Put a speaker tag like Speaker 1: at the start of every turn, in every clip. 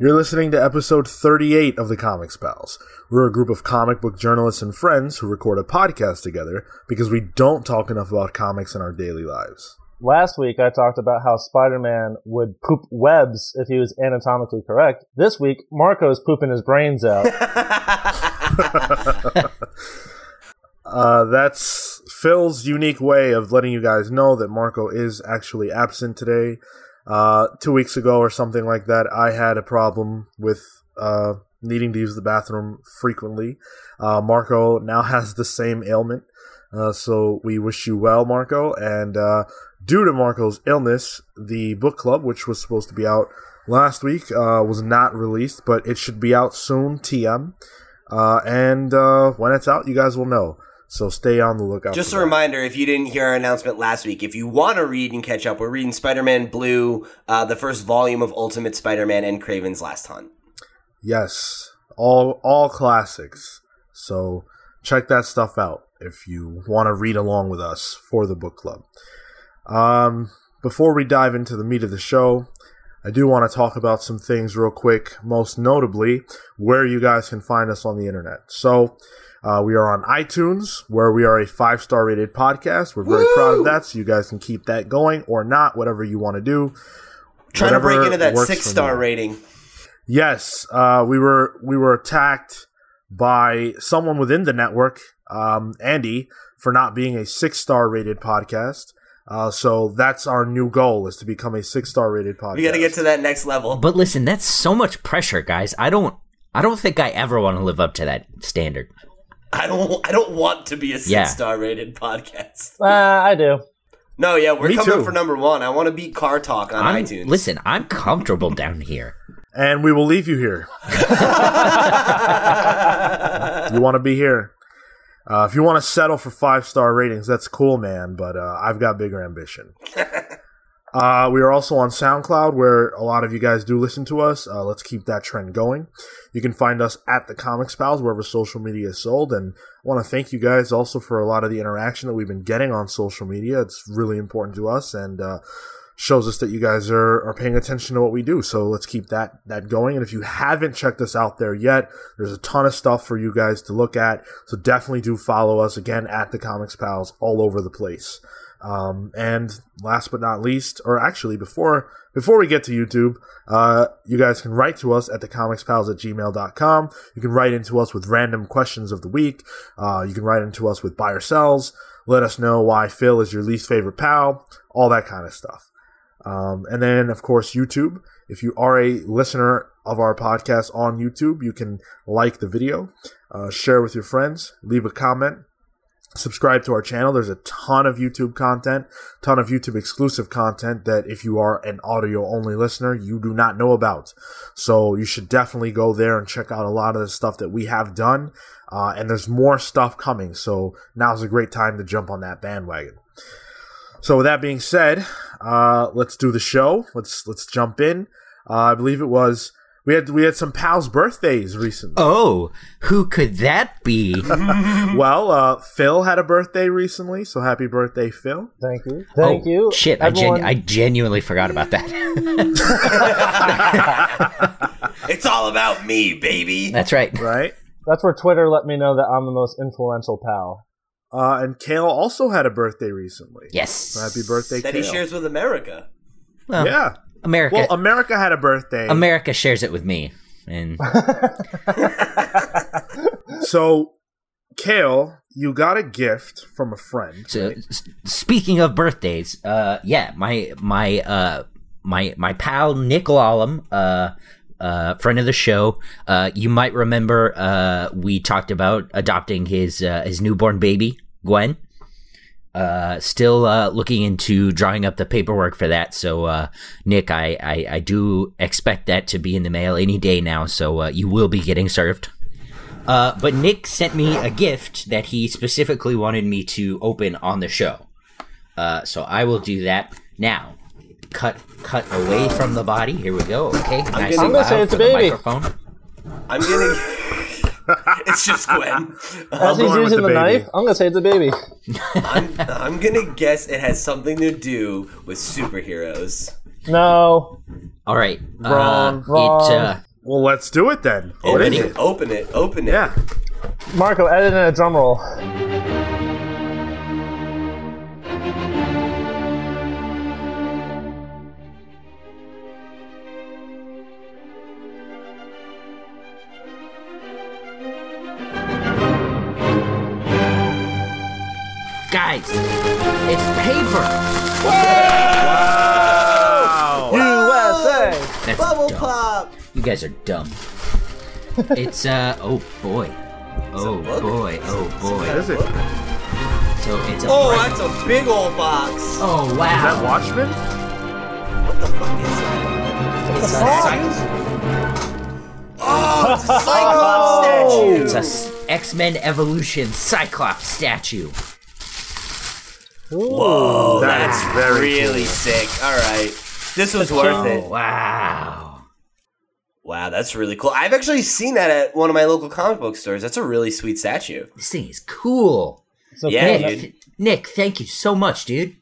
Speaker 1: You're listening to episode 38 of the Comics Pals. We're a group of comic book journalists and friends who record a podcast together because we don't talk enough about comics in our daily lives.
Speaker 2: Last week, I talked about how Spider-Man would poop webs if he was anatomically correct. This week, Marco's pooping his brains out.
Speaker 1: Uh, that's Phil's unique way of letting you guys know that Marco is actually absent today. Uh, two weeks ago or something like that, I had a problem with uh, needing to use the bathroom frequently. Uh, Marco now has the same ailment. Uh, so we wish you well, Marco. And uh, due to Marco's illness, the book club, which was supposed to be out last week, uh, was not released, but it should be out soon. TM. And uh, when it's out, you guys will know. So stay on the lookout.
Speaker 3: Just a
Speaker 1: that.
Speaker 3: reminder, if you didn't hear our announcement last week, if you want to read and catch up, we're reading Spider-Man Blue, uh, the first volume of Ultimate Spider-Man and Kraven's Last Hunt.
Speaker 1: Yes, all all classics. So check that stuff out if you want to read along with us for the book club. Um, before we dive into the meat of the show, I do want to talk about some things real quick. Most notably, where you guys can find us on the internet. So. Uh, we are on iTunes, where we are a five star rated podcast. We're very proud of that, so you guys can keep that going or not, whatever you want to do.
Speaker 3: Trying to break into that six-star rating.
Speaker 1: Yes, uh, we were we were attacked by someone within the network, um, Andy, for not being a six star rated podcast. Uh, so that's our new goal is to become a six star rated podcast.
Speaker 3: We got to get to that next level.
Speaker 4: But listen, that's so much pressure, guys. I don't I don't think I ever want to live up to that standard.
Speaker 3: I don't. I don't want to be a
Speaker 4: Yeah.
Speaker 3: six-star rated podcast.
Speaker 2: uh, I do.
Speaker 3: No, yeah, we're
Speaker 1: Me
Speaker 3: coming
Speaker 1: too.
Speaker 3: for number one. I want to beat Car Talk on
Speaker 4: I'm,
Speaker 3: iTunes.
Speaker 4: Listen, I'm comfortable down here.
Speaker 1: and we will leave you here. you want to be here. Uh, if you want to settle for five star ratings, that's cool, man. But uh, I've got bigger ambition. Uh, we are also on SoundCloud, where a lot of you guys do listen to us. Uh, let's keep that trend going. You can find us at the Comics Pals, wherever social media is sold. And I want to thank you guys also for a lot of the interaction that we've been getting on social media. It's really important to us and uh, shows us that you guys are, are paying attention to what we do. So let's keep that that going. And if you haven't checked us out there yet, there's a ton of stuff for you guys to look at. So definitely do follow us again at the Comics Pals all over the place. Um, and last but not least, or actually before before we get to YouTube, uh, you guys can write to us at thecomicspals at gmail.com. You can write into us with random questions of the week. Uh, you can write into us with buy or sells. Let us know why Phil is your least favorite pal, all that kind of stuff. Um, and then, of course, YouTube. If you are a listener of our podcast on YouTube, you can like the video, uh, share with your friends, leave a comment, subscribe to our channel. There's a ton of YouTube content, ton of YouTube exclusive content that if you are an audio only listener, you do not know about. So you should definitely go there and check out a lot of the stuff that we have done. Uh, and there's more stuff coming. So now's a great time to jump on that bandwagon. So with that being said, uh, let's do the show. Let's let's jump in. Uh, I believe it was we had we had some pals' birthdays recently.
Speaker 4: Oh, who could that be?
Speaker 1: Well, uh, Phil had a birthday recently, so happy birthday, Phil.
Speaker 2: Thank you. Thank
Speaker 4: oh,
Speaker 2: you.
Speaker 4: Shit, I, gen- I genuinely forgot about that.
Speaker 3: it's all about me, baby.
Speaker 4: That's right.
Speaker 1: Right?
Speaker 2: That's where Twitter let me know that I'm the most influential pal.
Speaker 1: Uh, and Cale also had a birthday recently.
Speaker 4: Yes.
Speaker 1: So happy birthday,
Speaker 3: that
Speaker 1: Cale.
Speaker 3: he shares with America.
Speaker 4: Well,
Speaker 1: yeah.
Speaker 4: America.
Speaker 1: Well, America had a birthday.
Speaker 4: America shares it with me, and
Speaker 1: so, Cale, you got a gift from a friend.
Speaker 4: So,
Speaker 1: right?
Speaker 4: s- speaking of birthdays, uh, yeah, my my uh my my pal Nick Lallam, uh, uh, friend of the show. Uh, you might remember uh we talked about adopting his uh, his newborn baby Gwen. Uh, still uh, looking into drawing up the paperwork for that. So, uh, Nick, I, I I do expect that to be in the mail any day now. So uh, you will be getting served. Uh, but Nick sent me a gift that he specifically wanted me to open on the show. Uh, so I will do that now. Cut, cut away from the body. Here we go. Okay, nice
Speaker 3: gonna-
Speaker 4: and
Speaker 2: I'm gonna say it's a baby.
Speaker 4: microphone.
Speaker 3: I'm gonna. it's just Gwen.
Speaker 2: As he's using
Speaker 1: the
Speaker 2: the, knife, I'm gonna say it's a baby.
Speaker 3: I'm, I'm gonna guess it has something to do with superheroes.
Speaker 2: No.
Speaker 4: All right.
Speaker 2: Wrong,
Speaker 4: uh,
Speaker 2: wrong.
Speaker 4: It uh,
Speaker 1: Well, let's do it then. What
Speaker 3: Open
Speaker 1: is
Speaker 3: it,
Speaker 1: it?
Speaker 3: open it, open it.
Speaker 1: Yeah.
Speaker 2: Marco, edit in a drum roll.
Speaker 4: Guys, it's paper.
Speaker 1: Wow.
Speaker 2: USA.
Speaker 4: That's
Speaker 3: Bubble
Speaker 4: dumb.
Speaker 3: pop.
Speaker 4: You guys are dumb. it's uh oh boy. Oh boy. Oh boy.
Speaker 1: is it? Is
Speaker 4: So it's a
Speaker 3: Oh,
Speaker 4: bright-
Speaker 3: that's a big old box.
Speaker 4: Oh wow.
Speaker 1: Is that
Speaker 4: wow.
Speaker 1: Watchmen?
Speaker 3: What the fuck is that?
Speaker 4: It's a, Cy-
Speaker 3: Oh, it's a Cyclops statue.
Speaker 4: it's a s- X-Men Evolution Cyclops statue.
Speaker 3: Whoa,
Speaker 1: That's
Speaker 3: that's,
Speaker 1: very
Speaker 3: really
Speaker 1: cool.
Speaker 3: sick. All right, this was worth it.
Speaker 4: Wow.
Speaker 3: Wow, that's really cool. I've actually seen that at one of my local comic book stores. That's a really sweet statue.
Speaker 4: This thing is cool.
Speaker 2: So
Speaker 3: Yeah,
Speaker 2: cool.
Speaker 3: dude.
Speaker 4: Nick, Nick, thank you so much, dude.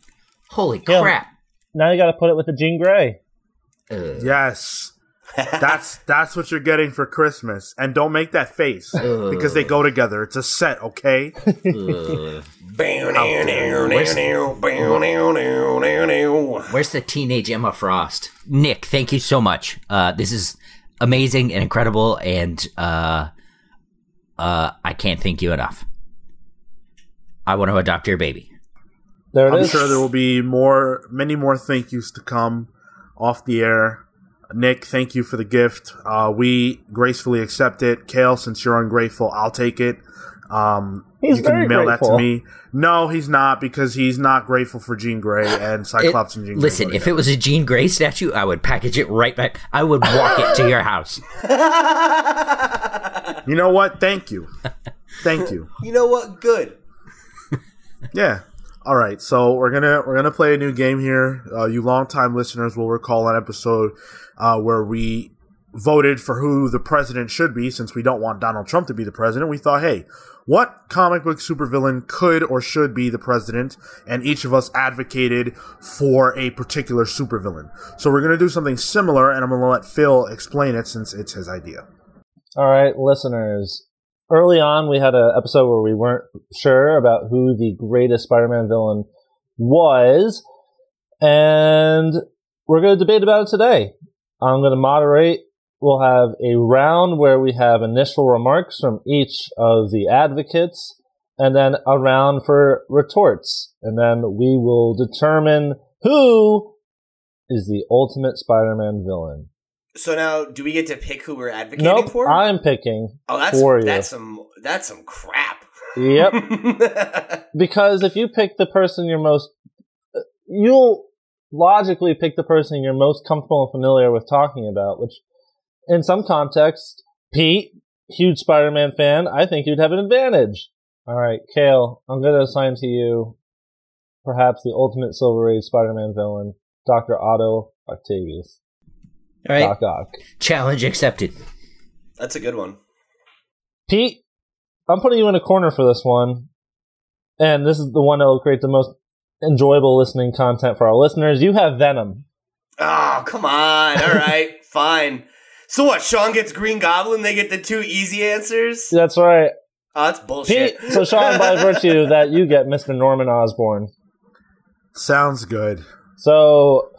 Speaker 4: Holy
Speaker 2: Yeah.
Speaker 4: crap.
Speaker 2: Now you got to put it with the Jean Grey.
Speaker 4: Uh,
Speaker 1: Yes. That's that's what you're getting for Christmas. And don't make that face because they go together. It's a set, okay?
Speaker 3: Where's
Speaker 4: where's the teenage Emma Frost? Nick, thank you so much. Uh, this is amazing and incredible, and uh, uh, I can't thank you enough. I want to adopt your baby.
Speaker 2: There it
Speaker 1: I'm
Speaker 2: is.
Speaker 1: sure there will be more many more thank yous to come off the air. Nick, thank you for the gift. Uh, we gracefully accept it. Cale, since you're ungrateful, I'll take it. Um,
Speaker 2: He's
Speaker 1: you can
Speaker 2: very
Speaker 1: mail that to me. No, he's not because he's not grateful for Jean Grey and Cyclops
Speaker 4: It-
Speaker 1: Cyclops and Jean Grey.
Speaker 4: listen,
Speaker 1: go
Speaker 4: if it was a Jean Grey statue, I would package it right back. I would walk it to your house.
Speaker 1: you know what? Thank you, thank you.
Speaker 3: You know what? Good.
Speaker 1: Yeah. All right. So we're gonna we're gonna play a new game here. Uh, you longtime listeners will recall an episode uh, where we voted for who the president should be. Since we don't want Donald Trump to be the president, we thought, hey, what comic book supervillain could or should be the president? And each of us advocated for a particular supervillain. So we're gonna do something similar, and I'm gonna let Phil explain it since it's his idea.
Speaker 2: All right, listeners. Early on, we had an episode where we weren't sure about who the greatest Spider-Man villain was, and we're going to debate about it today. I'm going to moderate. We'll have a round where we have initial remarks from each of the advocates, and then a round for retorts, and then we will determine who is the ultimate Spider-Man villain.
Speaker 3: So now, do we get to pick who we're advocating
Speaker 2: Nope,
Speaker 3: for?
Speaker 2: I'm picking.
Speaker 3: oh, that's
Speaker 2: for you.
Speaker 3: that's some that's some crap.
Speaker 2: Yep. because if you pick the person you're most, uh, you'll logically pick the person you're most comfortable and familiar with talking about, which in some context, Pete, huge Spider-Man fan, I think you'd have an advantage. All right, Cale, I'm going to assign to you perhaps the ultimate Silver Age Spider-Man villain, Dr. Otto Octavius.
Speaker 4: All right.
Speaker 2: Doc Ock.
Speaker 4: Challenge accepted.
Speaker 3: that's a good one.
Speaker 2: Pete, I'm putting you in a corner for this one. And this is the one that will create the most enjoyable listening content for our listeners. You have Venom.
Speaker 3: Oh, come on. All right, fine. So what? Sean gets Green Goblin. They get the two easy answers.
Speaker 2: That's right.
Speaker 3: Oh, that's bullshit.
Speaker 2: Pete, so Sean, by virtue that, you get Mr. Norman Osborn.
Speaker 1: Sounds good.
Speaker 2: So,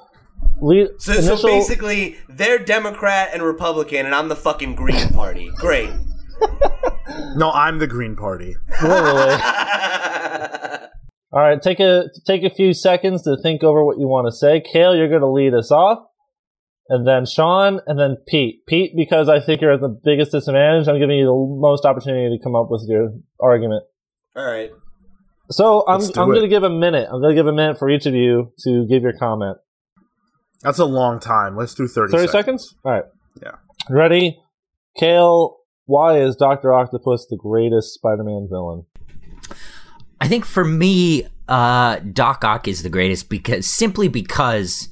Speaker 2: lead,
Speaker 3: So,
Speaker 2: initial,
Speaker 3: so basically, they're Democrat and Republican, and I'm the fucking Green Party. Great.
Speaker 1: No, I'm the Green Party.
Speaker 2: literally. All right, take a take a few seconds to think over what you want to say. Cale, you're going to lead us off, and then Sean, and then Pete. Pete, because I think you're at the biggest disadvantage, I'm giving you the most opportunity to come up with your argument.
Speaker 3: All right.
Speaker 2: So I'm I'm going to give a minute. I'm going to give a minute for each of you to give your comment.
Speaker 1: That's a long time. Let's do 30,
Speaker 2: 30 seconds? All right.
Speaker 1: Yeah.
Speaker 2: Ready? Cale, why is Dr. Octopus the greatest Spider-Man villain?
Speaker 4: I think for me, uh, Doc Ock is the greatest because simply because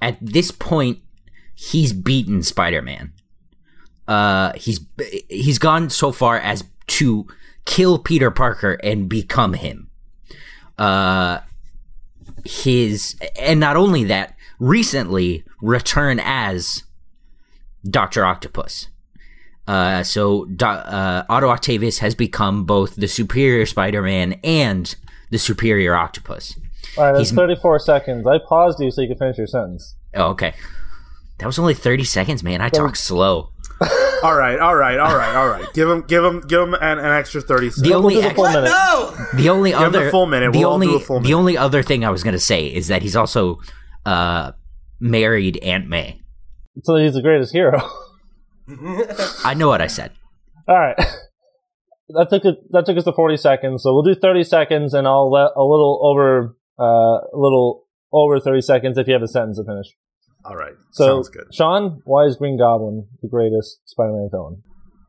Speaker 4: at this point he's beaten Spider-Man. Uh, he's he's gone so far as to kill Peter Parker and become him. Uh, his and not only that, recently return as Doctor Octopus. Uh, so Do- uh, Otto Octavius has become both the superior Spider-Man and the superior Octopus.
Speaker 2: All right, that's
Speaker 4: He's-
Speaker 2: 34 seconds. I paused you so you could finish your sentence.
Speaker 4: Oh, okay. That was only 30 seconds, man. I talk slow.
Speaker 1: All right, all right, all right, all right. Give him, give him, give him an, an extra thirty seconds.
Speaker 4: The only
Speaker 2: do the
Speaker 4: ex-
Speaker 2: full
Speaker 3: What?
Speaker 2: minute.
Speaker 3: No!
Speaker 4: the only
Speaker 1: him the
Speaker 4: other
Speaker 1: full minute.
Speaker 4: The
Speaker 1: We'll all
Speaker 4: only
Speaker 1: do a full
Speaker 4: the only other thing I was going to say is that he's also uh, married Aunt May.
Speaker 2: So he's the greatest hero.
Speaker 4: I know what I said.
Speaker 2: All right. That took it, that took us to 40 seconds. So we'll do 30 seconds and I'll let a little over uh, a little over 30 seconds if you have a sentence to finish.
Speaker 1: All right,
Speaker 2: So
Speaker 1: sounds good.
Speaker 2: Sean, why is Green Goblin the greatest Spider-Man villain?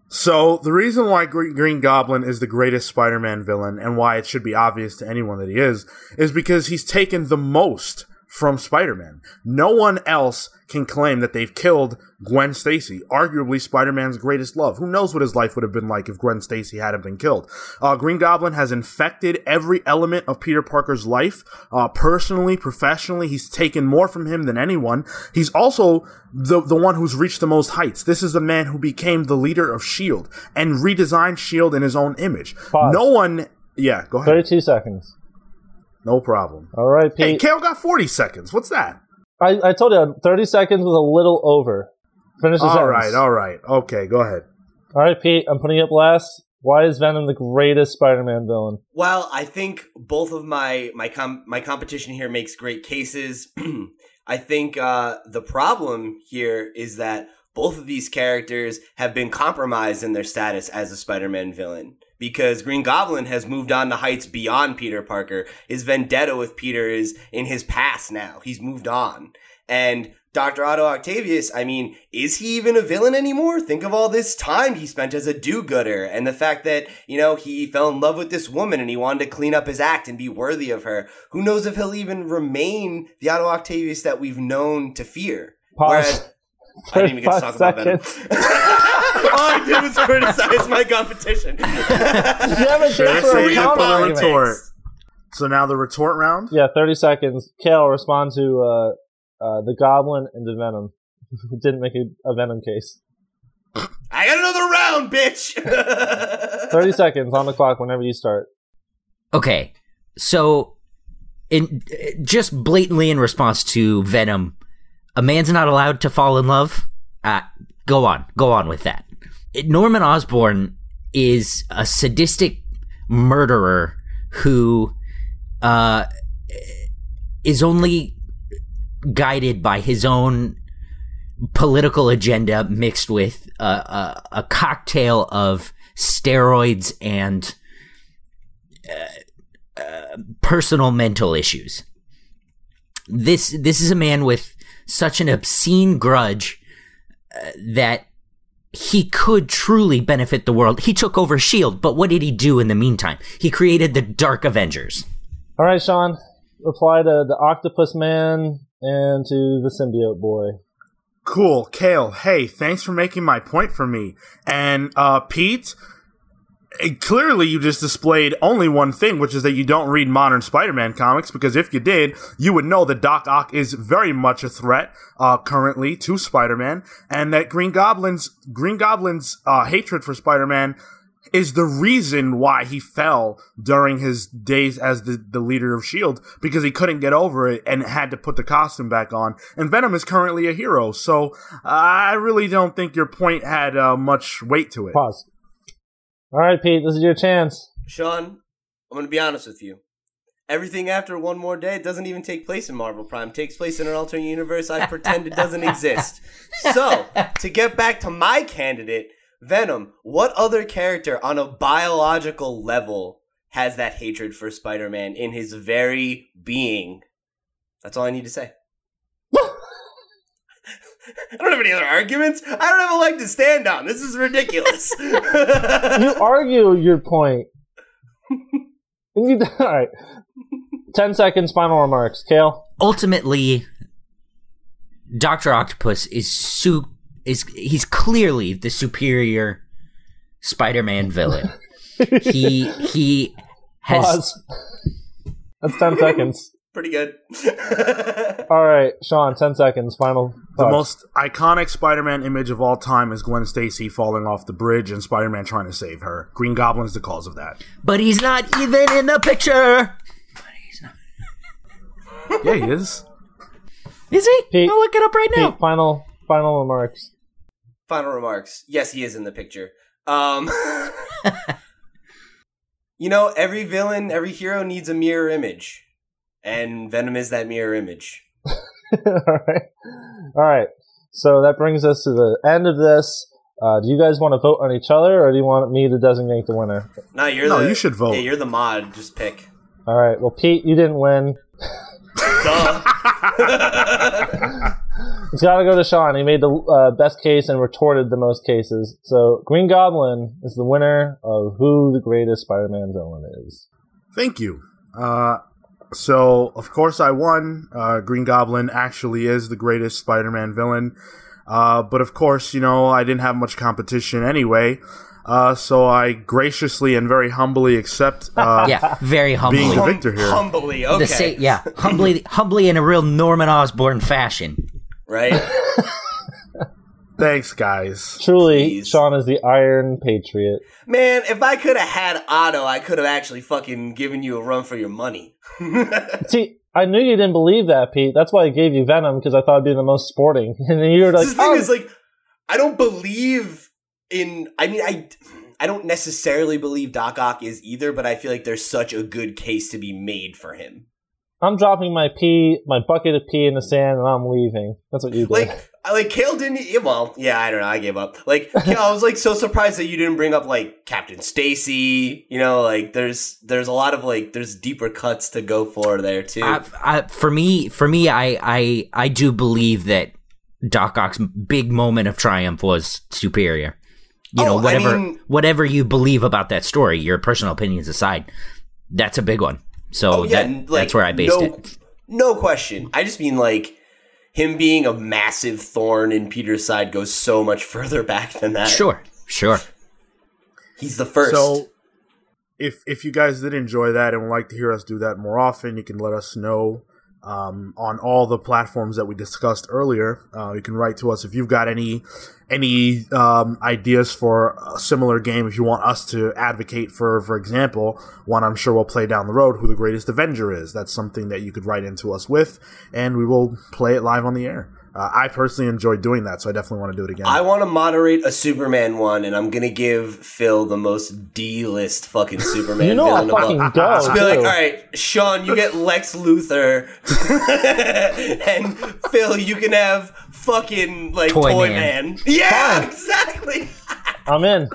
Speaker 1: So the reason why Green Goblin is the greatest Spider-Man villain and why it should be obvious to anyone that he is is because he's taken the most from Spider-Man. No one else can claim that they've killed Gwen Stacy, arguably Spider-Man's greatest love. Who knows what his life would have been like if Gwen Stacy hadn't been killed? Uh, Green Goblin has infected every element of Peter Parker's life, uh, personally, professionally. He's taken more from him than anyone. He's also the the one who's reached the most heights. This is the man who became the leader of Shield and redesigned Shield in his own image.
Speaker 2: Pause.
Speaker 1: No one. Yeah, go ahead.
Speaker 2: 32 seconds.
Speaker 1: No problem.
Speaker 2: All right, Pete.
Speaker 1: Hey,
Speaker 2: Pete.
Speaker 1: Cale got 40 seconds. What's that?
Speaker 2: I, I told you 30 seconds was a little over. Finish the
Speaker 1: All
Speaker 2: sentence.
Speaker 1: right, all right. Okay, go ahead.
Speaker 2: All right, Pete. I'm putting you up last. Why is Venom the greatest Spider-Man villain?
Speaker 3: Well, I think both of my my com- my competition here makes great cases. I think uh, the problem here is that both of these characters have been compromised in their status as a Spider-Man villain because Green Goblin has moved on to heights beyond Peter Parker. His vendetta with Peter is in his past now. He's moved on. And Dr. Otto Octavius, I mean, is he even a villain anymore? Think of all this time he spent as a do-gooder and the fact that, you know, he fell in love with this woman and he wanted to clean up his act and be worthy of her. Who knows if he'll even remain the Otto Octavius that we've known to fear?
Speaker 2: Pause.
Speaker 3: Whereas I didn't even get to talk about Venom. All I did was criticize my competition.
Speaker 2: You haven't
Speaker 1: Should've
Speaker 2: for a
Speaker 1: it
Speaker 2: counter
Speaker 1: retort. So now the retort round?
Speaker 2: Yeah, 30 seconds. Cale, respond to uh, uh, the Goblin and the Venom. Didn't make a, a Venom case.
Speaker 3: I got another round, bitch.
Speaker 2: 30 seconds on the clock whenever you start.
Speaker 4: Okay, so in just blatantly in response to Venom, a man's not allowed to fall in love. Uh, go on, go on with that. Norman Osborn is a sadistic murderer who uh, is only guided by his own political agenda mixed with a, a, a cocktail of steroids and personal mental issues. This this is a man with such an obscene grudge uh, that he could truly benefit the world. He took over Shield, but what did he do in the meantime? He created the Dark Avengers.
Speaker 2: All right, Sean. Reply to the Octopus Man and to the Symbiote Boy.
Speaker 1: Cool. Cale, hey, thanks for making my point for me. And uh, Pete, eh, clearly you just displayed only one thing, which is that you don't read modern Spider-Man comics, because if you did, you would know that Doc Ock is very much a threat uh, currently to Spider-Man, and that Green Goblin's Green Goblin's uh, hatred for Spider-Man is the reason why he fell during his days as the, the leader of S.H.I.E.L.D. because he couldn't get over it and had to put the costume back on. And Venom is currently a hero, so I really don't think your point had uh, much weight to it.
Speaker 2: Pause. All right, Pete. This is your chance.
Speaker 3: Sean, I'm going to be honest with you. Everything after one more day doesn't even take place in Marvel Prime. It takes place in an alternate universe. I pretend it doesn't exist. So, to get back to my candidate, Venom, what other character on a biological level has that hatred for Spider-Man in his very being? That's all I need to say. I don't have any other arguments. I don't have a leg to stand on. This is ridiculous.
Speaker 2: You argue your point. You- all right. Ten seconds. Final remarks. Cale.
Speaker 4: Ultimately, Doctor Octopus is su- is he's clearly the superior Spider-Man villain. he he has
Speaker 2: Pause. That's ten seconds.
Speaker 3: Pretty good.
Speaker 2: All right, Sean, 10 seconds. Final.
Speaker 1: The most iconic Spider-Man image of all time is Gwen Stacy falling off the bridge and Spider-Man trying to save her. Green Goblin's the cause of that.
Speaker 4: But he's not even in the picture.
Speaker 1: Yeah, he is.
Speaker 4: Is he?
Speaker 2: Pete-
Speaker 4: I'll look it up right now.
Speaker 2: Final, final remarks.
Speaker 3: Final remarks. Yes, he is in the picture. Um, you know, every villain, every hero needs a mirror image, and Venom is that mirror image.
Speaker 2: All right. All right. So that brings us to the end of this. Uh, do you guys want to vote on each other, or do you want me to designate the winner?
Speaker 3: No, you're
Speaker 1: No,
Speaker 3: the.
Speaker 1: you should vote.
Speaker 3: Yeah, you're the mod. Just pick.
Speaker 2: All right. Well, Pete, you didn't win.
Speaker 3: Duh.
Speaker 2: It's got to go to Sean. He made the uh, best case and retorted the most cases. So Green Goblin is the winner of who the greatest Spider-Man villain is.
Speaker 1: Thank you. Uh, so, of course, I won. Uh, Green Goblin actually is the greatest Spider Man villain. Uh, but, of course, you know, I didn't have much competition anyway. Uh, so I graciously and very humbly accept uh,
Speaker 4: Yeah, very humbly.
Speaker 1: being the victor here.
Speaker 3: Humbly, okay.
Speaker 4: The sa- yeah, humbly, humbly in a real Norman Osborn fashion.
Speaker 3: Right?
Speaker 1: Thanks, guys.
Speaker 2: Truly,
Speaker 3: Please.
Speaker 2: Sean is the Iron Patriot.
Speaker 3: Man, if I could have had Otto, I could have actually fucking given you a run for your money.
Speaker 2: See, I knew you didn't believe that, Pete. That's why I gave you Venom because I thought it'd be the most sporting. And then you were like,
Speaker 3: the thing
Speaker 2: "Oh,
Speaker 3: is, like, I don't believe in. I mean, I I don't necessarily believe Doc Ock is either, but I feel like there's such a good case to be made for him.
Speaker 2: I'm dropping my pee, my bucket of pee in the sand, and I'm leaving. That's what you did.
Speaker 3: Like, I like Cale didn't. Well, yeah, I don't know. I gave up. Like, Cale, I was like so surprised that you didn't bring up like Captain Stacy. You know, like there's there's a lot of like there's deeper cuts to go for there too.
Speaker 4: I, I, for me, for me, I, I, I do believe that Doc Ock's big moment of triumph was superior. You oh, know,
Speaker 3: Oh, I
Speaker 4: whatever,
Speaker 3: mean-
Speaker 4: whatever you believe about that story, your personal opinions aside, that's a big one. So
Speaker 3: Oh, yeah,
Speaker 4: that,
Speaker 3: like,
Speaker 4: that's where I based
Speaker 3: no,
Speaker 4: it.
Speaker 3: No question. I just mean like him being a massive thorn in Peter's side goes so much further back than that.
Speaker 4: Sure, sure.
Speaker 3: He's the first.
Speaker 1: So, if if you guys did enjoy that and would like to hear us do that more often, you can let us know um, on all the platforms that we discussed earlier. Uh, you can write to us if you've got any any um, ideas for a similar game. If you want us to advocate for, for example, one I'm sure we'll play down the road, who the greatest Avenger is. That's something that you could write into us with, and we will play it live on the air. Uh, I personally enjoy doing that, so I definitely want to do it again.
Speaker 3: I want to moderate a Superman one, and I'm gonna give Phil the most D-list fucking Superman
Speaker 2: you know I
Speaker 3: villain of all.
Speaker 2: fucking go.
Speaker 3: Just be like, all right, Sean, you get Lex Luthor, and Phil, you can have fucking like
Speaker 4: Toy
Speaker 3: Toy,
Speaker 4: Man.
Speaker 3: Man. Yeah,
Speaker 2: Fine.
Speaker 3: exactly.
Speaker 2: I'm in.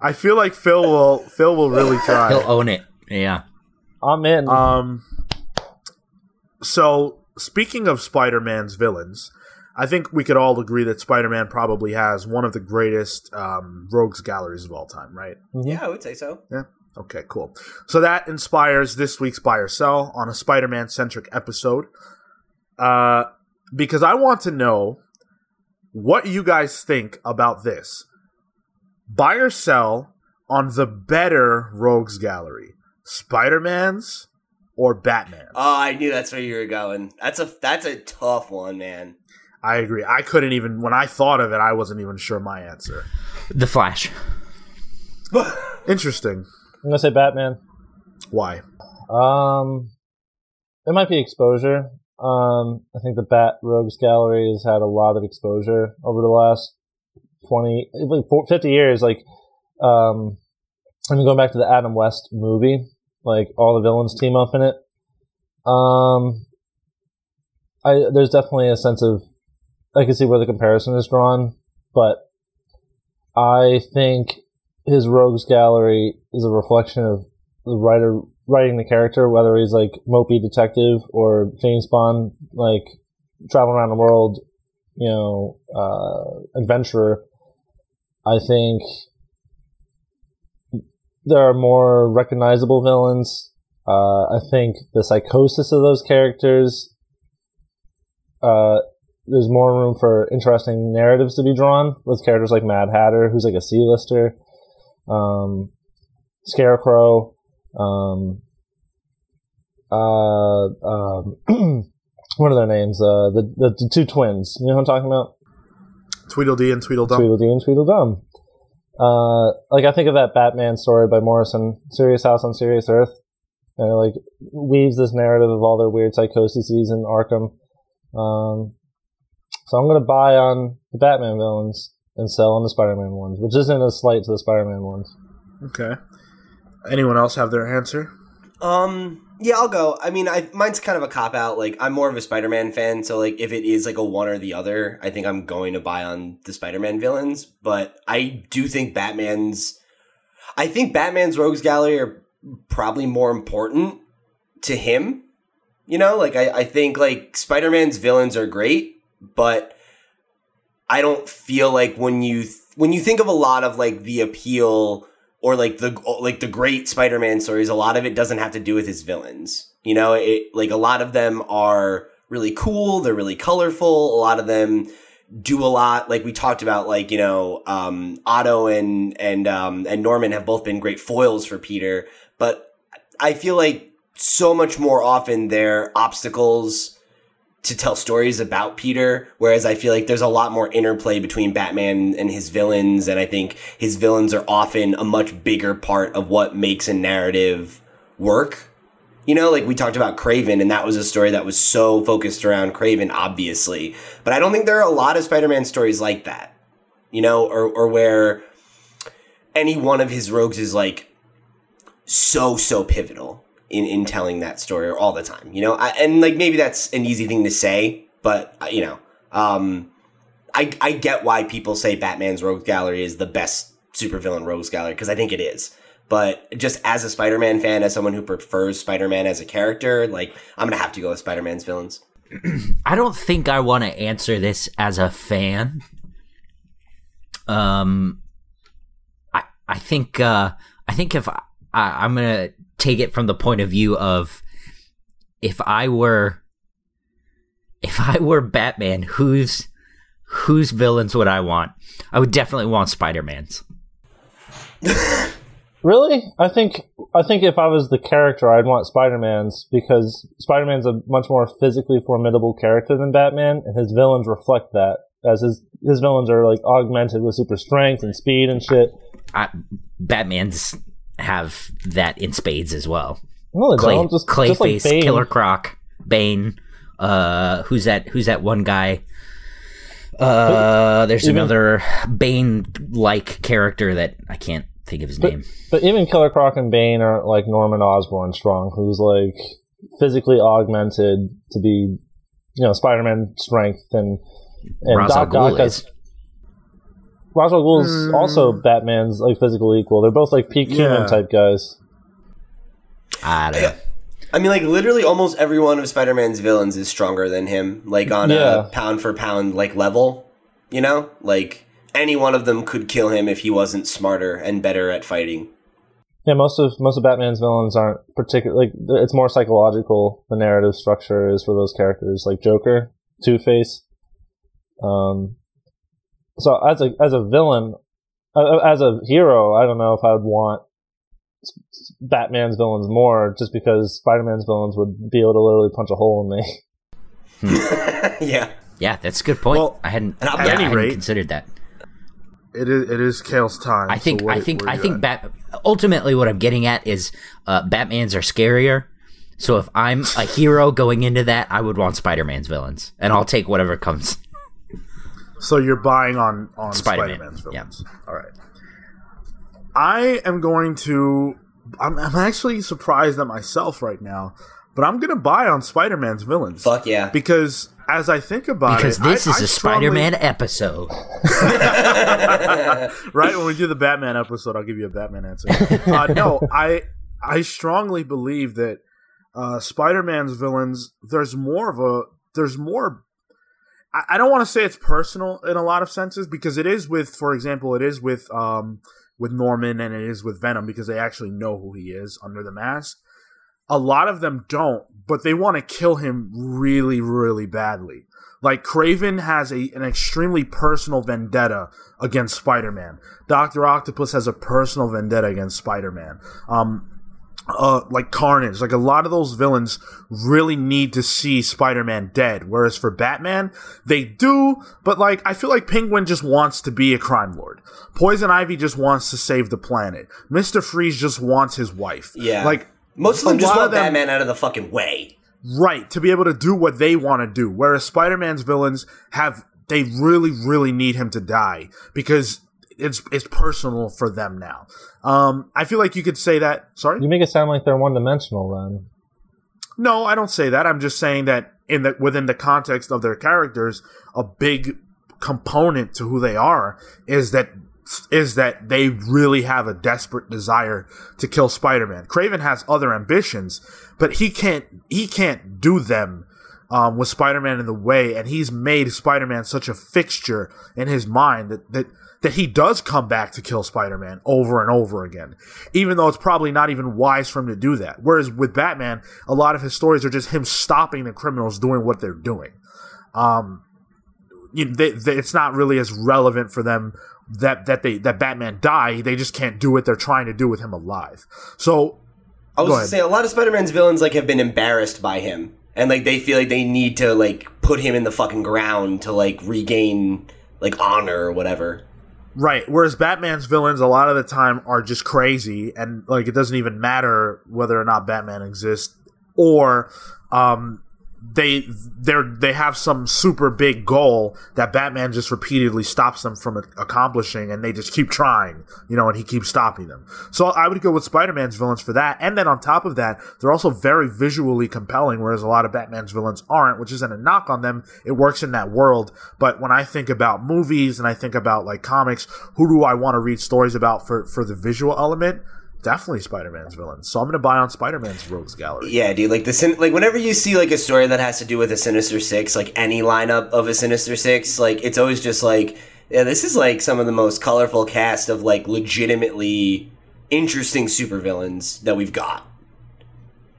Speaker 1: I feel like Phil will Phil will really try.
Speaker 4: He'll own it. Yeah.
Speaker 2: I'm in.
Speaker 1: Um. So speaking of Spider-Man's villains, I think we could all agree that Spider-Man probably has one of the greatest um, rogues galleries of all time, right?
Speaker 3: Yeah, I would say so.
Speaker 1: Yeah. Okay, cool. So that inspires this week's Buy or Sell on a Spider-Man centric episode. Uh, because I want to know what you guys think about this. Buy or sell on the better rogues gallery, Spider-Man's or Batman's?
Speaker 3: Oh, I knew that's where you were going. That's a that's a tough one, man.
Speaker 1: I agree. I couldn't even when I thought of it, I wasn't even sure my answer.
Speaker 4: The Flash.
Speaker 1: Interesting.
Speaker 2: I'm gonna say Batman.
Speaker 1: Why?
Speaker 2: Um, it might be exposure. Um, I think the Bat Rogues Gallery has had a lot of exposure over the last 20, like 50 years. Like, um, I mean, going back to the Adam West movie, like all the villains team up in it. Um, I, there's definitely a sense of, I can see where the comparison is drawn, but I think his Rogues Gallery is a reflection of the writer writing the character, whether he's like mopey detective or James Bond, like traveling around the world, you know, uh, adventurer. I think there are more recognizable villains. Uh, I think the psychosis of those characters, uh, there's more room for interesting narratives to be drawn with characters like Mad Hatter, who's like a C-lister, um, Scarecrow, um, uh, um, what are their names? Uh, the, the the two twins. You know what I'm talking about?
Speaker 1: Tweedledee and Tweedledum.
Speaker 2: Tweedledee and Tweedledum. Uh, like I think of that Batman story by Morrison, Serious House on Serious Earth, and it, like weaves this narrative of all their weird psychoses in Arkham. Um, so I'm gonna buy on the Batman villains and sell on the Spider-Man ones, which isn't a slight to the Spider-Man ones.
Speaker 1: Okay. Anyone else have their answer?
Speaker 3: Um, yeah, I'll go. I mean, I mine's kind of a cop out. Like, I'm more of a Spider-Man fan, so like, if it is like a one or the other, I think I'm going to buy on the Spider-Man villains. But I do think Batman's, I think Batman's Rogues Gallery are probably more important to him. You know, like I, I think like Spider-Man's villains are great, but I don't feel like when you th- when you think of a lot of like the appeal or like the like the great Spider-Man stories, a lot of it doesn't have to do with his villains. You know, it like a lot of them are really cool, they're really colorful, a lot of them do a lot like we talked about like, you know, um Otto and and um and Norman have both been great foils for Peter, but I feel like so much more often they're obstacles to tell stories about Peter, whereas I feel like there's a lot more interplay between Batman and his villains, and I think his villains are often a much bigger part of what makes a narrative work. You know, like we talked about Kraven, and that was a story that was so focused around Kraven, obviously. But I don't think there are a lot of Spider Man stories like that, you know, or, or where any one of his rogues is like so, so pivotal in, in telling that story all the time, you know? I, and like maybe that's an easy thing to say, but uh, you know, um, I, I get why people say Batman's Rogues Gallery is the best supervillain Rogues Gallery because I think it is. But just as a Spider-Man fan, as someone who prefers Spider-Man as a character, like I'm gonna have to go with Spider-Man's villains.
Speaker 4: I don't think I want to answer this as a fan. Um, I I think uh, I think if I, I, I'm gonna take it from the point of view of if I were if I were Batman, whose whose villains would I want? I would definitely want Spider-Man's.
Speaker 2: Really? I think I think if I was the character, I'd want Spider-Man's because Spider-Man's a much more physically formidable character than Batman, and his villains reflect that. As his his villains are like augmented with super strength and speed and shit.
Speaker 4: I, Batman's have that in spades as well.
Speaker 2: No,
Speaker 4: Clay.
Speaker 2: Just,
Speaker 4: Clayface,
Speaker 2: just like
Speaker 4: Killer Croc, Bane. Uh, who's that? Who's that one guy? Uh, there's
Speaker 2: Even-
Speaker 4: another Bane-like character that I can't think of his name.
Speaker 2: But even Killer Croc and Bane aren't like Norman Osborn strong, who's like physically augmented to be, you know, Spider-Man strength and and Doc Ock has.
Speaker 4: Is.
Speaker 2: Ra's al Ghul is
Speaker 1: Hmm.
Speaker 2: also Batman's like physical equal. They're both like peak
Speaker 1: Yeah.
Speaker 2: human type guys.
Speaker 4: I don't know.
Speaker 3: I mean, like literally, almost every one of Spider-Man's villains is stronger than him, like on
Speaker 2: Yeah.
Speaker 3: a pound for pound like level. You know, like any one of them could kill him if he wasn't smarter and better at fighting.
Speaker 2: Yeah, most of most of Batman's villains aren't particularly like it's more psychological. The narrative structure is for those characters, like Joker, Two Face. Um, so as a as a villain, uh, as a hero, I don't know if I'd want s- s- Batman's villains more, just because Spider-Man's villains would be able to literally punch a hole in me.
Speaker 3: yeah,
Speaker 4: Yeah, that's a good point.
Speaker 1: Well,
Speaker 4: I hadn't,
Speaker 3: at
Speaker 4: yeah,
Speaker 3: any
Speaker 4: I hadn't
Speaker 1: rate-
Speaker 4: considered that.
Speaker 1: It is it is Cale's time.
Speaker 4: I think
Speaker 1: so what-
Speaker 4: I think I think
Speaker 1: at?
Speaker 4: Bat. Ultimately, what I'm getting at is uh, Batman's are scarier. So if I'm a hero going into that, I would want Spider-Man's villains, and I'll take whatever comes.
Speaker 1: So you're buying on on
Speaker 4: Spider-Man,
Speaker 1: Spider-Man's
Speaker 4: yeah.
Speaker 1: villains. All right. I am going to. I'm, I'm actually surprised at myself right now, but I'm going to buy on Spider-Man's villains
Speaker 3: fuck yeah.
Speaker 1: because as I think about
Speaker 4: Because
Speaker 1: it, because
Speaker 4: this
Speaker 1: I-
Speaker 4: is
Speaker 1: I
Speaker 4: a
Speaker 1: strongly-
Speaker 4: Spider-Man episode.
Speaker 1: right when we do the Batman episode, I'll give you a Batman answer. Uh, no, I I strongly believe that uh, Spider-Man's villains. There's more of a. There's more. I, don't want to say it's personal in a lot of senses because it is with, for example, it is with um with Norman and it is with Venom because they actually know who he is under the mask. A lot of them don't, but they want to kill him really, really badly. Like Kraven has a an extremely personal vendetta against Spider-Man. Doctor Octopus has a personal vendetta against Spider-Man. Um, uh, like Carnage. Like a lot of those villains really need to see Spider-Man dead. Whereas for Batman, they do, but like I feel like Penguin just wants to be a crime lord. Poison Ivy just wants to save the planet. Mister Freeze just wants his wife.
Speaker 3: Yeah.
Speaker 1: like
Speaker 3: Most of them just want
Speaker 1: them-
Speaker 3: Batman out of the fucking way.
Speaker 1: right to be able to do what they want to do. Whereas Spider-Man's villains have they really really need him to die because it's it's personal for them now. Um, I feel like you could say that. Sorry.
Speaker 2: You make it sound like they're one dimensional then.
Speaker 1: No, I don't say that. I'm just saying that in the within the context of their characters, a big component to who they are is that is that they really have a desperate desire to kill Spider-Man. Kraven has other ambitions, but he can't he can't do them um, with Spider-Man in the way, and he's made Spider-Man such a fixture in his mind that that that he does come back to kill Spider-Man over and over again, even though it's probably not even wise for him to do that. Whereas with Batman, a lot of his stories are just him stopping the criminals doing what they're doing. Um, you know, they, they, it's not really as relevant for them that that they that Batman die. They just can't do what they're trying to do with him alive. So
Speaker 3: I was
Speaker 1: Go
Speaker 3: gonna say a lot of Spider-Man's villains like have been embarrassed by him, and like they feel like they need to like put him in the fucking ground to like regain like honor or whatever.
Speaker 1: Right. Whereas Batman's villains a lot of the time are just crazy and like it doesn't even matter whether or not Batman exists or um they they're they have some super big goal that Batman just repeatedly stops them from accomplishing and they just keep trying, you know, and he keeps stopping them. So I would go with Spider-Man's villains for that. And then on top of that, they're also very visually compelling, whereas a lot of Batman's villains aren't, which isn't a knock on them. It works in that world. But when I think about movies and I think about like comics, who do I want to read stories about for, for the visual element? Definitely Spider-Man's villains. So I'm going to buy on Spider-Man's Rogues Gallery.
Speaker 3: Yeah, dude. Like the sin- like whenever you see like a story that has to do with a Sinister Six, like any lineup of a Sinister Six, like it's always just like, yeah, this is like some of the most colorful cast of like legitimately interesting supervillains that we've got.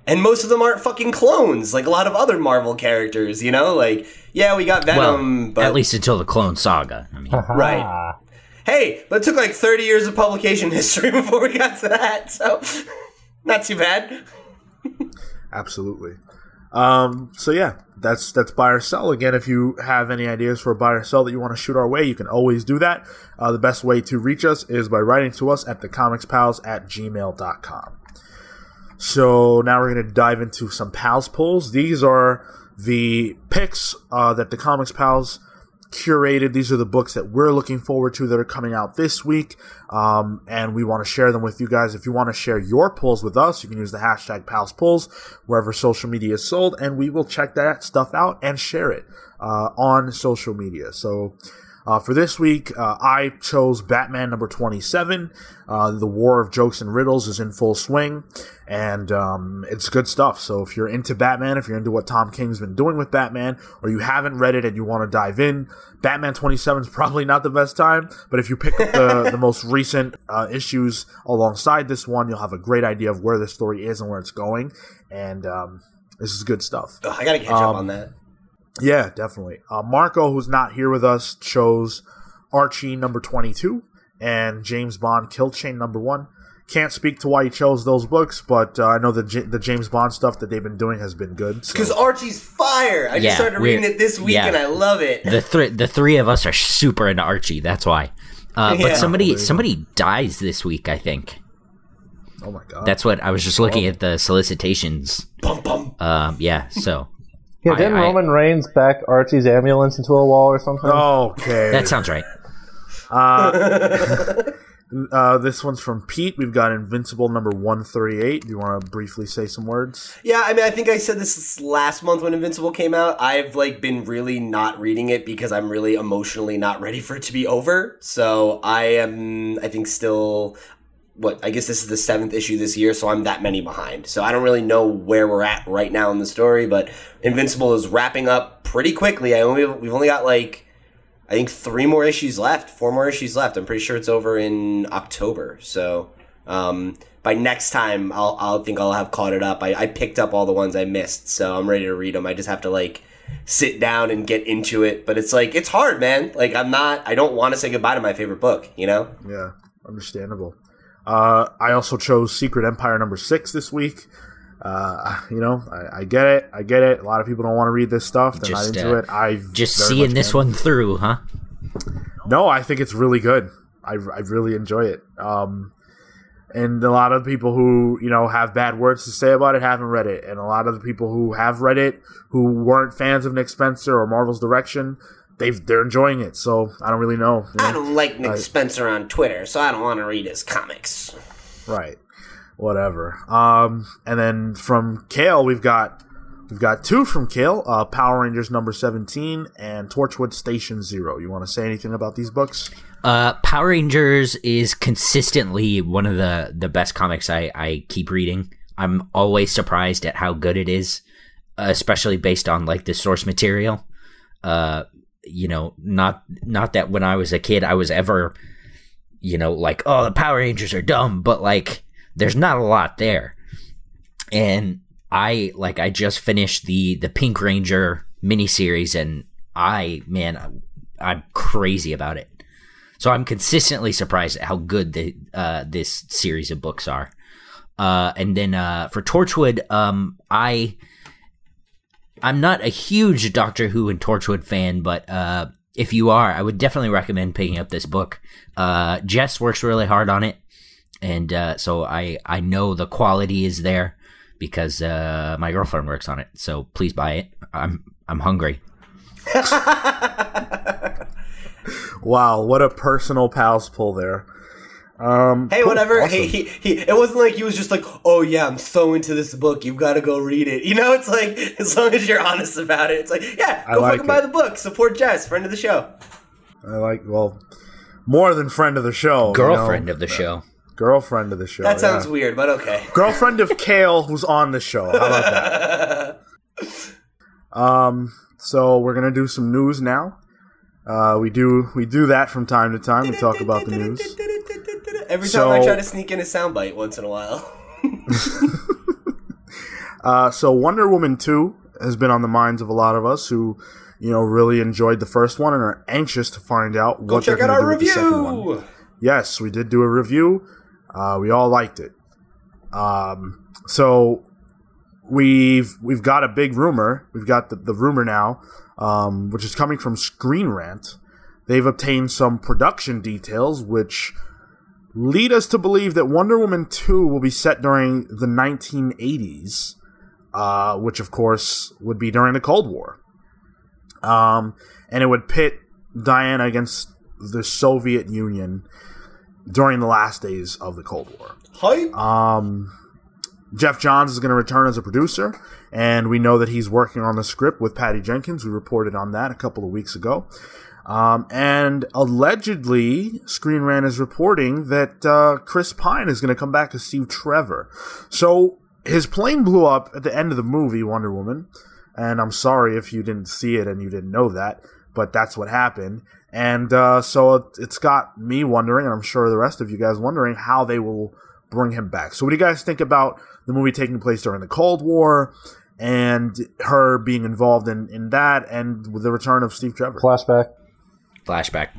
Speaker 3: And most of them aren't fucking clones, like a lot of other Marvel characters, you know? Like, yeah, we got Venom,
Speaker 4: well,
Speaker 3: but
Speaker 4: at least until the Clone Saga. I mean,
Speaker 3: Right. hey, but it took like 30 years of publication history before we got to that, so not too bad.
Speaker 1: Absolutely. Um, so yeah, that's that's buy or sell. Again, if you have any ideas for buy or sell that you want to shoot our way, you can always do that. Uh, the best way to reach us is by writing to us at thecomicspals at gmail.com. So now we're going to dive into some pals pulls. These are the picks uh, that the Comics Pals curated. These are the books that we're looking forward to that are coming out this week. Um, and we want to share them with you guys. If you want to share your pulls with us, you can use the hashtag Pals Pulls wherever social media is sold, and we will check that stuff out and share it uh, on social media. So uh, for this week, uh, I chose Batman number 27. Uh, the War of Jokes and Riddles is in full swing, and um, it's good stuff. So if you're into Batman, if you're into what Tom King's been doing with Batman, or you haven't read it and you want to dive in, Batman 27 is probably not the best time, but if you pick up the, the most recent uh, issues alongside this one, you'll have a great idea of where the story is and where it's going, and um, this is good stuff.
Speaker 3: I gotta catch up
Speaker 1: Um,
Speaker 3: on that.
Speaker 1: Yeah, definitely. Uh, Marco, who's not here with us, chose Archie number 22 and James Bond Kill Chain number 1. Can't speak to why he chose those books, but uh, I know the J- the James Bond stuff that they've been doing has been good. so-
Speaker 3: Because Archie's fire! I
Speaker 4: Yeah,
Speaker 3: just started reading it this week
Speaker 4: yeah.
Speaker 3: and I love it.
Speaker 4: the three the three of us are super into Archie. That's why. Uh,
Speaker 3: Yeah.
Speaker 4: But somebody somebody dies this week. I think
Speaker 1: oh my god.
Speaker 4: that's what I was just looking at the solicitations.
Speaker 3: Bum bum.
Speaker 4: Um, yeah. So
Speaker 2: Yeah,
Speaker 4: I-
Speaker 2: didn't
Speaker 4: I-
Speaker 2: Roman Reigns back Archie's ambulance into a wall or something?
Speaker 1: okay.
Speaker 4: that sounds right.
Speaker 1: uh, this one's from Pete. We've got Invincible number 138. Do you want to briefly say some words?
Speaker 3: Yeah, I mean, I think I said this last month when Invincible came out. I've like been really not reading it because I'm really emotionally not ready for it to be over. So I am, I think, still. What I guess this is the seventh issue this year, so I'm that many behind. So I don't really know where we're at right now in the story, but Invincible is wrapping up pretty quickly. I only we've only got like I think three more issues left, four more issues left. I'm pretty sure it's over in October. So um, by next time, I'll I'll think I'll have caught it up. I, I picked up all the ones I missed, so I'm ready to read them. I just have to like sit down and get into it. But it's like it's hard, man. Like I'm not. I don't want to say goodbye to my favorite book. You know.
Speaker 1: Yeah, understandable. Uh, I also chose Secret Empire number six this week. Uh, you know, I, I, get it. I get it. A lot of people don't want to read this stuff. They're
Speaker 4: Just,
Speaker 1: not into
Speaker 4: uh,
Speaker 1: it. I
Speaker 4: Just seeing this one through, huh?
Speaker 1: No, I think it's really good. I, I really enjoy it. Um, and a lot of people who you know have bad words to say about it haven't read it, and a lot of the people who have read it who weren't fans of Nick Spencer or Marvel's direction, they've they're enjoying it. So I don't really know. you know?
Speaker 3: I don't like Nick
Speaker 1: Right.
Speaker 3: Spencer on Twitter, so I don't want to read his comics.
Speaker 1: Right. Whatever. Um, and then from Cale, we've got we've got two from Cale: uh, Power Rangers number seventeen and Torchwood Station Zero. You want to say anything about these books?
Speaker 4: Uh, Power Rangers is consistently one of the the best comics I I keep reading. I'm always surprised at how good it is, especially based on like the source material. Uh, you know, not not that when I was a kid I was ever, you know, like oh the Power Rangers are dumb, but like there's not a lot there. And I like I just finished the the Pink Ranger miniseries, and I man, I'm crazy about it. So I'm consistently surprised at how good the uh, this series of books are. Uh, and then uh, for Torchwood, um, I I'm not a huge Doctor Who and Torchwood fan, but uh, if you are, I would definitely recommend picking up this book. Uh, Jess works really hard on it, and uh, so I I know the quality is there because uh, my girlfriend works on it. So please buy it. I'm I'm hungry.
Speaker 1: Wow, what a personal pals pull there. Um,
Speaker 3: Hey,
Speaker 1: cool,
Speaker 3: whatever.
Speaker 1: awesome.
Speaker 3: Hey, he, he, it wasn't like he was just like, oh yeah, I'm so into this book, you've got to go read it. You know, it's like as long as you're honest about it, it's like, yeah,
Speaker 1: I
Speaker 3: go
Speaker 1: like
Speaker 3: fucking buy the book, support Jess, friend of the show.
Speaker 1: I like well more than friend of the show, you
Speaker 4: Girlfriend
Speaker 1: know.
Speaker 4: of the show.
Speaker 1: girlfriend of the show.
Speaker 3: That sounds
Speaker 1: yeah.
Speaker 3: weird, but okay.
Speaker 1: girlfriend of Cale, who's on the show. How about that? Um, so we're gonna do some news now. Uh, we do we do that from time to time. We talk about the news.
Speaker 3: Every time I try to sneak in a soundbite once in a while.
Speaker 1: Uh, so Wonder Woman two has been on the minds of a lot of us who, you know, really enjoyed the first one and are anxious to find out
Speaker 3: Go
Speaker 1: what they're going to do
Speaker 3: our
Speaker 1: with the second one. Yes, we did do a review. Uh, we all liked it. Um, so we've we've got a big rumor. We've got the, the rumor now, um, which is coming from Screen Rant. They've obtained some production details, which lead us to believe that Wonder Woman two will be set during the 1980s, uh, which of course would be during the Cold War. Um, and it would pit Diana against the Soviet Union during the last days of the Cold War.
Speaker 3: Hype.
Speaker 1: Um, Geoff Johns is going to return as a producer, and we know that he's working on the script with Patty Jenkins. We reported on that a couple of weeks ago. Um, and allegedly, Screen Rant is reporting that uh, Chris Pine is going to come back as Steve Trevor. So his plane blew up at the end of the movie Wonder Woman, and I'm sorry if you didn't see it and you didn't know that, but that's what happened. And uh, so it, it's got me wondering, and I'm sure the rest of you guys wondering, how they will bring him back. So, what do you guys think about the movie taking place during the Cold War and her being involved in, in that and with the return of Steve Trevor?
Speaker 2: Flashback.
Speaker 4: Flashback.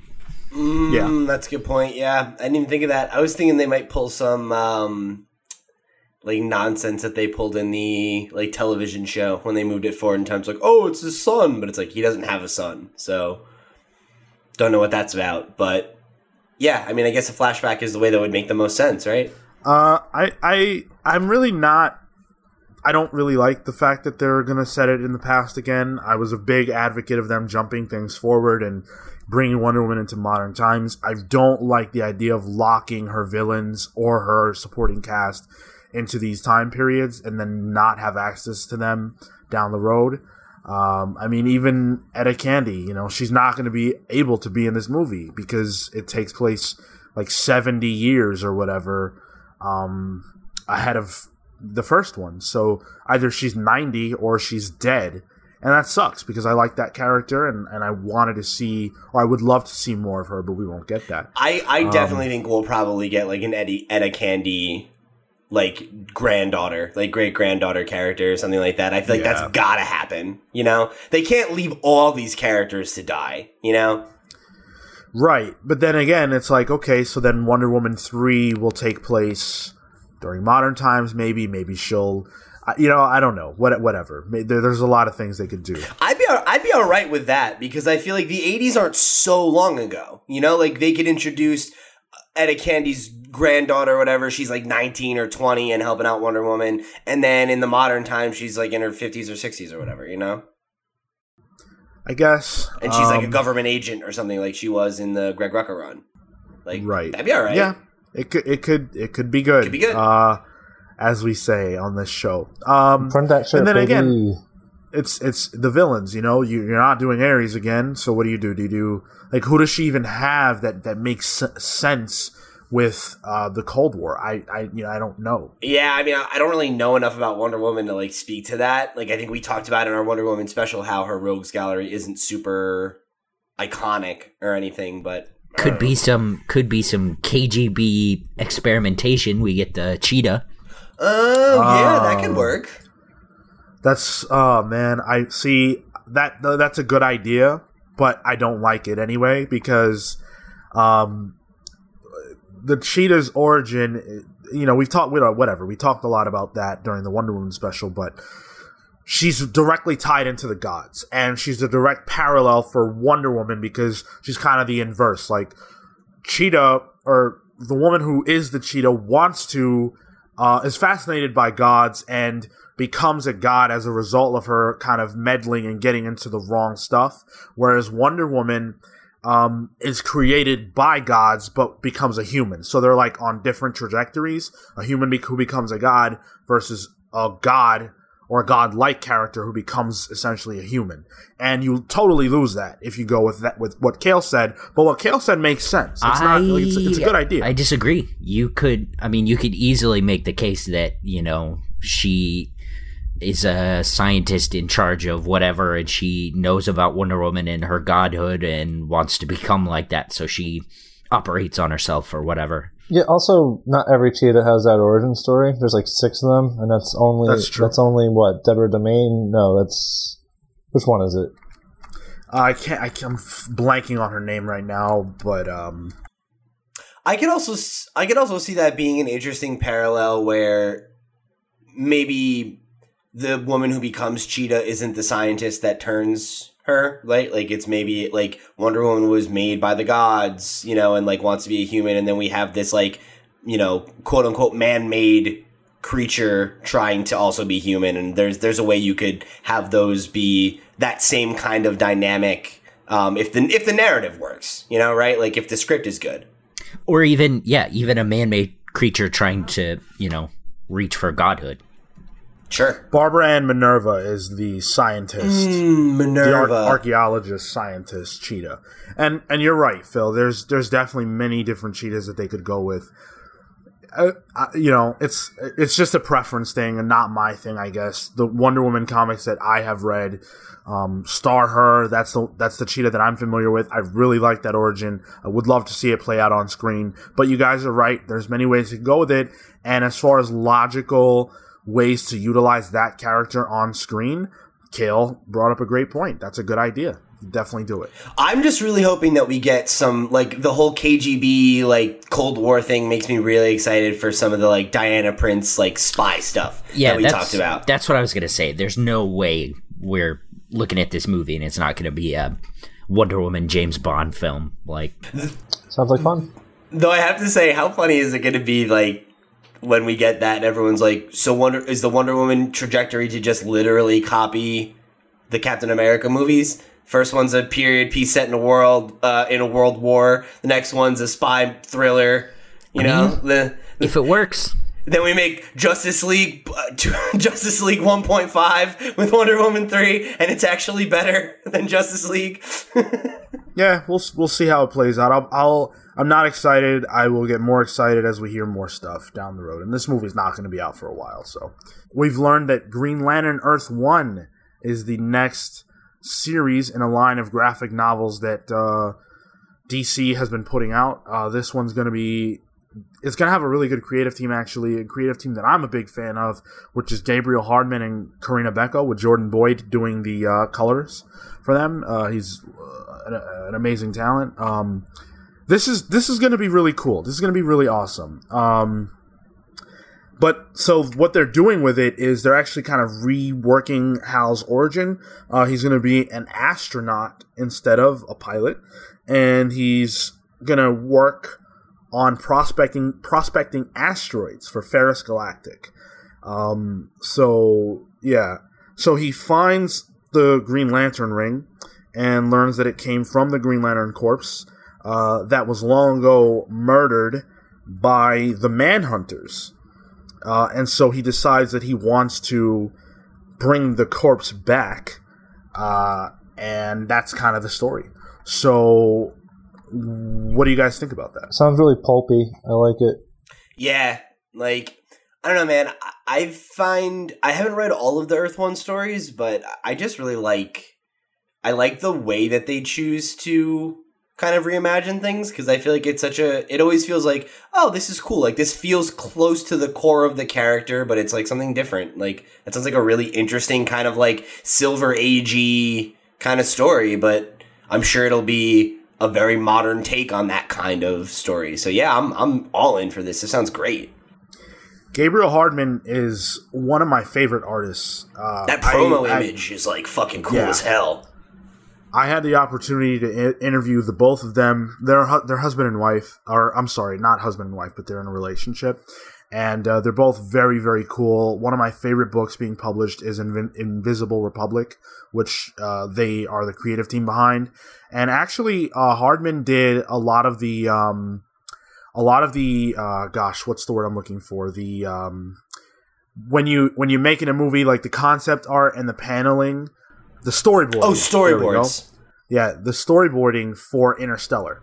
Speaker 3: Mm, that's a good point. Yeah, I didn't even think of that. I was thinking they might pull some um, like nonsense that they pulled in the like television show when they moved it forward in time. It's like, oh, it's his son, but it's like he doesn't have a son, so don't know what that's about. But yeah, I mean, I guess a flashback is the way that would make the most sense, right?
Speaker 1: Uh, I, I, I'm really not. I don't really like the fact that they're gonna set it in the past again. I was a big advocate of them jumping things forward and bringing Wonder Woman into modern times. I don't like the idea of locking her villains or her supporting cast into these time periods and then not have access to them down the road. Um, I mean, even Etta Candy, you know, she's not going to be able to be in this movie because it takes place like 70 years or whatever um, ahead of the first one. So either she's 90 or she's dead. And that sucks because I like that character and, and I wanted to see, or I would love to see more of her, but we won't get that.
Speaker 3: I I um, definitely think we'll probably get like an Eddie Etta Candy like granddaughter, like great granddaughter character or something like that. I feel like
Speaker 1: Yeah.
Speaker 3: that's gotta happen. You know, they can't leave all these characters to die. You know,
Speaker 1: Right, but then again, it's like okay, so then Wonder Woman three will take place during modern times. Maybe, maybe she'll, you know, I don't know. What, whatever. There's a lot of things they could do.
Speaker 3: I'd be I'd be all right with that because I feel like the '80s aren't so long ago. You know, like they could introduce Etta Candy's granddaughter or whatever. She's like 19 or 20 and helping out Wonder Woman, and then in the modern time, she's like in her 50s or 60s or whatever. You know,
Speaker 1: I guess.
Speaker 3: and she's like a
Speaker 1: Um,
Speaker 3: government agent or something like she was in the Greg Rucka run. Like,
Speaker 1: Right.
Speaker 3: That'd be all right.
Speaker 1: Yeah, it could. It could. It could be good.
Speaker 3: Could be good.
Speaker 1: Uh, as we say on this show. Um,
Speaker 2: Print that shit,
Speaker 1: and then
Speaker 2: baby.
Speaker 1: again, it's it's the villains. You know, you, you're not doing Ares again. So what do you do? Do you do like who does she even have that that makes sense with uh, the Cold War? I I you know I don't know.
Speaker 3: Yeah, I mean, I I don't really know enough about Wonder Woman to like speak to that. Like, I think we talked about in our Wonder Woman special how her rogues gallery isn't super iconic or anything, but
Speaker 4: Could be some could be some KGB experimentation. We get the cheetah.
Speaker 3: Oh yeah, that could
Speaker 1: Oh.
Speaker 3: work.
Speaker 1: That's oh man, I see that that's a good idea, but I don't like it anyway because um the cheetah's origin, you know, we've talked with whatever. We talked a lot about that during the Wonder Woman special, but she's directly tied into the gods and she's a direct parallel for Wonder Woman because she's kind of the inverse. Like Cheetah or the woman who is the cheetah wants to uh, is fascinated by gods and becomes a god as a result of her kind of meddling and getting into the wrong stuff. Whereas wonder woman um, is created by gods but becomes a human. So they're like on different trajectories. A human be- who becomes a god versus a god or a god-like character who becomes essentially a human and you totally lose that if you go with that with what Cale said but what Cale said makes sense it's not like, it's, it's a good idea
Speaker 4: I disagree. You could, I mean, you could easily make the case that you know she is a scientist in charge of whatever, and she knows about Wonder Woman and her godhood, and wants to become like that, so she operates on herself or whatever.
Speaker 2: Yeah. Also, not every cheetah has that origin story. There's like six of them, and that's only
Speaker 1: That's true.
Speaker 2: that's only what Deborah Domaine. No, that's which one is it?
Speaker 1: I can't. I I'm blanking on her name right now, but um,
Speaker 3: I could also I could also see that being an interesting parallel where maybe the woman who becomes Cheetah isn't the scientist that turns her, right? Like it's maybe like Wonder Woman was made by the gods, you know, and like wants to be a human, and then we have this like you know quote unquote man made creature trying to also be human, and there's there's a way you could have those be that same kind of dynamic. Um, if the if the narrative works, you know, right? Like if the script is good.
Speaker 4: Or even, yeah, even a man-made creature trying to, you know, reach for godhood.
Speaker 3: Sure.
Speaker 1: Barbara Ann Minerva is the scientist,
Speaker 3: Mm,
Speaker 1: the ar- archaeologist, scientist cheetah, and and you're right, Phil. There's there's definitely many different cheetahs that they could go with. Uh, I- you know, it's it's just a preference thing and not my thing, I guess. The Wonder Woman comics that I have read, um, star her. That's the that's the cheetah that I'm familiar with. I really like that origin. I would love to see it play out on screen. But you guys are right. There's many ways to go with it. And as far as logical ways to utilize that character on screen, Cale brought up a great point. That's a good idea. Definitely do it.
Speaker 3: I'm just really hoping that we get some like the whole KGB like Cold War thing makes me really excited for some of the like Diana Prince like spy stuff
Speaker 4: Yeah,
Speaker 3: that we talked about.
Speaker 4: That's what I was gonna say. There's no way we're looking at this movie and it's not gonna be a Wonder Woman James Bond film. Like,
Speaker 2: Sounds like fun.
Speaker 3: Though I have to say, how funny is it going to be like when we get that and everyone's like, so Wonder is the Wonder Woman trajectory to just literally copy the Captain America movies? First one's a period piece set in a world uh, in a world war. The next one's a spy thriller. You know, the,
Speaker 4: if it works,
Speaker 3: Then we make Justice League uh, Justice League 1.5 with Wonder Woman 3 and it's actually better than Justice League.
Speaker 1: Yeah, we'll we'll see how it plays out. I'll, I'll I'm not excited. I will get more excited as we hear more stuff down the road. And this movie's not going to be out for a while, so we've learned that Green Lantern Earth One is the next series in a line of graphic novels that uh, DC has been putting out. Uh, this one's going to be it's going to have a really good creative team, actually, a creative team that I'm a big fan of, which is Gabriel Hardman and Corinna Bechko, with Jordan Boyd doing the uh, colors for them. Uh, he's uh, an, an, amazing talent. Um, this is this is going to be really cool. This is going to be really awesome. Um, but so what they're doing with it is they're actually kind of reworking Hal's origin. Uh, he's going to be an astronaut instead of a pilot, and he's going to work on prospecting prospecting asteroids for Ferris Galactic. Um, so yeah, so he finds the Green Lantern ring and learns that it came from the Green Lantern corpse uh, that was long ago murdered by the Manhunters. Uh, and so he decides that he wants to bring the corpse back, uh, and that's kind of the story. So what do you guys think about that?
Speaker 2: Sounds really pulpy. I like it.
Speaker 3: Yeah, like I don't know, man. I find I haven't read all of the Earth One stories, but I just really like I like the way that they choose to kind of reimagine things because I feel like it's such a it always feels like oh this is cool like this feels close to the core of the character but it's like something different like that sounds like a really interesting kind of like silver agey kind of story but I'm sure it'll be a very modern take on that kind of story. So yeah, I'm I'm all in for this. This sounds great.
Speaker 1: Gabriel Hardman is one of my favorite artists. Uh,
Speaker 3: that promo I, image I, is like fucking cool yeah. as hell.
Speaker 1: I had the opportunity to interview the both of them. They're their husband and wife, or I'm sorry, not husband and wife, but they're in a relationship, and uh, they're both very very cool. One of my favorite books being published is Inv- Invisible Republic, which uh, they are the creative team behind. And actually, uh, Hardman did a lot of the um, a lot of the uh, gosh, what's the word I'm looking for? The um, when you when you're making a movie like the concept art and the paneling, the storyboard.
Speaker 3: Oh, storyboards.
Speaker 1: Yeah, the storyboarding for Interstellar.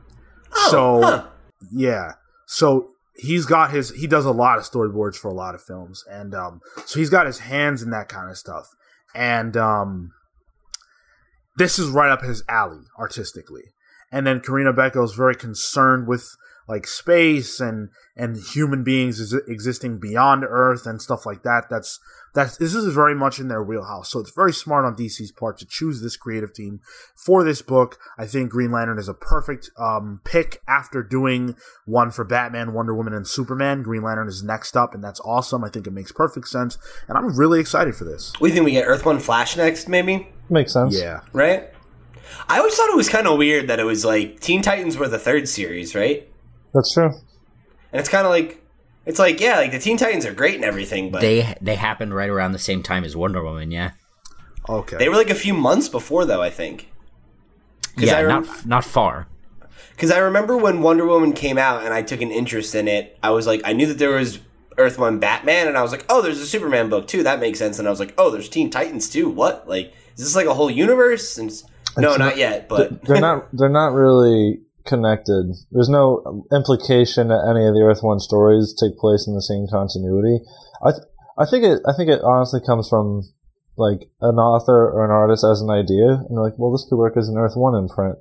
Speaker 1: Oh, so huh. yeah, so he's got his he does a lot of storyboards for a lot of films and um so he's got his hands in that kind of stuff and um this is right up his alley artistically and then Corinna Bechko is very concerned with like space and and human beings existing beyond Earth and stuff like that. That's that's this is very much in their wheelhouse. So it's very smart on DC's part to choose this creative team for this book. I think Green Lantern is a perfect um, pick after doing one for Batman, Wonder Woman, and Superman. Green Lantern is next up, and that's awesome. I think it makes perfect sense, and I'm really excited for this.
Speaker 3: We think we get Earth One Flash next, maybe.
Speaker 2: Makes sense.
Speaker 1: Yeah.
Speaker 3: Right. I always thought it was kind of weird that it was like Teen Titans were the third series, right?
Speaker 2: That's true.
Speaker 3: And it's kind of like it's like yeah, like the Teen Titans are great and everything, but
Speaker 4: they they happened right around the same time as Wonder Woman. Yeah.
Speaker 1: Okay.
Speaker 3: They were like a few months before though, I think.
Speaker 4: Yeah, rem- not not far.
Speaker 3: Because I remember when Wonder Woman came out and I took an interest in it. I was like, I knew that there was Earth One Batman, and I was like, oh, there's a Superman book too. That makes sense. And I was like, oh, there's Teen Titans too. What? Like, is this like a whole universe? And no, not, not yet. But
Speaker 2: they're not. They're not really connected. There's no implication that any of the Earth One stories take place in the same continuity. I th- I think it I think it honestly comes from like an author or an artist as an idea, and like, well, this could work as an Earth One imprint.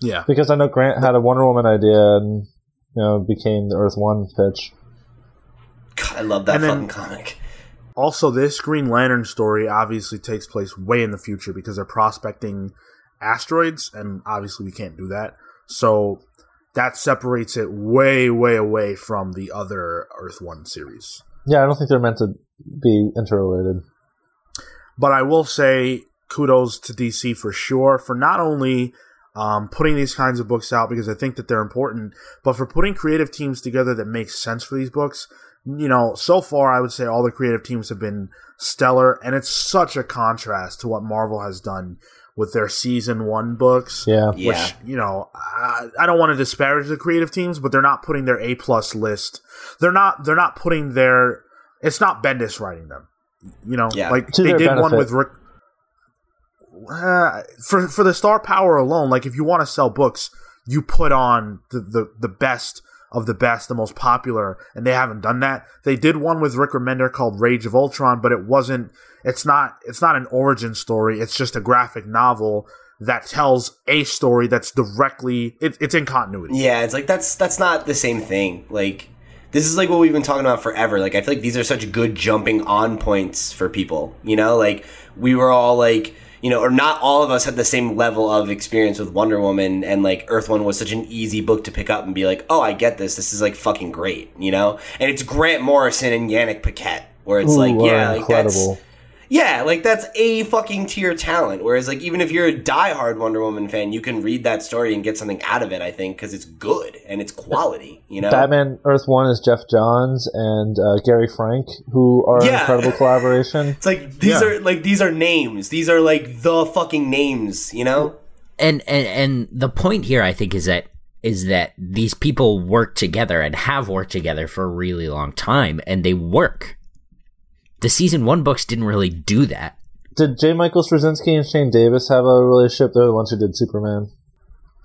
Speaker 1: Yeah,
Speaker 2: because I know Grant had a Wonder Woman idea, and you know became the Earth One pitch.
Speaker 3: God, I love that and fucking comic.
Speaker 1: Also, this Green Lantern story obviously takes place way in the future because they're prospecting asteroids, and obviously we can't do that. So that separates it way, way away from the other Earth One series.
Speaker 2: Yeah, I don't think they're meant to be interrelated.
Speaker 1: But I will say kudos to DC for sure for not only um, putting these kinds of books out because I think that they're important, but for putting creative teams together that make sense for these books. You know, so far I would say all the creative teams have been stellar, and it's such a contrast to what Marvel has done with their season one books.
Speaker 2: Yeah,
Speaker 1: which
Speaker 3: yeah.
Speaker 1: you know, I, I don't want to disparage the creative teams, but they're not putting their A plus list. They're not. They're not putting their. It's not Bendis writing them. You know,
Speaker 3: yeah.
Speaker 1: like
Speaker 2: To
Speaker 1: they did
Speaker 2: benefit.
Speaker 1: one with Rick. Uh, for for the star power alone, like if you want to sell books, you put on the, the the best of the best, the most popular, and they haven't done that. They did one with Rick Remender called Rage of Ultron, but it wasn't. It's not. It's not an origin story. It's just a graphic novel that tells a story that's directly it, it's in continuity.
Speaker 3: Yeah, it's like that's that's not the same thing. Like this is like what we've been talking about forever. Like I feel like these are such good jumping on points for people. You know, like we were all like you know, or not all of us had the same level of experience with Wonder Woman, and like Earth One was such an easy book to pick up and be like, oh, I get this. This is like fucking great, you know. And it's Grant Morrison and Yannick Paquette, where it's
Speaker 2: Ooh,
Speaker 3: like, yeah, like that's
Speaker 2: incredible.
Speaker 3: Yeah, like that's a fucking tier talent. Whereas, like, even if you're a diehard Wonder Woman fan, you can read that story and get something out of it. I think because it's good and it's quality. You know,
Speaker 2: Batman Earth One is Geoff Johns and uh, Gary Frank, who are an incredible collaboration.
Speaker 3: it's like these
Speaker 1: Yeah.
Speaker 3: are like these are names. These are like the fucking names. You know.
Speaker 4: and and and the point here i think is that is that these people work together and have worked together for a really long time and they work the season one books didn't really do that
Speaker 2: Did J. Michael Straczynski and Shane Davis have a relationship? They're the ones who did Superman.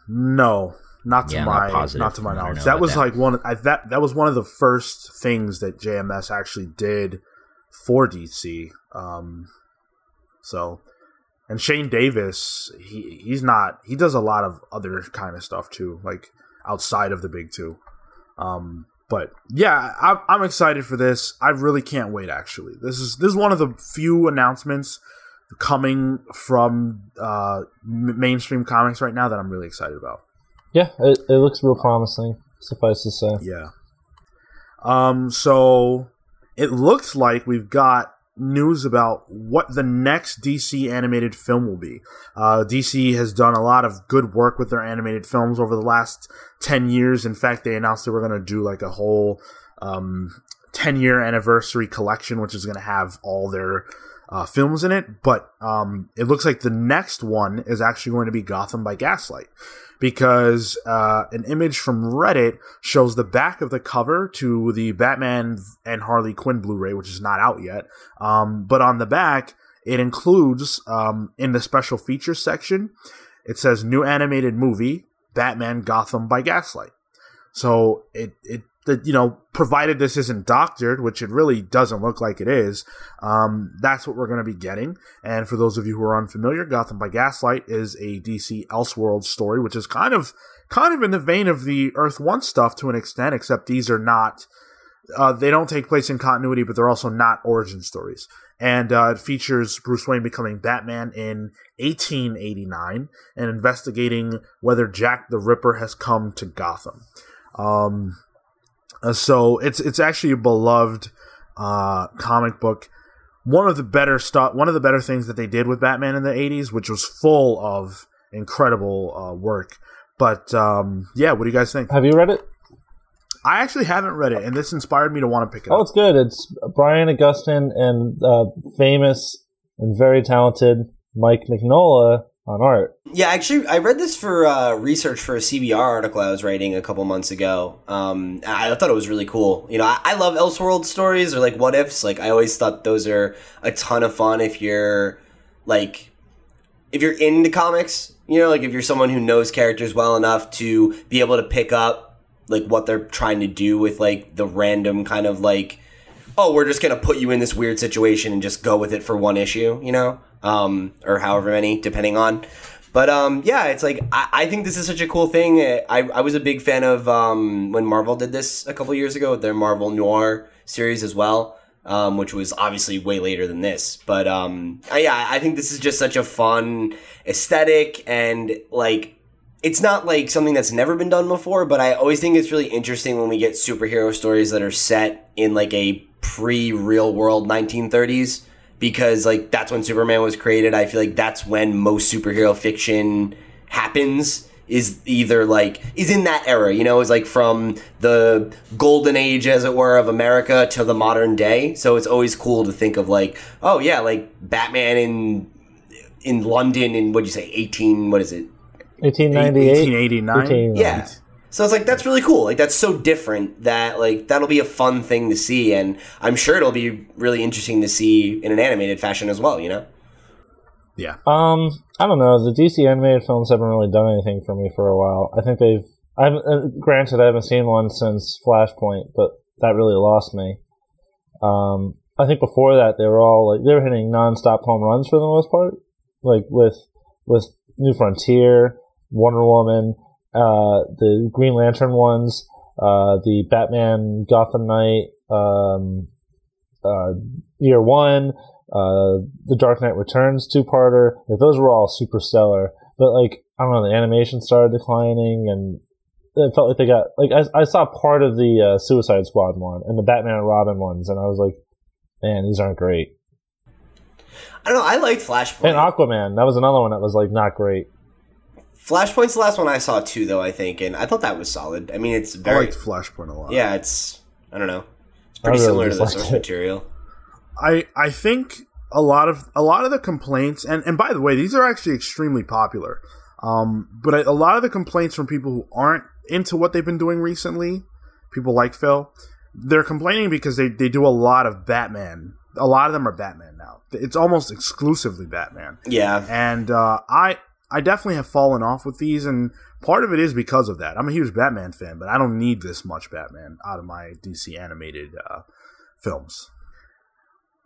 Speaker 1: No, not to
Speaker 4: Yeah, I'm not
Speaker 1: my not to my knowledge. That was
Speaker 4: that.
Speaker 1: like one I, that that was one of the first things that JMS actually did for DC. Um, so, and Shane Davis, he he's not he does a lot of other kind of stuff too, like outside of the big two. Um, but yeah, I'm, I'm excited for this. I really can't wait. Actually, this is this is one of the few announcements coming from uh, m- mainstream comics right now that I'm really excited about.
Speaker 2: Yeah, it, it looks real promising. Suffice to say.
Speaker 1: Yeah. Um. So it looks like we've got news about what the next DC animated film will be. Uh, DC has done a lot of good work with their animated films over the last ten years. In fact, they announced they were going to do like a whole um, ten year anniversary collection, which is going to have all their uh, films in it. But um, it looks like the next one is actually going to be Gotham by Gaslight because uh, an image from Reddit shows the back of the cover to the Batman and Harley Quinn Blu-ray, which is not out yet. Um, but on the back, it includes um, in the special features section, it says new animated movie Batman Gotham by Gaslight. So it it that you know provided this isn't doctored, which it really doesn't look like it is. Um, that's what we're going to be getting. And for those of you who are unfamiliar, Gotham by Gaslight is a DC Elseworld story, which is kind of kind of in the vein of the Earth One stuff to an extent, except these are not. Uh, they don't take place in continuity, but they're also not origin stories. And uh, it features Bruce Wayne becoming Batman in 1889 and investigating whether Jack the Ripper has come to Gotham. Um, so it's it's actually a beloved uh, comic book. One of the better stuff, one of the better things that they did with Batman in the '80s, which was full of incredible uh, work. But um, yeah, what do you guys think?
Speaker 2: Have you read it?
Speaker 1: I actually haven't read it, and this inspired me to want to pick it up.
Speaker 2: Oh,
Speaker 1: up.
Speaker 2: it's good. It's Brian Augustyn and uh, famous and very talented Mike Mignola on art.
Speaker 3: Yeah, actually, I read this for uh, research for a CBR article I was writing a couple months ago. Um, I thought it was really cool. You know, I, I love Elseworld stories or like what ifs. Like, I always thought those are a ton of fun if you're like if you're into comics. You know, like if you're someone who knows characters well enough to be able to pick up like what they're trying to do with like the random kind of like oh, we're just gonna put you in this weird situation and just go with it for one issue, you know, um, or however many, depending on. But um, yeah, it's like I, I think this is such a cool thing. I, I was a big fan of um, when Marvel did this a couple years ago with their Marvel Noir series as well, um, which was obviously way later than this. But um, I, yeah, I think this is just such a fun aesthetic and like it's not like something that's never been done before, but I always think it's really interesting when we get superhero stories that are set in like a pre real world 1930s because like that's when Superman was created. I feel like that's when most superhero fiction happens is either like is in that era, you know, is like from the golden age as it were of America to the modern day. So it's always cool to think of like, oh yeah, like Batman in in London in what'd you say, eighteen what is it?
Speaker 2: 1898.
Speaker 1: 1889.
Speaker 3: Yeah. So it's like that's really cool. Like that's so different that like that'll be a fun thing to see, and I'm sure it'll be really interesting to see in an animated fashion as well. You know.
Speaker 1: Yeah.
Speaker 2: Um, I don't know. The DC animated films haven't really done anything for me for a while. I think they've. I haven't, uh, granted, I haven't seen one since Flashpoint, but that really lost me. Um, I think before that they were all like they were hitting nonstop home runs for the most part, like with with New Frontier, Wonder Woman, uh, the Green Lantern ones, uh, the Batman Gotham Knight, um, uh, Year One, uh, the Dark Knight Returns two parter. Like, those were all super stellar. But like, I don't know, the animation started declining and it felt like they got, like, I, I saw part of the uh, Suicide Squad one and the Batman and Robin ones and I was like, man, these aren't great.
Speaker 3: I don't know. I liked Flashpoint.
Speaker 2: And Aquaman, that was another one that was like not great.
Speaker 3: Flashpoint's the last one I saw too, though. I think, and I thought that was solid. I mean, it's very
Speaker 1: I
Speaker 3: very
Speaker 1: liked Flashpoint a lot.
Speaker 3: yeah. It's I don't know. It's pretty
Speaker 2: really
Speaker 3: similar to the source
Speaker 2: it.
Speaker 3: material.
Speaker 1: I I think a lot of a lot of the complaints and and by the way, these are actually extremely popular. Um, but a, a lot of the complaints from people who aren't into what they've been doing recently, people like Phil, they're complaining because they they do a lot of Batman. A lot of them are Batman now. It's almost exclusively Batman.
Speaker 3: Yeah,
Speaker 1: and uh, I I definitely have fallen off with these, and part of it is because of that. I'm a huge Batman fan, but I don't need this much Batman out of my DC animated uh, films.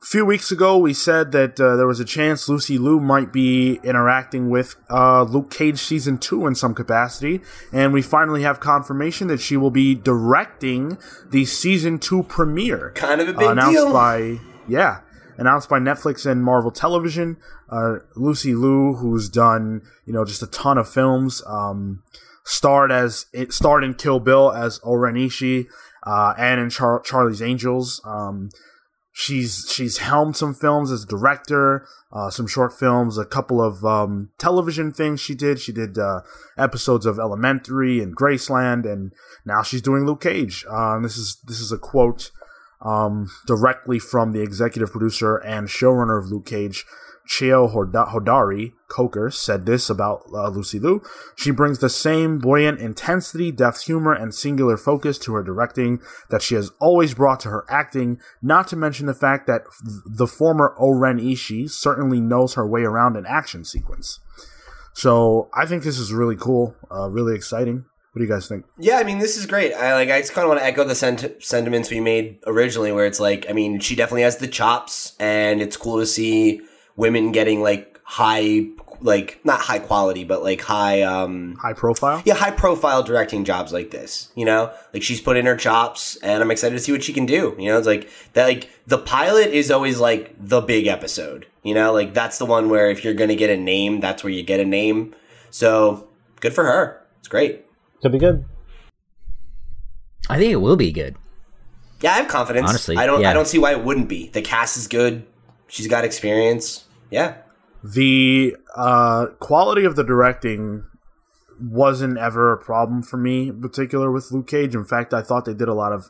Speaker 1: A few weeks ago, we said that uh, there was a chance Lucy Liu might be interacting with uh, Luke Cage season two in some capacity, and we finally have confirmation that she will be directing the season two premiere
Speaker 3: kind of a big
Speaker 1: uh, announced
Speaker 3: deal.
Speaker 1: by yeah announced by Netflix and Marvel Television. Uh, Lucy Liu, who's done you know just a ton of films, um, starred as it starred in Kill Bill as O-Ren Ishii, uh, and in Char- Charlie's Angels. Um, she's she's helmed some films as director, uh, some short films, a couple of um, television things she did. She did uh, episodes of Elementary and Graceland, and now she's doing Luke Cage. Uh, this is this is a quote um, directly from the executive producer and showrunner of Luke Cage, Hoda- Hodari Coker, said this about uh, Lucy Liu. She brings the same buoyant intensity, depth, humor, and singular focus to her directing that she has always brought to her acting, not to mention the fact that the former O-Ren Ishii certainly knows her way around an action sequence. So I think this is really cool, uh, really exciting. What do you guys think?
Speaker 3: Yeah, I mean, this is great. I like. I just kind of want to echo the sent- sentiments we made originally, where it's like, I mean, she definitely has the chops, and it's cool to see women getting like high, like not high quality, but like high, um,
Speaker 1: High profile?
Speaker 3: yeah, high profile directing jobs like this. You know, like she's put in her chops, and I'm excited to see what she can do. You know, it's like that. Like the pilot is always like the big episode. You know, like that's the one where if you're gonna get a name, that's where you get a name. So good for her. It's great.
Speaker 2: Could be good.
Speaker 4: I think it will be good.
Speaker 3: Yeah, I have confidence.
Speaker 4: Honestly,
Speaker 3: I don't.
Speaker 4: yeah.
Speaker 3: I don't see why it wouldn't be. The cast is good. She's got experience. Yeah,
Speaker 1: the uh, quality of the directing wasn't ever a problem for me, in particular with Luke Cage. In fact, I thought they did a lot of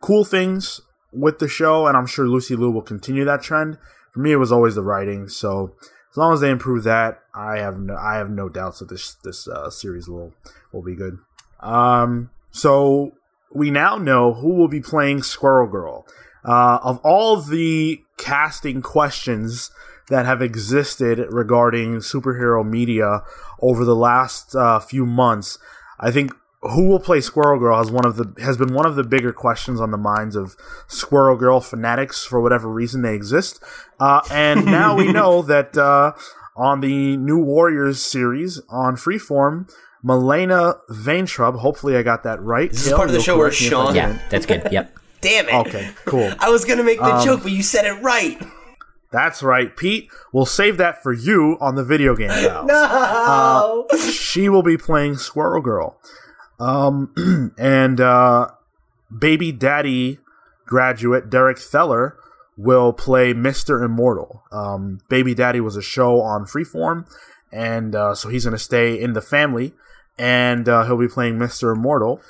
Speaker 1: cool things with the show, and I'm sure Lucy Liu will continue that trend. For me, it was always the writing. So as long as they improve that, I have no, I have no doubts that this this uh, series will will be good. Um, so we now know who will be playing Squirrel Girl. Uh, of all the casting questions that have existed regarding superhero media over the last uh, few months, I think who will play Squirrel Girl has one of the has been one of the bigger questions on the minds of Squirrel Girl fanatics for whatever reason they exist. Uh, and now we know that uh, on the New Warriors series on Freeform, Milana Vayntrub, hopefully I got that right.
Speaker 3: This is
Speaker 1: Cale,
Speaker 3: part of the show where
Speaker 1: correct me
Speaker 3: Sean-
Speaker 4: Yeah, that's good. Yep.
Speaker 3: damn it.
Speaker 1: Okay, cool.
Speaker 3: I was gonna make the
Speaker 1: Um,
Speaker 3: joke, but you said it right.
Speaker 1: That's right, Pete. We'll save that for you on the video game pals.
Speaker 3: No.
Speaker 1: she will be playing Squirrel Girl. Um, and uh, baby daddy graduate Derek Theller will play Mr. Immortal. Um, baby daddy was a show on Freeform, and uh, so he's going to stay in the family, and uh, he'll be playing Mr. Immortal.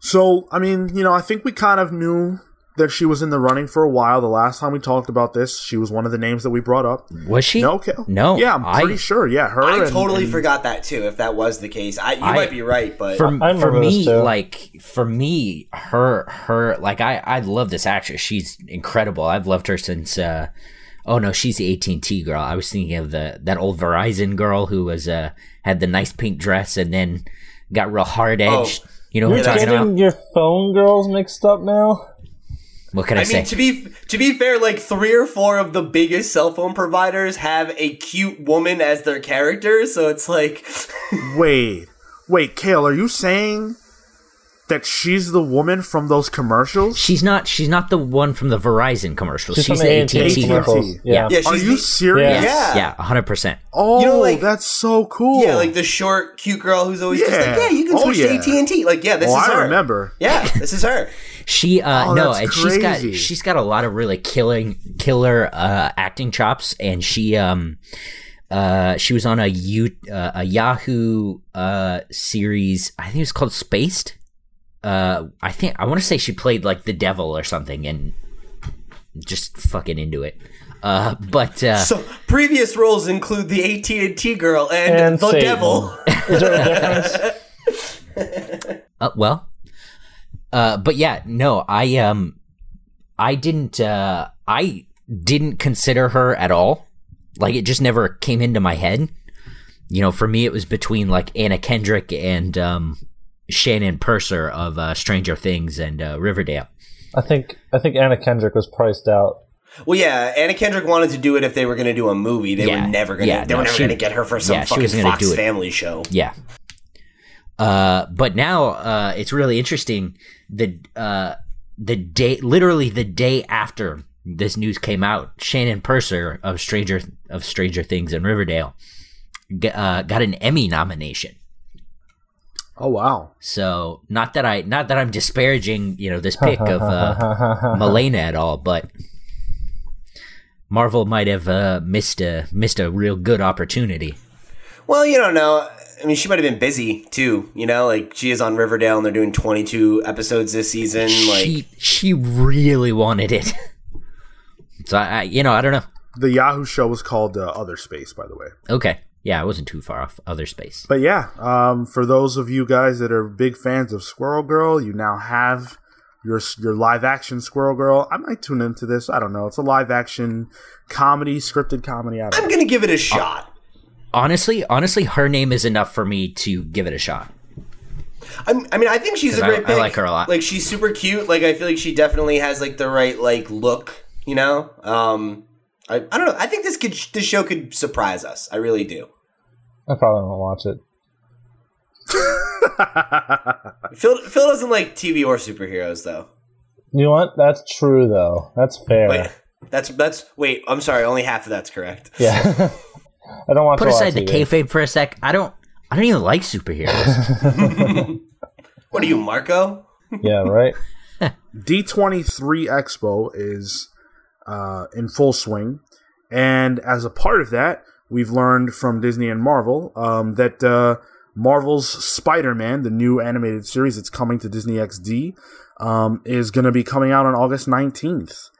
Speaker 1: So, I mean, you know, I think we kind of knew that she was in the running for a while. The last time we talked about this, she was one of the names that we brought up.
Speaker 4: Was she?
Speaker 1: No, Kel?
Speaker 4: No,
Speaker 1: Yeah, I'm
Speaker 4: I-
Speaker 1: pretty sure. Yeah, her.
Speaker 3: I
Speaker 1: and-
Speaker 3: totally
Speaker 1: and-
Speaker 3: forgot that too. If that was the case, I, you
Speaker 4: I-
Speaker 3: might be right, but
Speaker 4: for, for me like for me her her like i i love this actress she's incredible i've loved her since uh oh no she's the at&t girl i was thinking of the that old verizon girl who was uh had the nice pink dress and then got real hard edged you know
Speaker 2: You're
Speaker 4: what i'm talking
Speaker 2: getting
Speaker 4: about
Speaker 2: your phone girls mixed up now.
Speaker 4: What can I,
Speaker 3: I
Speaker 4: say?
Speaker 3: mean, to be to be fair, like three or four of the biggest cell phone providers have a cute woman as their character, so it's like,
Speaker 1: Wait, wait, Cale, are you saying that she's the woman from those commercials?
Speaker 4: she's not. She's not the one from the Verizon commercials. She's,
Speaker 2: from
Speaker 4: the AT&T.
Speaker 1: AT&T.
Speaker 2: commercials. Yeah.
Speaker 3: yeah,
Speaker 1: Are you
Speaker 3: the,
Speaker 1: serious?
Speaker 2: Yeah.
Speaker 3: Yeah.
Speaker 4: Yeah, hundred percent.
Speaker 1: Oh,
Speaker 3: You know, like-
Speaker 1: that's so cool.
Speaker 3: yeah, like the short, cute girl who's always just like,
Speaker 1: Yeah.
Speaker 3: yeah, you can
Speaker 1: Oh,
Speaker 3: switch
Speaker 1: yeah.
Speaker 3: to AT and T. Like, yeah, this
Speaker 1: oh,
Speaker 3: is
Speaker 1: I
Speaker 3: her.
Speaker 1: remember.
Speaker 3: Yeah, this is her.
Speaker 4: She uh
Speaker 1: Oh,
Speaker 4: no,
Speaker 1: that's
Speaker 4: and she's got she's got a lot of really killing killer uh acting chops and she um uh she was on a U uh, a Yahoo uh series, I think it was called Spaced. Uh I think I want to say she played like the devil or something and just fucking into it. Uh but uh
Speaker 3: So previous roles include the AT and T girl and,
Speaker 2: And
Speaker 3: the
Speaker 2: Satan.
Speaker 3: devil.
Speaker 2: Is there a difference?
Speaker 4: Uh, well, uh, but yeah, no, I um, I didn't, uh, I didn't consider her at all. Like it just never came into my head. You know, for me, it was between like Anna Kendrick and um, Shannon Purser of uh, Stranger Things and uh, Riverdale.
Speaker 2: I think I think Anna Kendrick was priced out.
Speaker 3: Well, yeah, Anna Kendrick wanted to do it if they were going to do a movie. They
Speaker 4: Yeah.
Speaker 3: were never going to.
Speaker 4: Yeah,
Speaker 3: they were never going to get her for some
Speaker 4: yeah, she
Speaker 3: fucking
Speaker 4: was
Speaker 3: Fox. Family show.
Speaker 4: Yeah. Uh, but now uh, it's really interesting. The uh, the day, literally the day after this news came out, Shannon Purser of Stranger of Stranger Things and Riverdale uh, got an Emmy nomination.
Speaker 1: Oh wow.
Speaker 4: So not that I not that I'm disparaging you know this pick of uh, Milana at all, but Marvel might have uh, missed a missed a real good opportunity.
Speaker 3: Well, you don't know. I mean, she might have been busy too. You know, like she is on Riverdale, and they're doing twenty-two episodes this season. Like,
Speaker 4: she she really wanted it. so I, I you know I don't know.
Speaker 1: The Yahoo show was called uh, Other Space, by the way.
Speaker 4: Okay, yeah, I wasn't too far off. Other space.
Speaker 1: But yeah, um, for those of you guys that are big fans of Squirrel Girl, you now have your your live action Squirrel Girl. I might tune into this. I don't know. It's a live action comedy, scripted comedy. I don't
Speaker 3: I'm
Speaker 1: know.
Speaker 3: gonna give it a shot.
Speaker 4: Honestly, honestly, her name is enough for me to give it a shot.
Speaker 3: I'm, I mean, I think she's a great
Speaker 4: I
Speaker 3: pick.
Speaker 4: like her a lot.
Speaker 3: Like, she's super cute. Like, I feel like she definitely has like the right like look. You know, um, I, I don't know. I think this could this show could surprise us. I really do.
Speaker 2: I probably won't watch it.
Speaker 3: Phil Phil doesn't like TV or superheroes though.
Speaker 2: You know what? That's true though. That's fair.
Speaker 3: Wait, that's that's wait. I'm sorry. Only half of that's correct.
Speaker 2: Yeah. I don't watch.
Speaker 4: Put
Speaker 2: a
Speaker 4: aside
Speaker 2: of
Speaker 4: the
Speaker 2: TV.
Speaker 4: kayfabe for a sec. I don't. I don't even like superheroes.
Speaker 3: What are you, Marco?
Speaker 2: Yeah. Right.
Speaker 1: D23 Expo is uh, in full swing. And as a part of that, we've learned from Disney and Marvel um, that uh, Marvel's Spider Man, the new animated series that's coming to Disney XD, um, is going to be coming out on August 19th.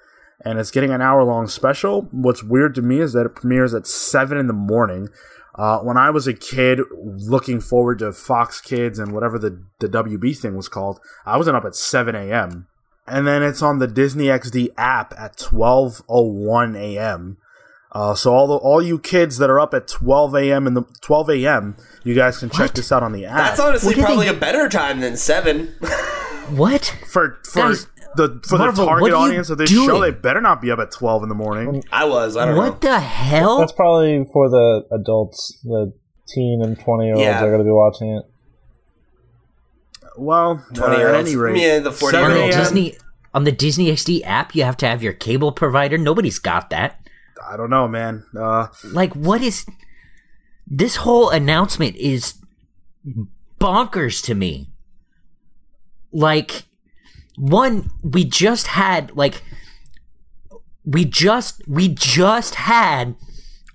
Speaker 1: And it's getting an hour long special. What's weird to me is that it premieres at 7 in the morning. Uh, when I was a kid looking forward to Fox Kids and whatever the, the WB thing was called, I wasn't up at 7 a.m. And then it's on the Disney XD app at 12:01 a.m. Uh, so all the all you kids that are up at 12 a.m. in the 12 a.m. you guys can check this out on the app.
Speaker 3: That's honestly
Speaker 4: What
Speaker 3: probably
Speaker 4: they-
Speaker 3: a better time than seven.
Speaker 4: what?
Speaker 1: for for
Speaker 4: Guys,
Speaker 1: the for
Speaker 4: Marvel,
Speaker 1: the target audience of this
Speaker 4: doing?
Speaker 1: show. They better not be up at 12 in the morning.
Speaker 3: I was. I don't
Speaker 4: What
Speaker 3: know.
Speaker 4: What the hell?
Speaker 2: That's probably for the adults. The teen and twenty year olds
Speaker 3: Yeah.
Speaker 2: are going to be watching it.
Speaker 1: Well,
Speaker 3: 20
Speaker 1: uh, at any rate,
Speaker 3: Yeah, the 40 year olds.
Speaker 4: Disney on the Disney XD app, you have to have your cable provider. Nobody's got that.
Speaker 1: I don't know, man. Uh,
Speaker 4: Like, what is this whole announcement is bonkers to me. Like, one, we just had like we just we just had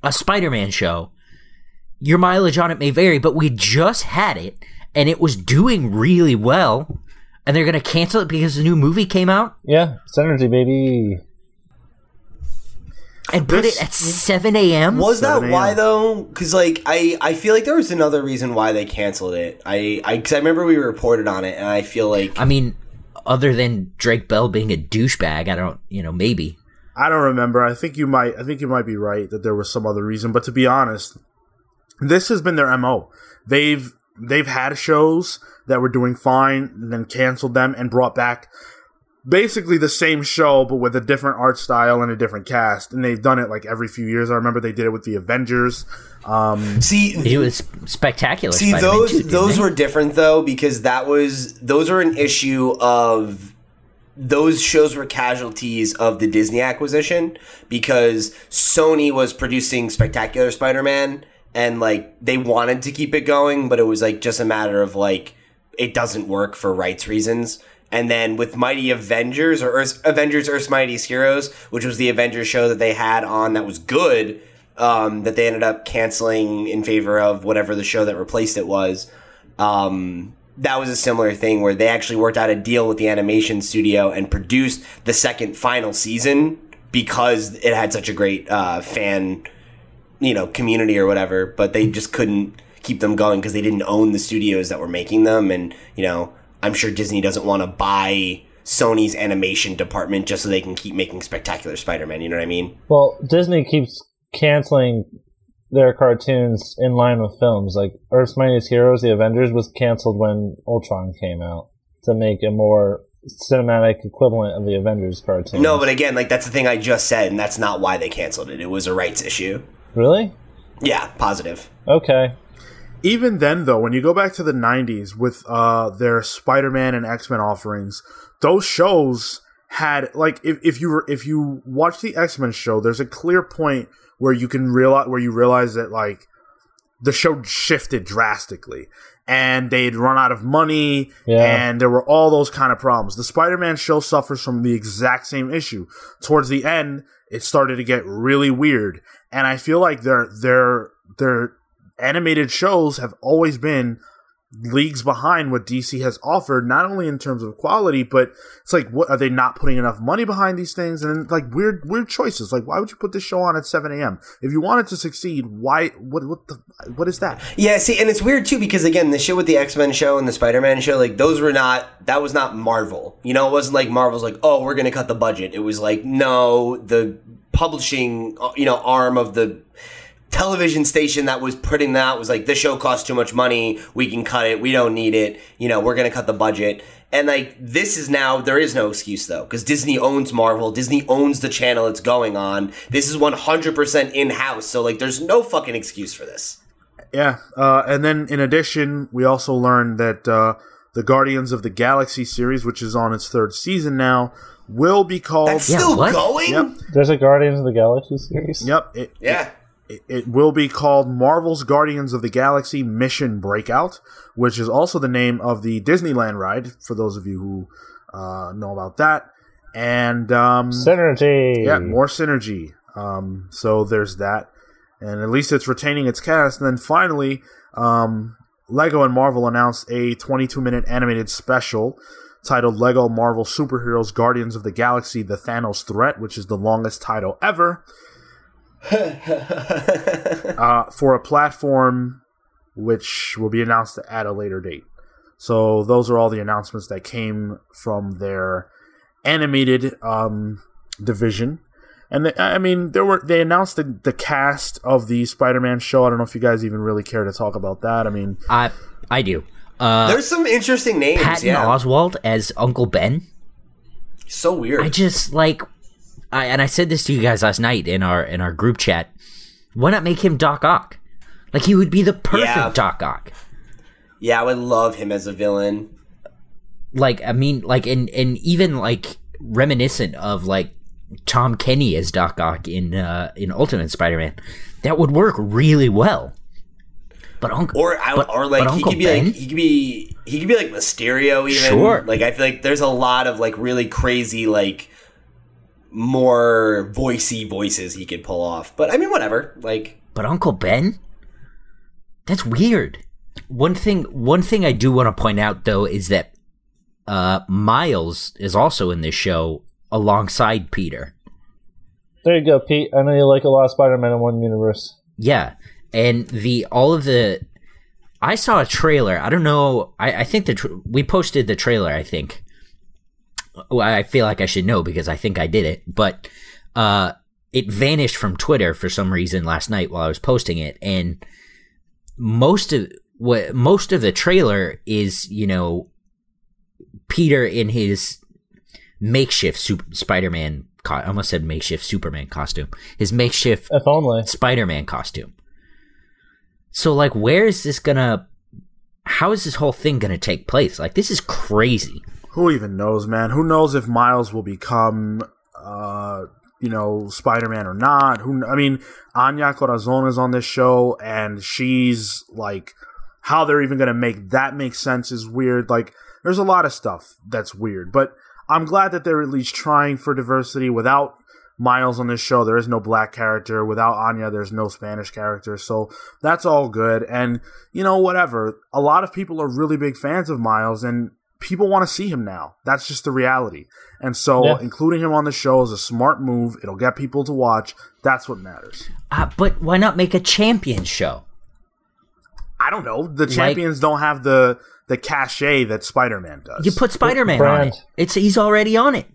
Speaker 4: a Spider-Man show. Your mileage on it may vary, but we just had it, and it was doing really well. And they're gonna cancel it because the new movie came out
Speaker 2: Yeah, synergy, baby.
Speaker 4: And put
Speaker 1: This-
Speaker 4: it at seven a.m.
Speaker 3: Was that why though? Because like I, I feel like there was another reason why they canceled it. I, I, cause I remember we reported on it, and I feel like
Speaker 4: I mean, other than Drake Bell being a douchebag, I don't, you know, maybe.
Speaker 1: I don't remember. I think you might. I think you might be right that there was some other reason. But to be honest, this has been their mo. They've they've had shows that were doing fine, and then canceled them and brought back basically the same show but with a different art style and a different cast and they've done it like every few years i remember they did it with the avengers um
Speaker 3: See,
Speaker 4: It was spectacular.
Speaker 3: See
Speaker 4: Spider-Man
Speaker 3: those
Speaker 4: too,
Speaker 3: those
Speaker 4: they?
Speaker 3: were different though because that was those are an issue of those shows were casualties of the Disney acquisition because Sony was producing Spectacular Spider-Man and like they wanted to keep it going but it was like just a matter of like it doesn't work for rights reasons. And then with Mighty Avengers or Earth, Avengers Earth's Mightiest Heroes, which was the Avengers show that they had on that was good, um, that they ended up canceling in favor of whatever the show that replaced it was. Um, that was a similar thing where they actually worked out a deal with the animation studio and produced the second final season because it had such a great uh, fan, you know, community or whatever. But they just couldn't keep them going because they didn't own the studios that were making them, and you know, I'm sure Disney doesn't want to buy Sony's animation department just so they can keep making spectacular Spider-Man. You know what I mean?
Speaker 2: Well, Disney keeps canceling their cartoons in line with films. Like Earth's Mightiest Heroes, The Avengers was canceled when Ultron came out to make a more cinematic equivalent of the Avengers cartoon.
Speaker 3: No, but again, like that's the thing I just said, and that's not why they canceled it. It was a rights issue.
Speaker 2: really?
Speaker 3: Yeah, positive.
Speaker 2: Okay.
Speaker 1: Even then though when you go back to the 90s with uh their spider-man and x-men offerings those shows had like if, if you were if you watch the x-men show there's a clear point where you can realize where you realize that like the show shifted drastically and they'd run out of money
Speaker 2: Yeah.
Speaker 1: and there were all those kind of problems the spider-man show suffers from the exact same issue towards the end it started to get really weird and i feel like they're they're their animated shows have always been leagues behind what DC has offered, not only in terms of quality, but it's like, what are they not putting enough money behind these things? And like weird, weird choices. Like, why would you put this show on at 7 a.m. if you want it to succeed? Why? What? What the? What is that?
Speaker 3: Yeah, see, and it's weird too because again, the shit with the X Men show and the Spider Man show, like those were not. That was not Marvel. You know, it wasn't like Marvel's like, oh, we're gonna cut the budget. It was like, no, the publishing, uh, you know, arm of the television station that was putting that out was like, this show costs too much money. We can cut it. We don't need it. You know, we're gonna cut the budget. And like this is now there is no excuse though because Disney owns Marvel. Disney owns the channel it's going on. This is 100% in house. So like, there's no fucking excuse for this.
Speaker 1: Yeah, uh, and then in addition, we also learned that uh, the Guardians of the Galaxy series, which is on its third season now, will be called.
Speaker 3: That's still
Speaker 4: what?
Speaker 3: going.
Speaker 1: Yep.
Speaker 2: There's a Guardians of the Galaxy series.
Speaker 1: Yep. It,
Speaker 3: Yeah.
Speaker 1: it, it will be called Marvel's Guardians of the Galaxy Mission Breakout, which is also the name of the Disneyland ride, for those of you who uh, know about that. And um,
Speaker 2: Synergy.
Speaker 1: yeah, more synergy. Um, so there's that. And at least it's retaining its cast. And then finally, um, Lego and Marvel announced a 22 minute animated special titled Lego Marvel Superheroes Guardians of the Galaxy The Thanos Threat, which is the longest title ever. uh, for a platform which will be announced at a later date. So those are all the announcements that came from their animated um, division. And they, I mean, there were they announced the, the cast of the Spider-Man show. I don't know if you guys even really care to talk about that. I mean,
Speaker 4: I I do. Uh,
Speaker 3: There's some interesting names.
Speaker 4: Patton
Speaker 3: yeah.
Speaker 4: Oswalt as Uncle Ben.
Speaker 3: So weird.
Speaker 4: I just like, I, and I said this to you guys last night in our in our group chat. Why not make him Doc Ock? Like he would be the perfect
Speaker 3: Yeah.
Speaker 4: Doc Ock.
Speaker 3: yeah, I would love him as a villain.
Speaker 4: Like I mean, like and and even like reminiscent of like Tom Kenny as Doc Ock in uh, in Ultimate Spider-Man. That would work really well. But Uncle
Speaker 3: Or I,
Speaker 4: but-
Speaker 3: or like he
Speaker 4: Uncle
Speaker 3: could be
Speaker 4: Ben?
Speaker 3: like he could be he could be like Mysterio even.
Speaker 4: Sure.
Speaker 3: Like I feel like there's a lot of like really crazy like more voicey voices he could pull off. But I mean whatever. Like
Speaker 4: But Uncle Ben? That's weird. One thing one thing I do want to point out though is that uh Miles is also in this show alongside Peter.
Speaker 2: There you go, Pete. I know you like a lot of Spider-Man in one universe.
Speaker 4: Yeah. And the all of the I saw a trailer. I don't know. I, I think the tr- we posted the trailer. I think. Well, I feel like I should know because I think I did it, but uh, it vanished from Twitter for some reason last night while I was posting it, and most of what most of the trailer is you know Peter in his makeshift super, Spider-Man. Co- I almost said makeshift Superman costume. His makeshift
Speaker 2: If only.
Speaker 4: Spider-Man costume. So like, where is this gonna? How is this whole thing gonna take place? Like, this is crazy.
Speaker 1: Who even knows, man? Who knows if Miles will become, uh, you know, Spider Man or not? Who? I mean, Anya Corazon is on this show, and she's like, how they're even gonna make that make sense is weird. Like, there's a lot of stuff that's weird, but I'm glad that they're at least trying for diversity without. Miles on this show, there is no black character. Without Anya, there's no Spanish character. So that's all good. And, you know, whatever. A lot of people are really big fans of Miles, and people want to see him now. That's just the reality. And so
Speaker 2: Yeah.
Speaker 1: including him on the show is a smart move. It'll get people to watch. That's what matters.
Speaker 4: Uh, but why not make a champion show?
Speaker 1: I don't know. The champions don't have the the cachet that Spider Man does.
Speaker 4: You put Spider-Man on it. It's he's already on it.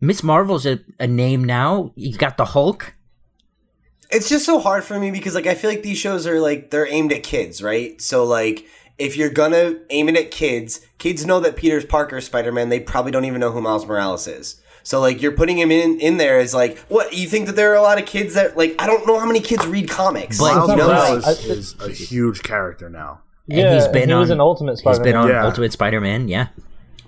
Speaker 4: Miss Marvel's a, a name now. You got the Hulk.
Speaker 3: It's just so hard for me because like I feel like these shows are like they're aimed at kids, right? So like if you're gonna aim it at kids, kids know that Peter's Parker Spider Man. They probably don't even know who Miles Morales is. So like you're putting him in in there as like what you think that there are a lot of kids that like I don't know how many kids read comics.
Speaker 4: But-
Speaker 1: Miles
Speaker 3: you know,
Speaker 1: Morales
Speaker 3: like,
Speaker 2: I-
Speaker 1: is a huge character now.
Speaker 4: And
Speaker 2: yeah,
Speaker 4: he's been
Speaker 2: he was
Speaker 4: on-
Speaker 2: an Ultimate
Speaker 4: He's
Speaker 2: Spider-Man.
Speaker 4: been on
Speaker 1: Yeah.
Speaker 4: Ultimate Spider-Man, yeah,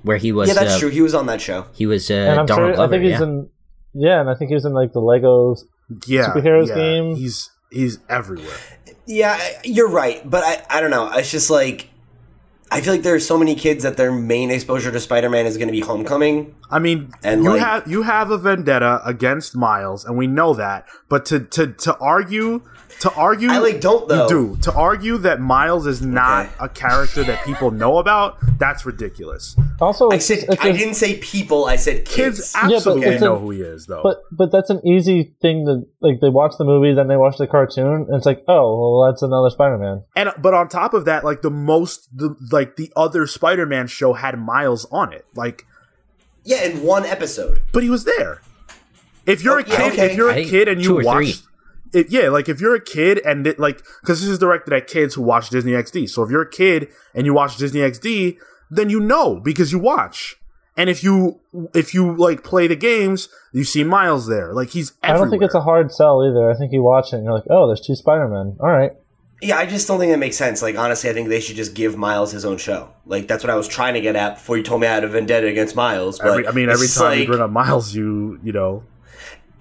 Speaker 4: where he was.
Speaker 3: yeah, that's
Speaker 4: uh,
Speaker 3: true. He was on that show.
Speaker 4: He was uh,
Speaker 2: and I'm
Speaker 4: Donald
Speaker 2: sure.
Speaker 4: Glover.
Speaker 2: I think he's
Speaker 4: yeah.
Speaker 2: in. Yeah, and I think he was in like the Legos
Speaker 1: Yeah,
Speaker 2: Superheroes
Speaker 1: yeah.
Speaker 2: game.
Speaker 1: He's he's everywhere.
Speaker 3: Yeah, you're right, but I I don't know. It's just like I feel like there are so many kids that their main exposure to Spider Man is going to be Homecoming.
Speaker 1: I mean,
Speaker 3: And,
Speaker 1: you
Speaker 3: like-
Speaker 1: have you have a vendetta against Miles, and we know that. But to to to argue to argue,
Speaker 3: I, like, don't, though.
Speaker 1: You do to argue that Miles is not
Speaker 3: Okay.
Speaker 1: a character that people know about. That's ridiculous.
Speaker 2: Also,
Speaker 3: I said I
Speaker 2: a-
Speaker 3: didn't say people. I said
Speaker 1: Kids
Speaker 3: kids.
Speaker 1: absolutely
Speaker 2: it's a-
Speaker 1: know who he is, though.
Speaker 2: But but that's an easy thing to like. They watch the movie, then they watch the cartoon, and it's like, oh, well, that's another Spider-Man.
Speaker 1: and but on top of that, like the most the like the other Spider-Man show had Miles on it. Like,
Speaker 3: yeah, in one episode.
Speaker 1: but he was there. If you're
Speaker 3: Oh,
Speaker 1: a
Speaker 3: yeah,
Speaker 1: kid,
Speaker 3: okay.
Speaker 1: if you're a kid and you watch, it, yeah, like if you're a kid and it, like because this is directed at kids who watch Disney XD. So if you're a kid and you watch Disney XD, then you know because you watch. And if you if you like play the games, you see Miles there. Like he's. Everywhere.
Speaker 2: I don't think it's a hard sell either. I think you watch it and you're like, oh, there's two Spider-Men. All right.
Speaker 3: Yeah, I just don't think that makes sense. Like honestly, I think they should just give Miles his own show. Like that's what I was trying to get at before you told me I had a vendetta against Miles. But
Speaker 1: Every, I mean, every
Speaker 3: it's
Speaker 1: time you
Speaker 3: like-
Speaker 1: bring up Miles, you you know.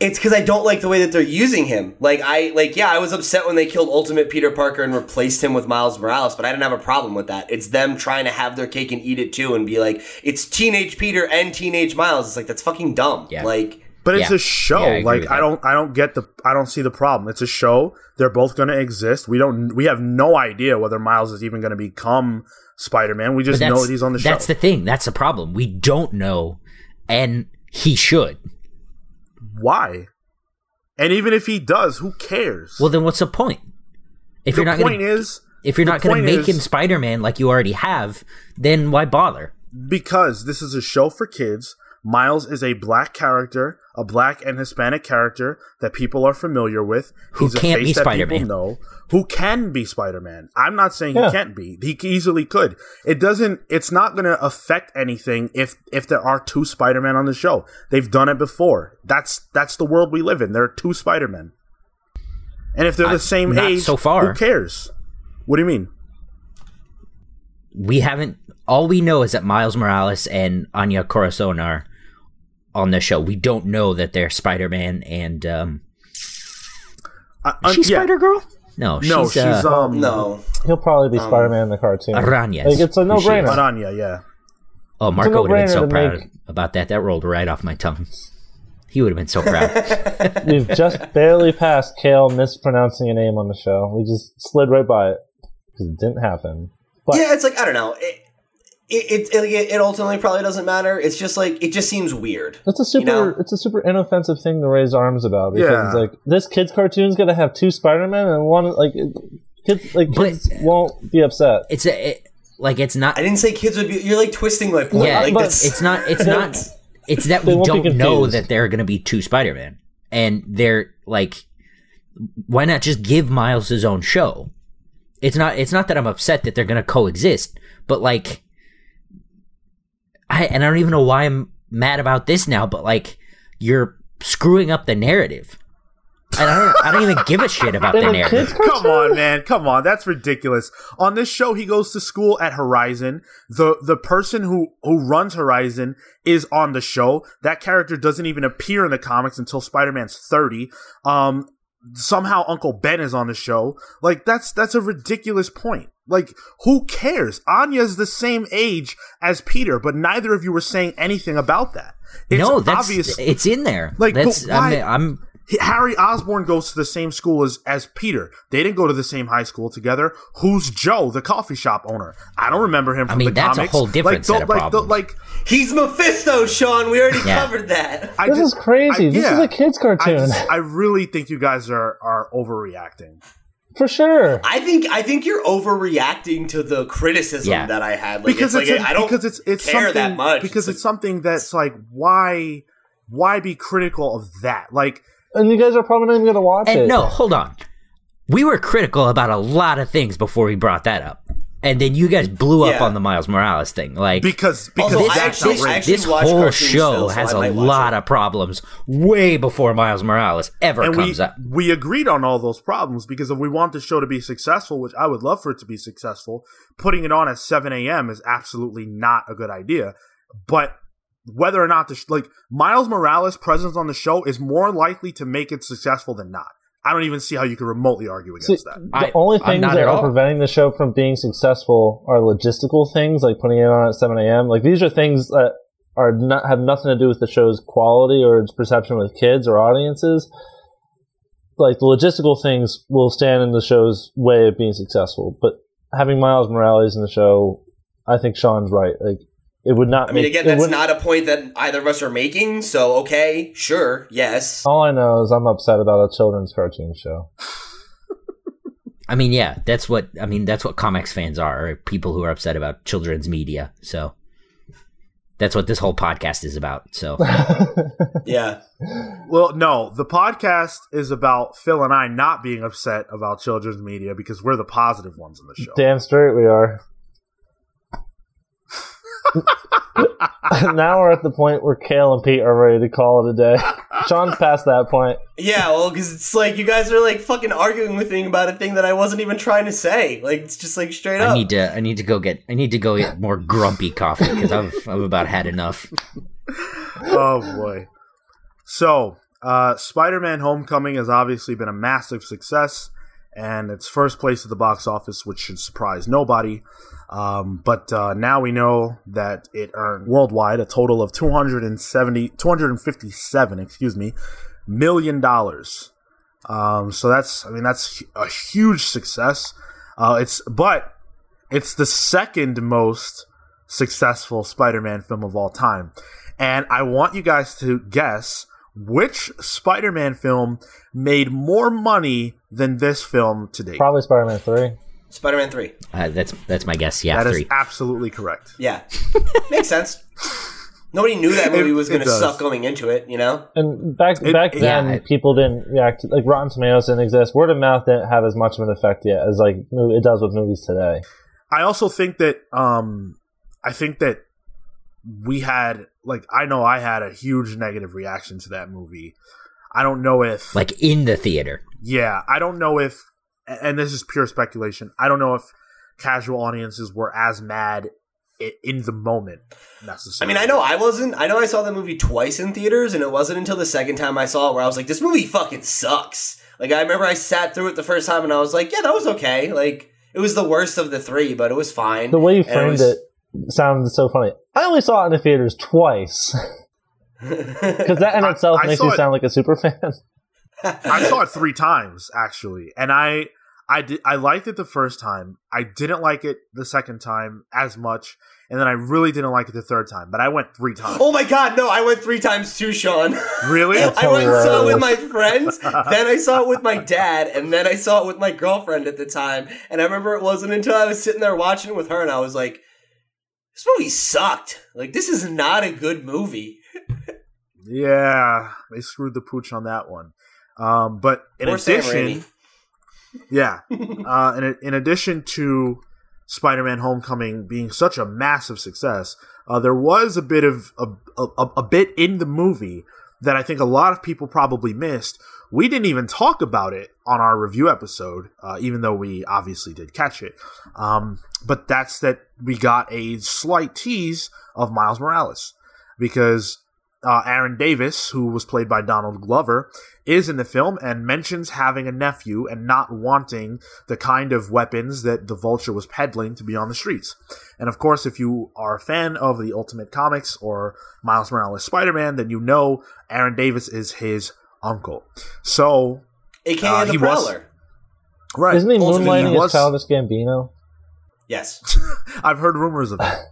Speaker 3: It's because I don't like the way that they're using him. Like I like yeah, I was upset when they killed Ultimate Peter Parker and replaced him with Miles Morales, but I didn't have a problem with that. It's them trying to have their cake and eat it too, and be like, it's teenage Peter and teenage Miles. It's like that's fucking dumb.
Speaker 4: Yeah.
Speaker 3: Like
Speaker 1: But it's
Speaker 4: Yeah.
Speaker 1: a show.
Speaker 4: Yeah, I
Speaker 1: like I don't I don't get the I don't see the problem. It's a show. They're both going to exist. We don't we have no idea whether Miles is even going to become Spider-Man. We just know that he's on the show.
Speaker 4: That's the thing. That's the problem. We don't know, and he should.
Speaker 1: Why? And even if he does, who cares?
Speaker 4: Well, then what's the point? If
Speaker 1: the
Speaker 4: you're not
Speaker 1: point
Speaker 4: gonna,
Speaker 1: is
Speaker 4: if you're not going to make
Speaker 1: is-
Speaker 4: him Spider-Man like you already have, then why bother?
Speaker 1: because this is a show for kids. Miles is a black character, a black and Hispanic character that people are familiar with.
Speaker 4: Who
Speaker 1: He's a
Speaker 4: can't
Speaker 1: face
Speaker 4: be
Speaker 1: that
Speaker 4: Spider-Man.
Speaker 1: People know who can be Spider-Man. I'm not saying
Speaker 2: Yeah.
Speaker 1: he can't be. He easily could. It doesn't. It's not going to affect anything if if there are two Spider-Man on the show. They've done it before. That's that's the world we live in. There are two Spider-Men, and if they're
Speaker 4: I-
Speaker 1: the same age,
Speaker 4: so far.
Speaker 1: who cares? What do you mean?
Speaker 4: We haven't. All we know is that Miles Morales and Anya Corazon are on the show. We don't know that they're Spider-Man and um,
Speaker 1: Uh,
Speaker 4: is she
Speaker 1: uh, yeah.
Speaker 4: Spider Girl? No,
Speaker 1: No,
Speaker 4: she's,
Speaker 1: she's,
Speaker 4: uh,
Speaker 1: um
Speaker 3: no,
Speaker 2: He'll probably be Spider-Man in the cartoon.
Speaker 4: Arañas,
Speaker 2: Like, it's a no-brainer.
Speaker 4: is.
Speaker 1: Araña, yeah.
Speaker 4: Oh, Marco would have been so proud
Speaker 2: make-
Speaker 4: about that. That rolled right off my tongue. He would have been so proud.
Speaker 2: We've just barely passed Cale mispronouncing a name on the show. We just slid right by it because it didn't happen. But
Speaker 3: yeah, it's like I don't know. It it, it it it ultimately probably doesn't matter. It's just like it just seems weird.
Speaker 2: it's a super,
Speaker 3: know?
Speaker 2: it's a super inoffensive thing to raise arms about because
Speaker 1: Yeah.
Speaker 2: like this kid's cartoon's gonna have two Spider-Men and one like kids like
Speaker 4: But-
Speaker 2: kids won't be upset.
Speaker 4: it's a it, like it's not.
Speaker 3: I didn't say kids would be. You're like twisting my point.
Speaker 4: Yeah,
Speaker 3: like
Speaker 2: but
Speaker 4: It's not. It's not. It's that we don't know that there are going to be two Spider-Man, and they're like, why not just give Miles his own show? It's not. It's not that I'm upset that they're going to coexist, but like, I and I don't even know why I'm mad about this now, but like you're screwing up the narrative. I don't I don't even give a shit about the narrative.
Speaker 1: Come on, man. Come on. That's ridiculous. On this show, he goes to school at Horizon. The the person who who runs Horizon is on the show. That character doesn't even appear in the comics until Spider-Man's 30. Um somehow Uncle Ben is on the show. Like that's that's a ridiculous point. Like who cares? Anya's the same age as Peter, but neither of you were saying anything about that. It's
Speaker 4: no, that's
Speaker 1: obvious
Speaker 4: it's in there.
Speaker 1: Like,
Speaker 4: that's
Speaker 1: why-
Speaker 4: I'm, I'm
Speaker 1: Harry Osborn goes to the same school as as Peter. They didn't go to the same high school together. Who's Joe, the coffee shop owner? I don't remember him. From I
Speaker 4: mean,
Speaker 1: the
Speaker 4: that's a whole different
Speaker 1: like,
Speaker 4: set
Speaker 1: the-
Speaker 4: of
Speaker 1: like,
Speaker 4: problems.
Speaker 1: The, like
Speaker 3: He's Mephisto, Sean. We already
Speaker 4: Yeah.
Speaker 3: covered that.
Speaker 1: I
Speaker 2: This
Speaker 1: just-
Speaker 2: is crazy.
Speaker 1: I-
Speaker 2: this
Speaker 1: yeah.
Speaker 2: is a kids'
Speaker 1: I,
Speaker 2: cartoon.
Speaker 1: just- I really think you guys are are overreacting.
Speaker 2: For sure.
Speaker 3: I think I think you're overreacting to the criticism
Speaker 4: Yeah.
Speaker 3: that I had. Like,
Speaker 1: because
Speaker 3: it's,
Speaker 1: it's,
Speaker 3: like
Speaker 1: a-
Speaker 3: I don't
Speaker 1: because it's it's
Speaker 3: care
Speaker 1: something
Speaker 3: that much.
Speaker 1: because
Speaker 3: It's
Speaker 1: it's something that's like why why be critical of that? Like
Speaker 2: And you guys are probably not even going to watch
Speaker 4: and
Speaker 2: it.
Speaker 4: no, hold on. We were critical about a lot of things before we brought that up. And then you guys blew up
Speaker 3: Yeah.
Speaker 4: on the Miles Morales thing. Like
Speaker 1: because because
Speaker 3: Although I actually-
Speaker 1: outrageous.
Speaker 3: I actually
Speaker 4: this whole show
Speaker 3: still,
Speaker 4: has
Speaker 3: I
Speaker 4: a
Speaker 3: might
Speaker 4: lot
Speaker 3: it.
Speaker 4: of problems way before Miles Morales ever
Speaker 1: and we
Speaker 4: comes up.
Speaker 1: we agreed on all those problems because if we want the show to be successful, which I would love for it to be successful, putting it on at 7 a.m. is absolutely not a good idea. But whether or not the sh- like Miles Morales' presence on the show is more likely to make it successful than not. I don't even see how you could remotely argue
Speaker 2: See,
Speaker 1: against that.
Speaker 2: the
Speaker 4: I-
Speaker 2: only things that are
Speaker 4: all.
Speaker 2: preventing the show from being successful are logistical things, like putting it on at 7 a.m. Like these are things that are not have nothing to do with the show's quality or its perception with kids or audiences. Like the logistical things will stand in the show's way of being successful, but having Miles Morales in the show, I think Sean's right. Like it would not.
Speaker 3: I mean,
Speaker 2: make,
Speaker 3: again, that's
Speaker 2: wouldn't-
Speaker 3: not a point that either of us are making. So, okay, sure, yes.
Speaker 2: All I know is I'm upset about a children's cartoon show.
Speaker 4: I mean, yeah, that's what I mean. That's what comics fans are, are people who are upset about children's media. So that's what this whole podcast is about. So
Speaker 3: Yeah.
Speaker 1: Well, no, the podcast is about Phil and I not being upset about children's media because we're the positive ones in the show.
Speaker 2: Damn straight we are. now we're at the point where Cale and Pete are ready to call it a day. Sean's past that point.
Speaker 3: Yeah, well, because it's like you guys are like fucking arguing with me about a thing that I wasn't even trying to say. Like, it's just like straight up.
Speaker 4: I need to I need to go get I need to go get more grumpy coffee because I've I've about had enough.
Speaker 1: oh boy. So, uh, Spider-Man: Homecoming has obviously been a massive success, and it's first place at the box office, which should surprise nobody. Um, but uh, now we know that it earned worldwide a total of 270, 257, excuse me, million dollars. Um, so that's, I mean, that's a huge success. Uh, it's, but it's the second most successful Spider-Man film of all time. And I want you guys to guess which Spider-Man film made more money than this film today.
Speaker 2: Probably Spider Man 3.
Speaker 3: Spider Man 3.
Speaker 4: Uh, that's that's my guess. Yeah,
Speaker 1: That is
Speaker 4: three.
Speaker 1: absolutely correct.
Speaker 3: Yeah. Makes sense. Nobody knew that movie
Speaker 1: It-
Speaker 3: was going to suck going into it, you know?
Speaker 2: And back
Speaker 1: It-
Speaker 2: back
Speaker 1: it-
Speaker 2: then,
Speaker 4: yeah, I-
Speaker 2: people didn't react. Like Rotten Tomatoes didn't exist. Word of mouth didn't have as much of an effect yet as like it does with movies today.
Speaker 1: I also think that um I think that we had like I know I had a huge negative reaction to that movie. I don't know if
Speaker 4: like in the theater.
Speaker 1: yeah, I don't know if and this is pure speculation. I don't know if casual audiences were as mad in the moment necessarily.
Speaker 3: I mean, I know I wasn't. I know I saw the movie twice in theaters, and it wasn't until the second time I saw it where I was like, this movie fucking sucks. Like, I remember I sat through it the first time and I was like, yeah, that was okay. Like, it was the worst of the three, but it was fine.
Speaker 2: The way you
Speaker 3: And
Speaker 2: framed
Speaker 3: was-
Speaker 2: it sounded so funny. I only saw it in the theaters twice because that in
Speaker 1: I-
Speaker 2: itself
Speaker 1: I
Speaker 2: makes
Speaker 1: saw
Speaker 2: you
Speaker 1: it-
Speaker 2: sound like a super fan.
Speaker 1: I saw it three times actually, and I I did I liked it the first time. I didn't like it the second time as much, and then I really didn't like it the third time. But I went three times.
Speaker 3: Oh my god, no, I went three times too, Sean.
Speaker 1: Really?
Speaker 3: I went and saw it with my friends, then I saw it with my dad, and then I saw it with my girlfriend at the time. And I remember it wasn't until I was sitting there watching it with her and I was like, this movie sucked. Like, this is not a good movie.
Speaker 1: Yeah, they screwed the pooch on that one. Um, but in
Speaker 3: Poor
Speaker 1: addition, yeah, uh, in in addition to Spider-Man: Homecoming being such a massive success, uh, there was a bit of a, a, a bit in the movie that I think a lot of people probably missed. We didn't even talk about it on our review episode, uh, even though we obviously did catch it. Um, but that's that we got a slight tease of Miles Morales because uh, Aaron Davis, who was played by Donald Glover, is in the film and mentions having a nephew and not wanting the kind of weapons that the Vulture was peddling to be on the streets. And of course, if you are a fan of the Ultimate Comics or Miles Morales Spider Man, then you know Aaron Davis is his uncle. So,
Speaker 3: AKA
Speaker 1: Uh,
Speaker 3: the
Speaker 1: he was-
Speaker 3: Prowler.
Speaker 1: right.
Speaker 2: Isn't he moonlighting as
Speaker 1: was-
Speaker 2: Childish Gambino?
Speaker 3: Yes.
Speaker 1: I've heard rumors of that.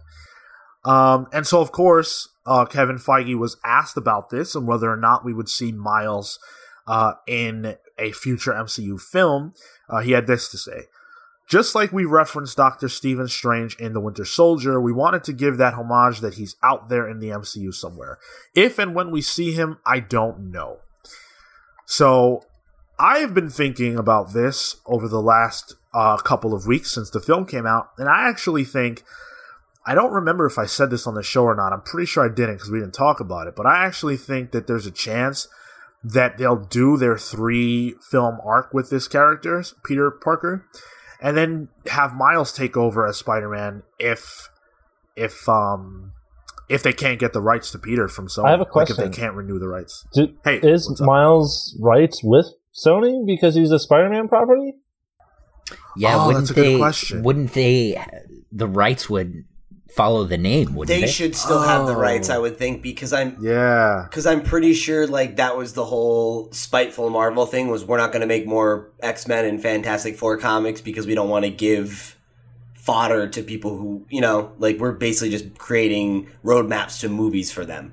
Speaker 1: Um, and so, of course, uh, Kevin Feige was asked about this and whether or not we would see Miles uh, in a future MCU film. Uh, he had this to say. Just like we referenced Doctor Stephen Strange in The Winter Soldier, we wanted to give that homage that he's out there in the MCU somewhere. If and when we see him, I don't know. So I have been thinking about this over the last uh, couple of weeks since the film came out, and I actually think I don't remember if I said this on the show or not. I'm pretty sure I didn't because we didn't talk about it. But I actually think that there's a chance that they'll do their three film arc with this character, Peter Parker, and then have Miles take over as Spider-Man if if um if they can't get the rights to Peter from Sony.
Speaker 2: I have a
Speaker 1: Like if they can't renew the rights.
Speaker 2: Do,
Speaker 1: Hey,
Speaker 2: is? Miles' rights with Sony because he's a Spider-Man property?
Speaker 4: Yeah,
Speaker 1: Oh,
Speaker 4: wouldn't
Speaker 1: that's a good
Speaker 4: they?
Speaker 1: question.
Speaker 4: Wouldn't they? The rights would follow the name, wouldn't
Speaker 3: They
Speaker 4: they?
Speaker 3: should still have the
Speaker 1: Oh.
Speaker 3: rights, I oh. would think, because I'm
Speaker 1: Yeah.
Speaker 3: because I'm pretty sure like that was the whole spiteful Marvel thing was we're not going to make more X Men and Fantastic Four comics because we don't want to give fodder to people who you know like we're basically just creating roadmaps to movies for them.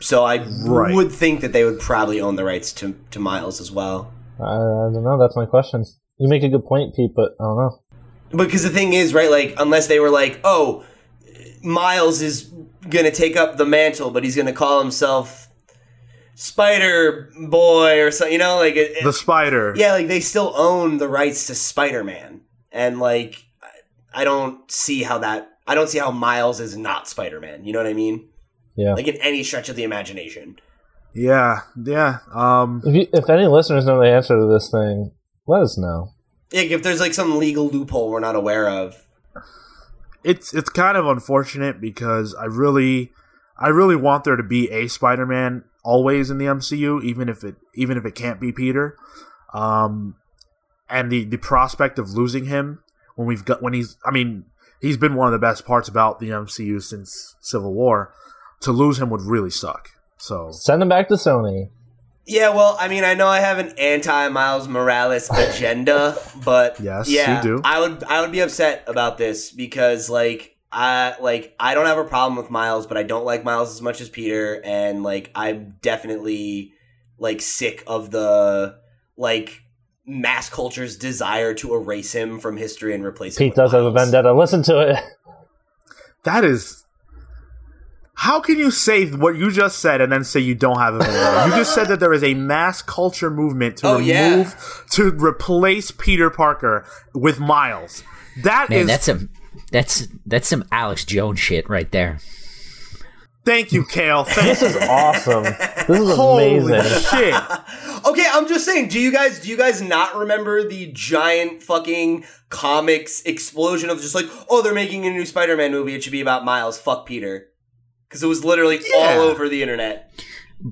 Speaker 3: So I
Speaker 1: Right.
Speaker 3: would think that they would probably own the rights to to Miles as well.
Speaker 2: I, I don't know. That's my question. You make a good point, Pete, but I don't know.
Speaker 3: Because the thing is, right, like, unless they were like, oh, Miles is gonna take up the mantle, but he's gonna call himself Spider Boy or something, you know, like, it,
Speaker 1: The Spider.
Speaker 3: yeah, like, they still own the rights to Spider Man. And, like, I I don't see how that, I don't see how Miles is not Spider Man, you know what I mean?
Speaker 2: Yeah.
Speaker 3: Like, in any stretch of the imagination.
Speaker 1: Yeah. Yeah. Um
Speaker 2: If, you, if any listeners know the answer to this thing, let us know.
Speaker 3: Like, if there's, like, some legal loophole we're not aware of.
Speaker 1: It's it's kind of unfortunate because I really I really want there to be a Spider-Man always in the MCU even if it even if it can't be Peter. Um and the the prospect of losing him when we've got when he's I mean he's been one of the best parts about the MCU since Civil War. To lose him would really suck. So
Speaker 2: Send him back to Sony.
Speaker 3: Yeah, well, I mean, I know I have an anti Miles Morales agenda, but
Speaker 1: Yes,
Speaker 3: yeah,
Speaker 1: you do.
Speaker 3: I would I would be upset about this because like I like I don't have a problem with Miles, but I don't like Miles as much as Peter, and like I'm definitely like sick of the like mass culture's desire to erase him from history and replace him.
Speaker 2: Pete
Speaker 3: with
Speaker 2: does have a vendetta. Listen to it.
Speaker 1: that is how can you say what you just said and then say you don't have a vendetta? you just said that there is a mass culture movement to
Speaker 3: Oh, yeah.
Speaker 1: remove to replace Peter Parker with Miles. That is
Speaker 4: Man, that's some that's that's some Alex Jones shit right there.
Speaker 1: thank you, Cale. Thank
Speaker 2: This is awesome. This is
Speaker 1: Holy
Speaker 2: amazing.
Speaker 1: shit.
Speaker 3: Okay, I'm just saying. Do you guys do you guys not remember the giant fucking comics explosion of just like, oh, they're making a new Spider-Man movie. It should be about Miles. Fuck Peter, because it was literally
Speaker 1: Yeah.
Speaker 3: all over the internet.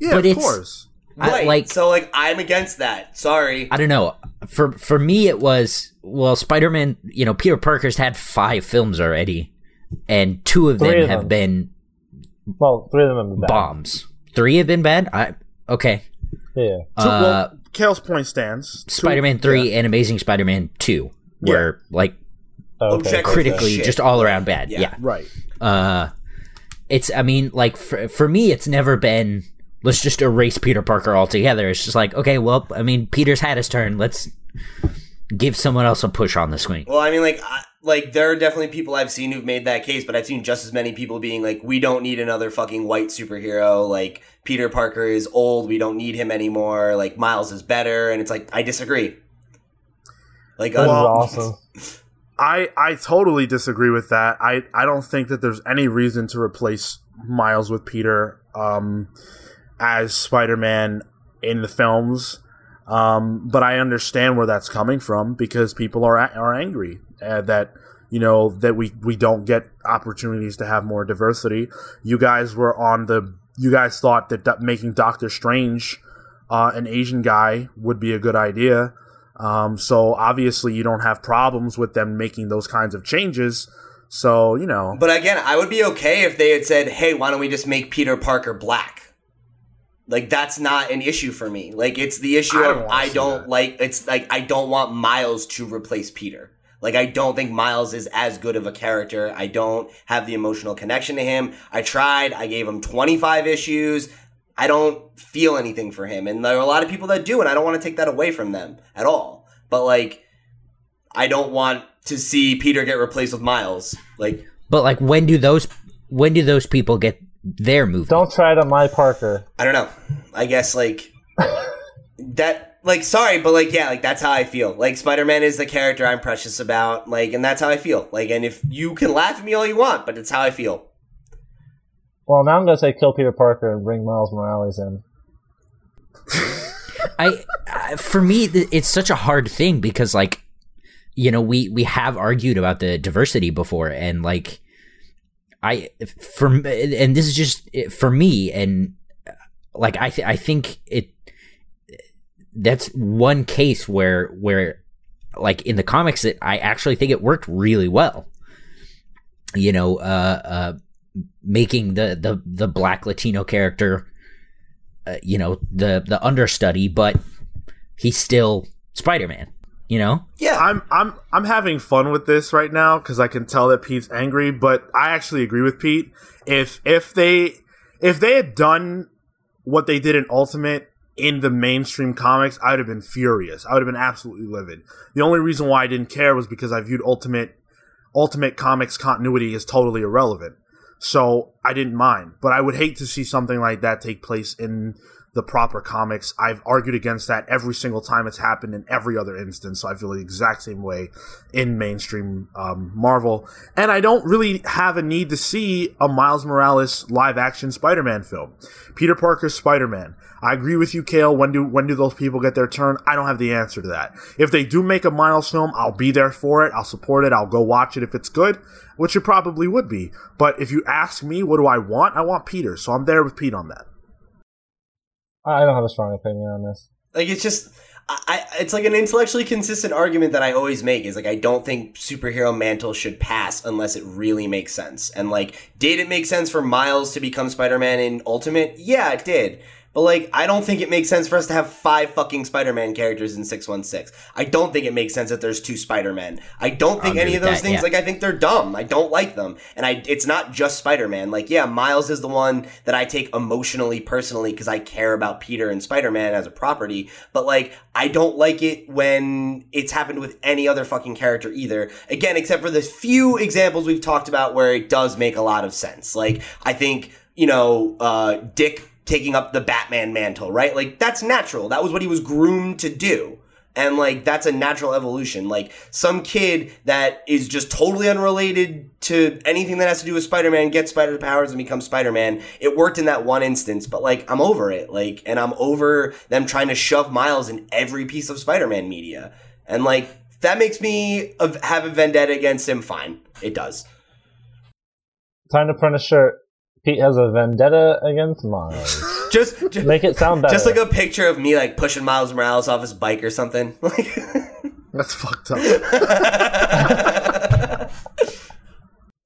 Speaker 1: Yeah,
Speaker 4: But
Speaker 1: of
Speaker 4: it's-
Speaker 1: course.
Speaker 4: I- like-
Speaker 3: so, like, I'm against that. Sorry.
Speaker 4: I don't know. For for me, it was well, Spider Man. You know, Peter Parker's had five films already, and two of them
Speaker 2: of
Speaker 4: have
Speaker 2: them.
Speaker 4: been
Speaker 2: Well, three of them have been bad.
Speaker 4: bombs. Three have been bad. I okay.
Speaker 2: Yeah.
Speaker 1: So,
Speaker 4: Uh,
Speaker 1: well, Cale's point stands. Two-
Speaker 4: Spider Man three
Speaker 1: yeah.
Speaker 4: and Amazing Spider Man two were like
Speaker 2: Okay.
Speaker 3: Objective
Speaker 4: critically
Speaker 3: shit.
Speaker 4: just all around bad.
Speaker 3: Yeah.
Speaker 4: yeah.
Speaker 1: Right.
Speaker 4: uh it's i mean like for, for me it's never been let's just erase peter parker altogether it's just like okay well i mean peter's had his turn let's give someone else a push on the screen
Speaker 3: Well, I mean, like, I, like there are definitely people I've seen who've made that case, but I've seen just as many people being like, we don't need another fucking white superhero. Like, Peter Parker is old. We don't need him anymore. Like, Miles is better. And it's like, I disagree. Like,
Speaker 2: That is
Speaker 3: un-
Speaker 1: Well,
Speaker 2: awesome.
Speaker 1: I I totally disagree with that. I I don't think that there's any reason to replace Miles with Peter um, as Spider-Man in the films. Um, but I understand where that's coming from because people are are angry uh, that you know that we we don't get opportunities to have more diversity. You guys were on the you guys thought that do- making Doctor Strange uh, an Asian guy would be a good idea. Um, so obviously you don't have problems with them making those kinds of changes. So you know,
Speaker 3: But again, I would be okay if they had said, "Hey, why don't we just make Peter Parker black?" Like that's not an issue for me. Like it's the issue
Speaker 1: I don't
Speaker 3: of I don't
Speaker 1: that.
Speaker 3: like. It's like I don't want Miles to replace Peter. Like I don't think Miles is as good of a character. I don't have the emotional connection to him. I tried. I gave him 25 issues. I don't feel anything for him. And there are a lot of people that do, and I don't want to take that away from them at all. But like I don't want to see Peter get replaced with Miles. Like
Speaker 4: But like, when do those when do those people get their movie?
Speaker 2: Don't try to my Parker.
Speaker 3: I don't know. I guess like that like sorry, but like yeah, like that's how I feel. Like Spider-Man is the character I'm precious about, like and that's how I feel. Like and if you can laugh at me all you want, but it's how I feel.
Speaker 2: Well, now I'm gonna say kill Peter Parker and bring Miles Morales in.
Speaker 4: I, I for me it's such a hard thing because like you know we we have argued about the diversity before and like I for and this is just for me and like I th- I think it that's one case where where like in the comics it, I actually think it worked really well you know uh uh making the the the black latino character uh, you know the the understudy but he's still spider-man you know
Speaker 3: Yeah.
Speaker 1: I'm I'm I'm having fun with this right now because I can tell that Pete's angry, but I actually agree with Pete. If if they if they had done what they did in Ultimate in the mainstream comics, I would have been furious. I would have been absolutely livid. The only reason why I didn't care was because I viewed Ultimate Ultimate Comics continuity as totally irrelevant. So I didn't mind. But I would hate to see something like that take place in the proper comics. I've argued against that every single time it's happened in every other instance. So I feel the exact same way in mainstream um, Marvel. And I don't really have a need to see a Miles Morales live action Spider Man film. Peter Parker's Spider Man. I agree with you, Cale. When do when do those people get their turn? I don't have the answer to that. If they do make a Miles film, I'll be there for it. I'll support it. I'll go watch it if it's good, which it probably would be. But if you ask me, what do I want? I want Peter, so I'm there with Pete on that.
Speaker 2: I don't have a strong opinion on this.
Speaker 3: Like it's just I, it's like an intellectually consistent argument that I always make is like I don't think superhero mantle should pass unless it really makes sense. And like did it make sense for Miles to become Spider-Man in Ultimate? Yeah, it did. But like I don't think it makes sense for us to have five fucking Spider-Man characters in 616. I don't think it makes sense that there's two Spider-Men. I don't think
Speaker 4: I'll
Speaker 3: any of those
Speaker 4: that,
Speaker 3: things
Speaker 4: yeah.
Speaker 3: like I think they're dumb. I don't like them. And I it's not just Spider-Man. Like yeah, Miles is the one that I take emotionally personally cuz I care about Peter and Spider-Man as a property, but like I don't like it when it's happened with any other fucking character either. Again, except for the few examples we've talked about where it does make a lot of sense. Like I think, you know, uh Dick taking up the Batman mantle, right? Like that's natural. That was what he was groomed to do. And like that's a natural evolution. Like some kid that is just totally unrelated to anything that has to do with Spider-Man gets spider powers and becomes Spider-Man. It worked in that one instance, but like I'm over it. Like and I'm over them trying to shove Miles in every piece of Spider-Man media. And like that makes me have a vendetta against him fine. It does.
Speaker 2: Time to print a shirt. Pete has a vendetta against Miles.
Speaker 3: Just, just
Speaker 2: Make it sound better.
Speaker 3: just like a picture of me like pushing Miles Morales off his bike or something. Like
Speaker 1: That's fucked up.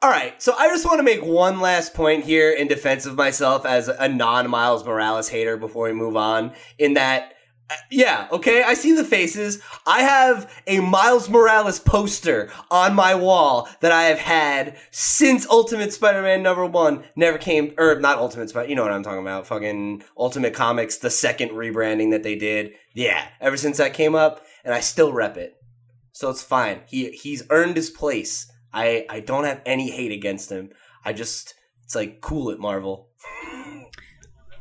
Speaker 3: All right, so I just want to make one last point here in defense of myself as a non Miles Morales hater before we move on. In that, yeah, okay, I see the faces. I have a Miles Morales poster on my wall that I have had since Ultimate Spider Man number one never came, or not Ultimate Spider, you know what I'm talking about, fucking Ultimate Comics, the second rebranding that they did. Yeah, ever since that came up, and I still rep it. So it's fine. He he's earned his place. I I don't have any hate against him. I just it's like cool at Marvel.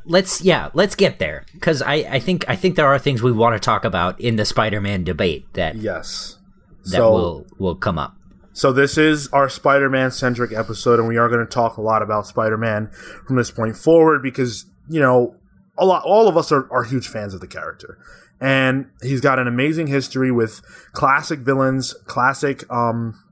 Speaker 4: Let's yeah let's get there because I, I think i think there are things we want to talk about in the spider-man debate that
Speaker 1: yes.
Speaker 4: that
Speaker 1: so
Speaker 4: will will come up
Speaker 1: So this is our Spider-Man centric episode, and we are going to talk a lot about Spider-Man from this point forward because you know a lot, all of us are, are huge fans of the character, and he's got an amazing history with classic villains, classic um,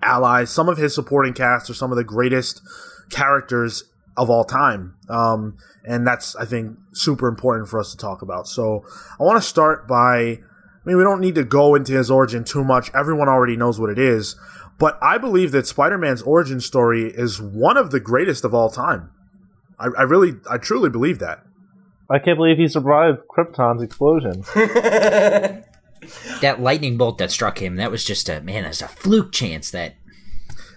Speaker 1: allies. Some of his supporting cast are some of the greatest characters of all time, um, and that's I think super important for us to talk about. So I want to start by I mean, we don't need to go into his origin too much. Everyone already knows what it is. But I believe that Spider Man's origin story is one of the greatest of all time. I, I, really, I truly believe that.
Speaker 2: I can't believe he survived Krypton's explosion.
Speaker 4: that lightning bolt that struck him, that was just a, man, that's a fluke chance that.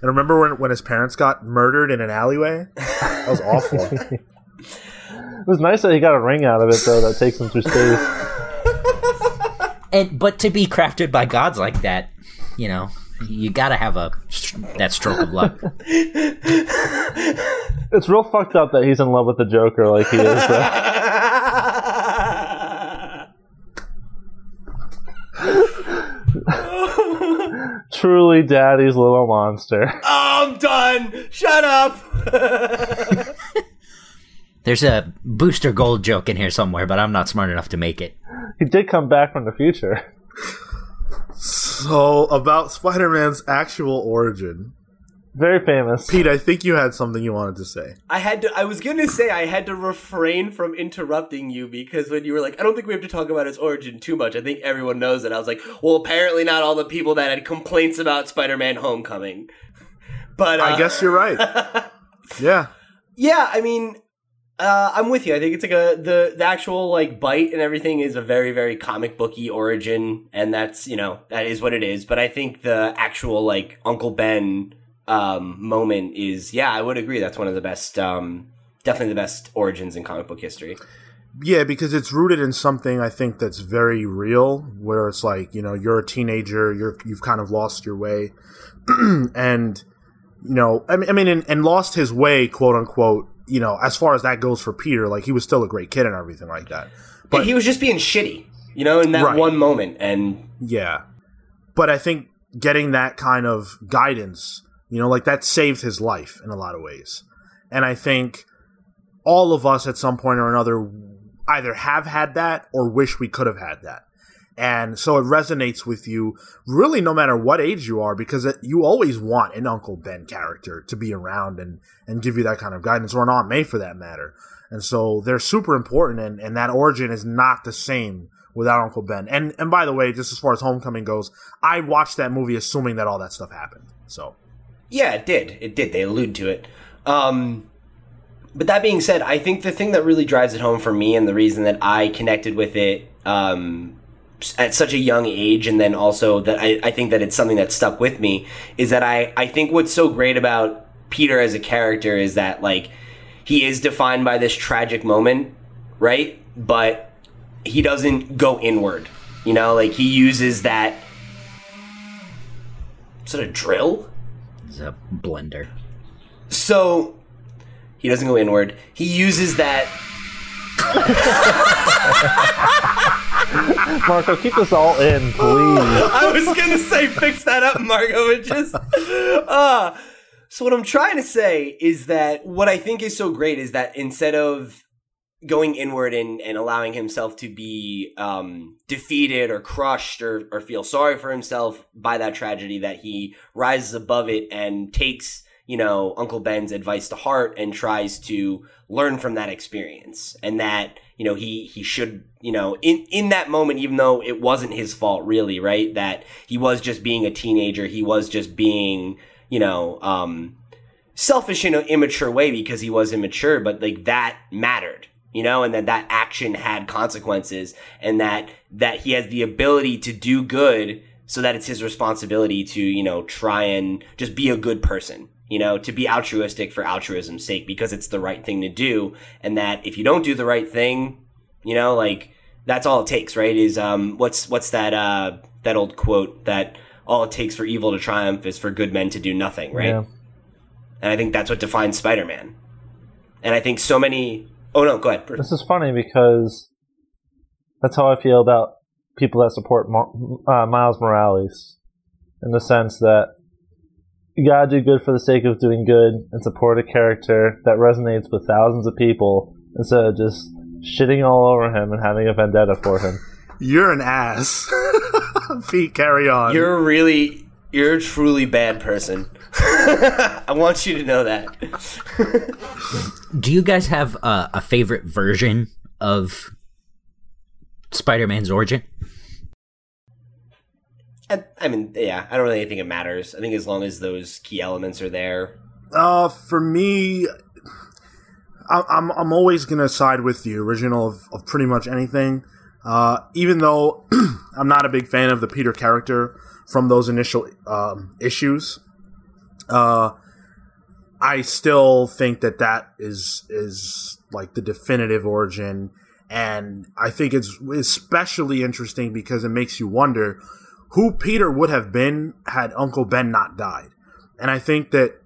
Speaker 1: And remember when, when his parents got murdered in an alleyway? That was awful.
Speaker 2: it was nice that he got a ring out of it, though, that takes him through space
Speaker 4: and but to be crafted by gods like that, you know, you gotta have a that stroke of luck.
Speaker 2: it's real fucked up that he's in love with the Joker like he is. Truly, daddy's little monster.
Speaker 3: Oh, I'm done. Shut up.
Speaker 4: There's a Booster Gold joke in here somewhere, but I'm not smart enough to make it.
Speaker 2: He did come back from the future.
Speaker 1: So, about Spider Man's actual origin.
Speaker 2: Very famous.
Speaker 1: Pete, I think you had something you wanted to say.
Speaker 3: I had to I was gonna say I had to refrain from interrupting you because when you were like, I don't think we have to talk about its origin too much. I think everyone knows it. I was like, well apparently not all the people that had complaints about Spider Man Homecoming. But uh,
Speaker 1: I guess you're right. yeah.
Speaker 3: Yeah, I mean, uh, I'm with you. I think it's like a the the actual like bite and everything is a very very comic booky origin, and that's you know that is what it is. But I think the actual like Uncle Ben um, moment is yeah, I would agree. That's one of the best, um, definitely the best origins in comic book history.
Speaker 1: Yeah, because it's rooted in something I think that's very real, where it's like you know you're a teenager, you're you've kind of lost your way, and you know I mean, I mean and, and lost his way, quote unquote you know, as far as that goes for Peter, like he was still a great kid and everything like that.
Speaker 3: But yeah, he was just being shitty, you know, in that right. one moment. And
Speaker 1: yeah, but I think getting that kind of guidance, you know, like that saved his life in a lot of ways. And I think all of us at some point or another either have had that or wish we could have had that. And so it resonates with you really no matter what age you are because it, you always want an Uncle Ben character to be around and, and give you that kind of guidance or an Aunt May for that matter. And so they're super important and, and that origin is not the same without Uncle Ben. And and by the way, just as far as Homecoming goes, I watched that movie assuming that all that stuff happened. So
Speaker 3: Yeah, it did. It did. They allude to it. Um but that being said, I think the thing that really drives it home for me and the reason that I connected with it um, at such a young age and then also that I, I think that it's something that stuck with me is that I, I think what's so great about Peter as a character is that like he is defined by this tragic moment, right? But he doesn't go inward. You know, like he uses that sort of drill?
Speaker 4: It's a blender.
Speaker 3: So he doesn't go inward. He uses that
Speaker 2: Marco, keep this all in, please.
Speaker 3: I was gonna say fix that up, Marco, but just uh so what I'm trying to say is that what I think is so great is that instead of going inward and, and allowing himself to be um, defeated or crushed or, or feel sorry for himself by that tragedy, that he rises above it and takes you know, Uncle Ben's advice to heart and tries to learn from that experience. And that, you know, he, he should, you know, in, in that moment, even though it wasn't his fault really, right? That he was just being a teenager. He was just being, you know, um, selfish in an immature way because he was immature, but like that mattered you know, and that that action had consequences and that, that he has the ability to do good so that it's his responsibility to, you know, try and just be a good person you know, to be altruistic for altruism's sake because it's the right thing to do. And that if you don't do the right thing, you know, like that's all it takes, right? Is um what's what's that uh that old quote that all it takes for evil to triumph is for good men to do nothing, right? Yeah. And I think that's what defines Spider Man. And I think so many Oh no, go ahead.
Speaker 2: This is funny because that's how I feel about people that support uh, Miles Morales in the sense that you gotta do good for the sake of doing good and support a character that resonates with thousands of people instead of just shitting all over him and having a vendetta for him.
Speaker 1: You're an ass. Pete, carry on.
Speaker 3: You're really, you're a truly bad person. I want you to know that.
Speaker 4: Do you guys have uh, a favorite version of Spider-Man's origin?
Speaker 3: I, I mean, yeah, I don't really think it matters. I think as long as those key elements are there.
Speaker 1: Uh, for me, I, I'm I'm always gonna side with the original of, of pretty much anything. Uh, even though I'm not a big fan of the Peter character from those initial um, issues, uh, I still think that that is is like the definitive origin, and I think it's especially interesting because it makes you wonder who Peter would have been had Uncle Ben not died, and I think that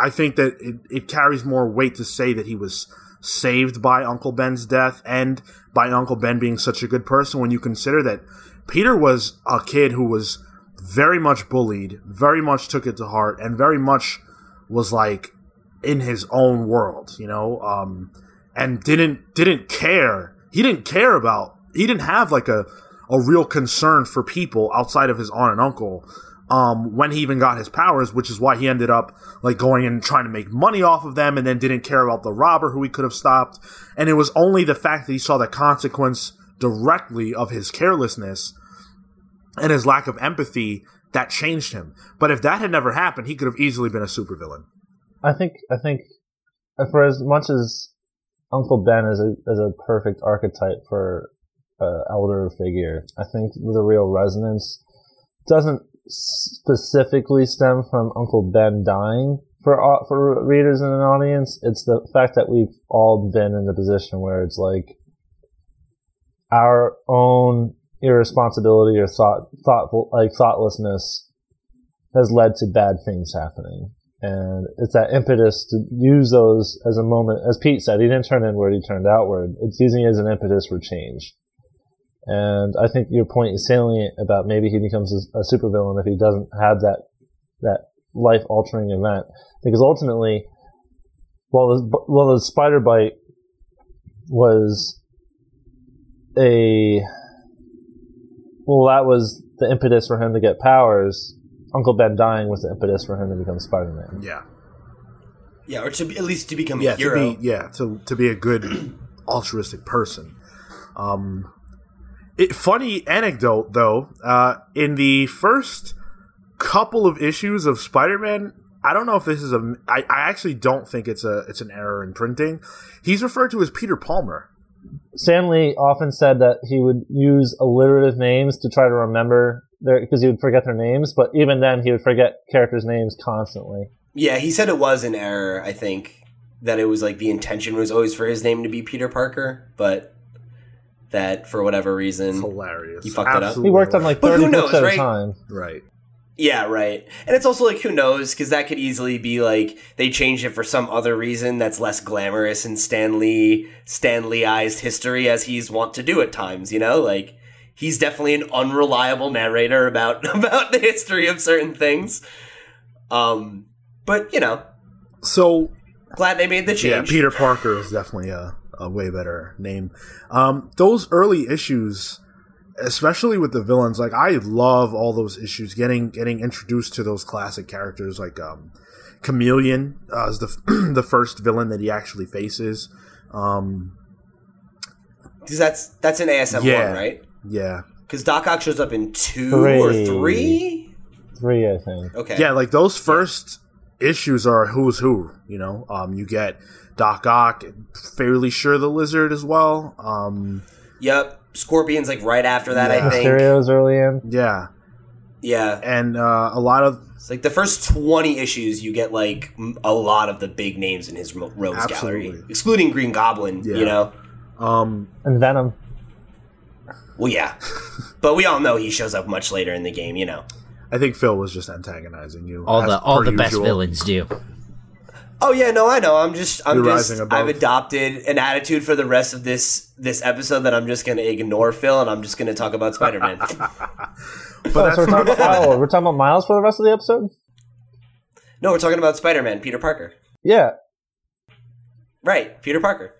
Speaker 1: I think that it, it carries more weight to say that he was saved by Uncle Ben's death and by Uncle Ben being such a good person when you consider that Peter was a kid who was very much bullied, very much took it to heart, and very much was like in his own world, you know, um, and didn't didn't care. He didn't care about. He didn't have like a a real concern for people outside of his aunt and uncle. Um, when he even got his powers, which is why he ended up like going and trying to make money off of them, and then didn't care about the robber who he could have stopped. And it was only the fact that he saw the consequence directly of his carelessness and his lack of empathy that changed him. But if that had never happened, he could have easily been a supervillain.
Speaker 2: I think I think for as much as Uncle Ben is a is a perfect archetype for uh, elder figure, I think the real resonance doesn't specifically stem from Uncle Ben dying for for readers and an audience. It's the fact that we've all been in the position where it's like our own irresponsibility or thought thoughtful like thoughtlessness has led to bad things happening. And it's that impetus to use those as a moment, as Pete said, he didn't turn inward, he turned outward. It's using it as an impetus for change. And I think your point is salient about maybe he becomes a, a supervillain if he doesn't have that that life altering event. Because ultimately, while the, while the spider bite was a well, that was the impetus for him to get powers. Uncle Ben dying was the impetus for him to become Spider Man.
Speaker 1: Yeah.
Speaker 3: Yeah, or to be, at least to become
Speaker 1: yeah,
Speaker 3: a hero.
Speaker 1: To be, yeah, to to be a good altruistic person. Um, it, funny anecdote though. Uh, in the first couple of issues of Spider-Man, I don't know if this is a. I, I actually don't think it's a. It's an error in printing. He's referred to as Peter Palmer.
Speaker 2: Stan Lee often said that he would use alliterative names to try to remember their because he would forget their names, but even then he would forget characters' names constantly.
Speaker 3: Yeah, he said it was an error. I think that it was like the intention was always for his name to be Peter Parker, but that for whatever reason
Speaker 1: It's hilarious.
Speaker 3: He fucked it up.
Speaker 2: He worked on like
Speaker 3: But
Speaker 2: thirty
Speaker 3: who
Speaker 2: books at
Speaker 3: right?
Speaker 2: a time.
Speaker 1: right.
Speaker 3: Yeah, right. And it's also like who knows because that could easily be like they changed it for some other reason that's less glamorous in Stanley Stanleyized history as he's wont to do at times. You know, like he's definitely an unreliable narrator about about the history of certain things. Um, but you know,
Speaker 1: So
Speaker 3: glad they made the change. yeah.
Speaker 1: Peter Parker is definitely a, a way better name. Um, those early issues, especially with the villains, like I love all those issues. Getting getting introduced to those classic characters, like um, Chameleon uh, is the the first villain that he actually faces. Um,
Speaker 3: Because that's that's an ASM
Speaker 1: Yeah.
Speaker 3: one, right?
Speaker 1: yeah,
Speaker 3: Because Doc Ock shows up in two or
Speaker 2: Three.
Speaker 3: three.
Speaker 2: Three, I think.
Speaker 3: Okay.
Speaker 1: yeah, like those first issues are who's who. You know, um, you get Doc Ock, fairly sure the Lizard as well. Um,
Speaker 3: Yep. Scorpion's like right after that. I think.
Speaker 2: Mysterio's early in.
Speaker 1: yeah,
Speaker 3: Yeah.
Speaker 1: and uh, a lot of
Speaker 3: It's like the first 20 issues, you get like a lot of the big names in his ro- rogues
Speaker 1: Absolutely.
Speaker 3: gallery, excluding Green Goblin,
Speaker 1: Yeah.
Speaker 3: you know?
Speaker 1: um,
Speaker 2: And Venom.
Speaker 3: Well, yeah. but we all know he shows up much later in the game, you know?
Speaker 1: I think Phil was just antagonizing you.
Speaker 4: All the all
Speaker 1: per
Speaker 4: the best villains do.
Speaker 3: Oh yeah, no, I know. I'm just, I'm
Speaker 1: You're
Speaker 3: just,
Speaker 1: rising above.
Speaker 3: I've adopted an attitude for the rest of this this episode that I'm just gonna ignore Phil and I'm just gonna talk about Spider Man.
Speaker 1: But
Speaker 2: Oh,
Speaker 1: that's
Speaker 2: so we're talking, about, oh, we're talking about Miles for the rest of the episode?
Speaker 3: No, we're talking about Spider Man, Peter Parker.
Speaker 2: Yeah.
Speaker 3: Right, Peter Parker.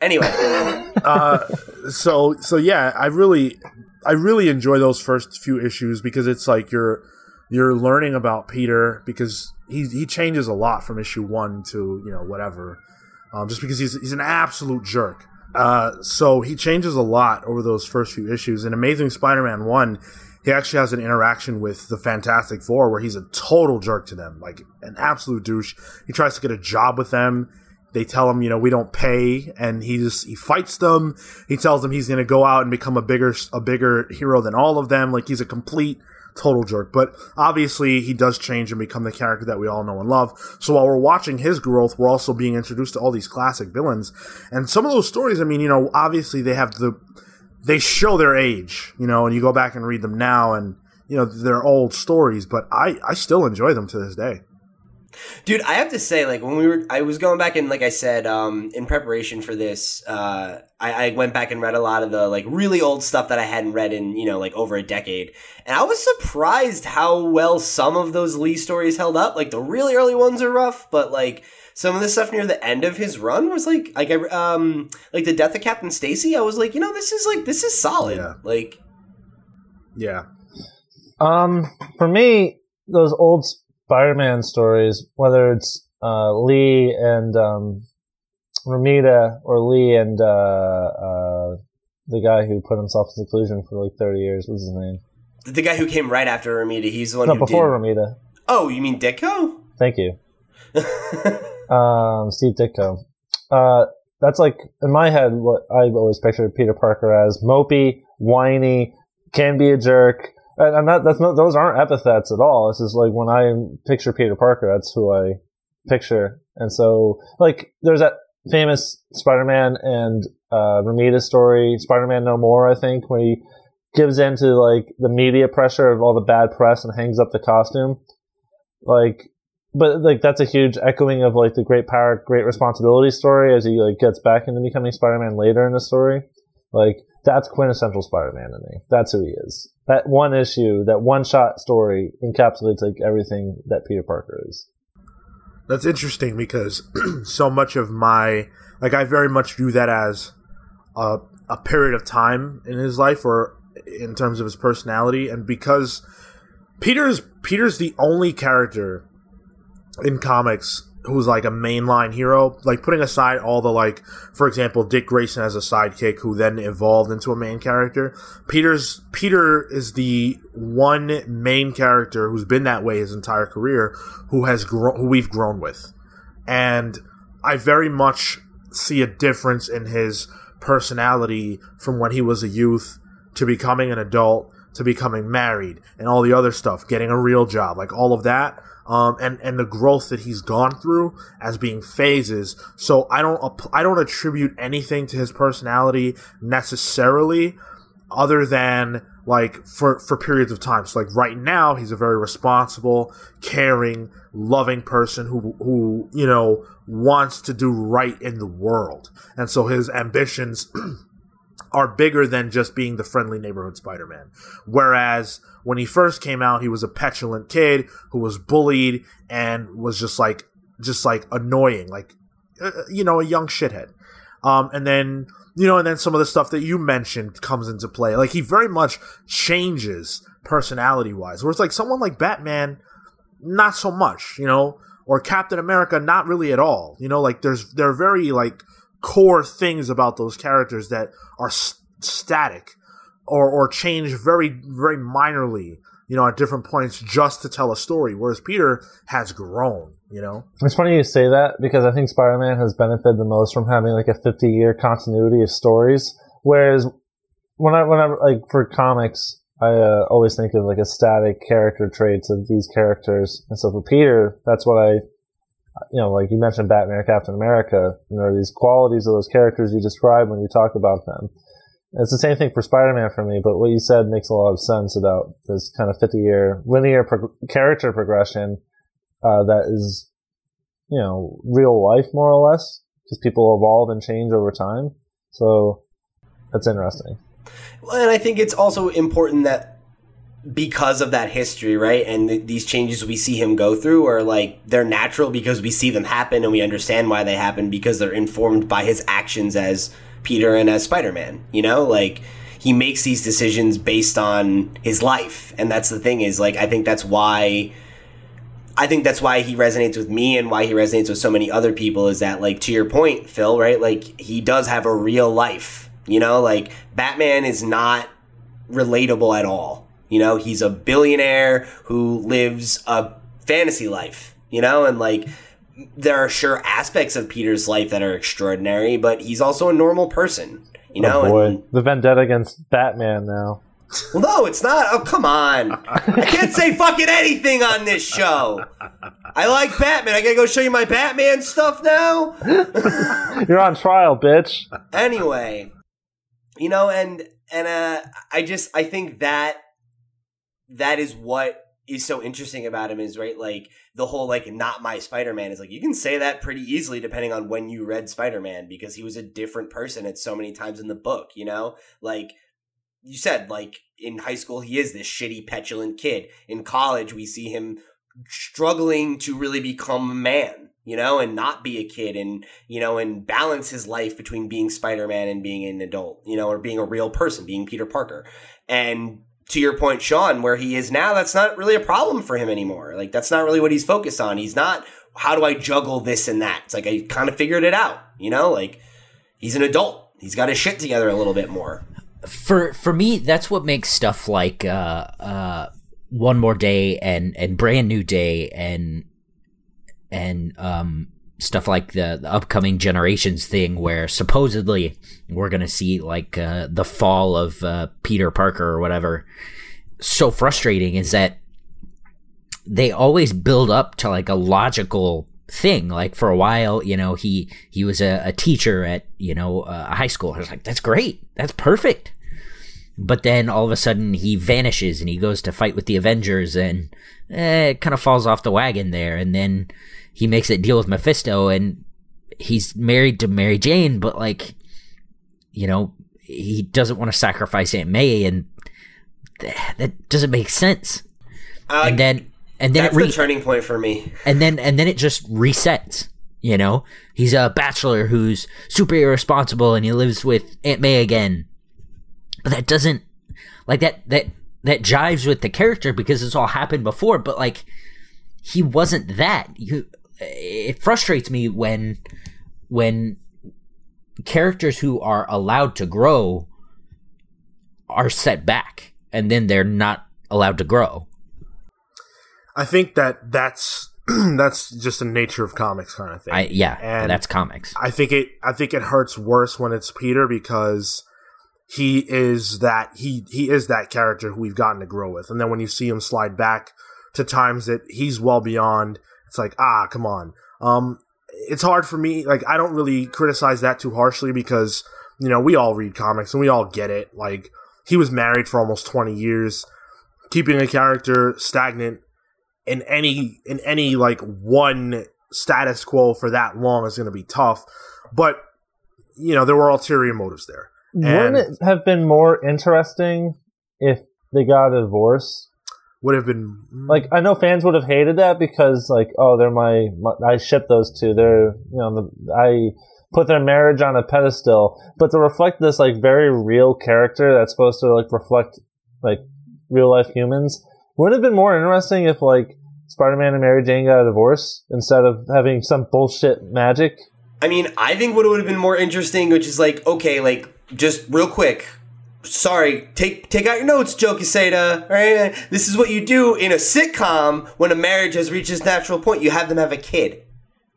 Speaker 3: Anyway,
Speaker 1: uh, so so yeah, I really I really enjoy those first few issues because it's like you're you're learning about Peter because he he changes a lot from issue one to you know whatever, um, just because he's he's an absolute jerk. Uh, so he changes a lot over those first few issues. In Amazing Spider-Man one, he actually has an interaction with the Fantastic Four where he's a total jerk to them, like an absolute douche. He tries to get a job with them. They tell him, you know, we don't pay, and he just he fights them. He tells them he's going to go out and become a bigger a bigger hero than all of them. Like he's a complete total jerk. But obviously, he does change and become the character that we all know and love. So while we're watching his growth, we're also being introduced to all these classic villains. And some of those stories, I mean, you know, obviously they have the, they show their age, you know, and you go back and read them now and, you know, they're old stories, but I, I still enjoy them to this day.
Speaker 3: Dude, I have to say, like when we were, I was going back and like I said, um, in preparation for this, uh, I, I went back and read a lot of the like really old stuff that I hadn't read in you know like over a decade, and I was surprised how well some of those Lee stories held up. Like the really early ones are rough, but like some of the stuff near the end of his run was like like I, um like the death of Captain Stacy. I was like, you know, this is like this is solid.
Speaker 1: Yeah.
Speaker 3: Like,
Speaker 1: Yeah.
Speaker 2: Um, for me, those old Spider-Man stories, whether it's uh, Lee and um, Romita or Lee and uh, uh, the guy who put himself in seclusion for like 30 years, what's his name?
Speaker 3: the guy who came right after Romita, he's the one
Speaker 2: No,
Speaker 3: who
Speaker 2: before
Speaker 3: did.
Speaker 2: Romita.
Speaker 3: Oh, you mean Ditko?
Speaker 2: Thank you. um, Steve Ditko. Uh, that's like in my head what I've always pictured Peter Parker as: mopey, whiny, can be a jerk. And, and that, that's not; those aren't epithets at all. This is like when I picture Peter Parker, that's who I picture. And so, like, there's that famous Spider-Man and uh, Romita story, Spider-Man No More, I think, when he gives in to like the media pressure of all the bad press and hangs up the costume. Like, but like that's a huge echoing of like the great power, great responsibility story as he like gets back into becoming Spider-Man later in the story. Like that's quintessential Spider-Man to me. That's who he is. That one issue, that one shot story encapsulates like everything that Peter Parker is.
Speaker 1: That's interesting because so much of my like I very much view that as a a period of time in his life or in terms of his personality and because Peter's Peter's the only character in comics who's like a mainline hero, like putting aside all the like, for example, Dick Grayson as a sidekick who then evolved into a main character. Peter's Peter is the one main character who's been that way his entire career, who has grown, who we've grown with, and I very much see a difference in his personality from when he was a youth to becoming an adult to becoming married and all the other stuff, getting a real job, like all of that um, and and the growth that he's gone through as being phases. So I don't I don't attribute anything to his personality necessarily, other than like for for periods of time. So like right now, he's a very responsible, caring, loving person who who you know wants to do right in the world, and so his ambitions. are bigger than just being the friendly neighborhood Spider-Man. Whereas when he first came out, he was a petulant kid who was bullied and was just like just like annoying, like uh, you know, a young shithead. Um, and then you know, and then some of the stuff that you mentioned comes into play. Like he very much changes personality wise. Whereas like someone like Batman, not so much, you know, or Captain America, not really at all. You know, like there's there are very like core things about those characters that are st- static or or change very very minorly you know at different points just to tell a story whereas peter has grown you know
Speaker 2: It's funny you say that because I think Spider-Man has benefited the most from having like a 50 year continuity of stories. Whereas when I, when I, like for comics, I uh, always think of like a static character traits of these characters. And so for Peter, that's what I, you know, like you mentioned Batman or Captain America, you know, these qualities of those characters you describe when you talk about them. It's the same thing for Spider-Man for me, but what you said makes a lot of sense about this kind of 50 year linear pro- character progression uh, that is, you know, real life more or less, because people evolve and change over time. So that's interesting.
Speaker 3: Well, and I think it's also important that because of that history, right? And th- these changes we see him go through are like they're natural because we see them happen and we understand why they happen because they're informed by his actions as Peter and as Spider-Man, you know? Like he makes these decisions based on his life. And that's the thing is like I think that's why I think that's why he resonates with me and why he resonates with so many other people is that like to your point, Phil, right? Like he does have a real life. You know, like Batman is not relatable at all. You know, he's a billionaire who lives a fantasy life, you know, and like there are sure aspects of Peter's life that are extraordinary, but he's also a normal person, you know.
Speaker 2: oh boy,
Speaker 3: and-
Speaker 2: the vendetta against Batman now.
Speaker 3: well, no, it's not. Oh, come on. I can't say fucking anything on this show. I like Batman. I gotta go show you my Batman stuff now?
Speaker 2: You're on trial, bitch.
Speaker 3: Anyway, you know, and, and, uh, I just, I think that, that is what is so interesting about him is, right? Like, the whole, like, not my Spider Man is like, you can say that pretty easily depending on when you read Spider Man because he was a different person at so many times in the book, you know? Like, you said like in high school he is this shitty petulant kid in college we see him struggling to really become a man you know and not be a kid and you know and balance his life between being spider-man and being an adult you know or being a real person being peter parker and to your point sean where he is now that's not really a problem for him anymore. Like that's not really what he's focused on. He's not how do i juggle this and that? It's like i kind of figured it out you know? Like he's an adult. He's got his shit together a little bit more.
Speaker 4: For for me that's what makes stuff like uh uh one more day and and brand new day and and um stuff like the, the upcoming generations thing where supposedly we're gonna see like uh the fall of uh peter parker or whatever. So frustrating is that they always build up to like a logical thing. Like for a while you know he he was a, a teacher at you know uh, a high school. I was like that's great. That's perfect. But then all of a sudden he vanishes and he goes to fight with the avengers and eh, it kind of falls off the wagon there. And then he makes that deal with mephisto and he's married to mary jane but like you know he doesn't want to sacrifice aunt may and th- that doesn't make sense.
Speaker 3: Uh,
Speaker 4: and then and then
Speaker 3: that's
Speaker 4: it re-
Speaker 3: the turning point for me.
Speaker 4: and then and then it just resets you know? He's a bachelor who's super irresponsible and he lives with aunt may again. But that doesn't like that that that jives with the character because it's all happened before but like he wasn't that. You it frustrates me when when characters who are allowed to grow are set back and then they're not allowed to grow
Speaker 1: I think that that's that's just the nature of comics kind of thing.
Speaker 4: i yeah
Speaker 1: And-
Speaker 4: that's comics
Speaker 1: I think it I think it hurts worse when it's Peter because he is that he he is that character who we've gotten to grow with. And then when you see him slide back to times that he's well beyond, it's like, ah, come on. Um it's hard for me like I don't really criticize that too harshly because you know, we all read comics and we all get it. Like he was married for almost 20 years. Keeping a character stagnant in any in any like one status quo for that long is going to be tough. But you know, there were ulterior motives there.
Speaker 2: Wouldn't
Speaker 1: And-
Speaker 2: it have been more interesting if they got a divorce?
Speaker 1: Would have been mm.
Speaker 2: Like I know fans would have hated that because like oh they're my, my I ship those two. They're you know the, I put their marriage on a pedestal. But to reflect this like very real character that's supposed to like reflect like real life humans would it have been more interesting if like Spider-Man and Mary Jane got a divorce instead of having some bullshit magic.
Speaker 3: I mean, I think what would have been more interesting, which is like, okay, like just real quick. Sorry, take take out your notes, Joe Quesada. Right, this is what you do in a sitcom when a marriage has reached its natural point. You have them have a kid.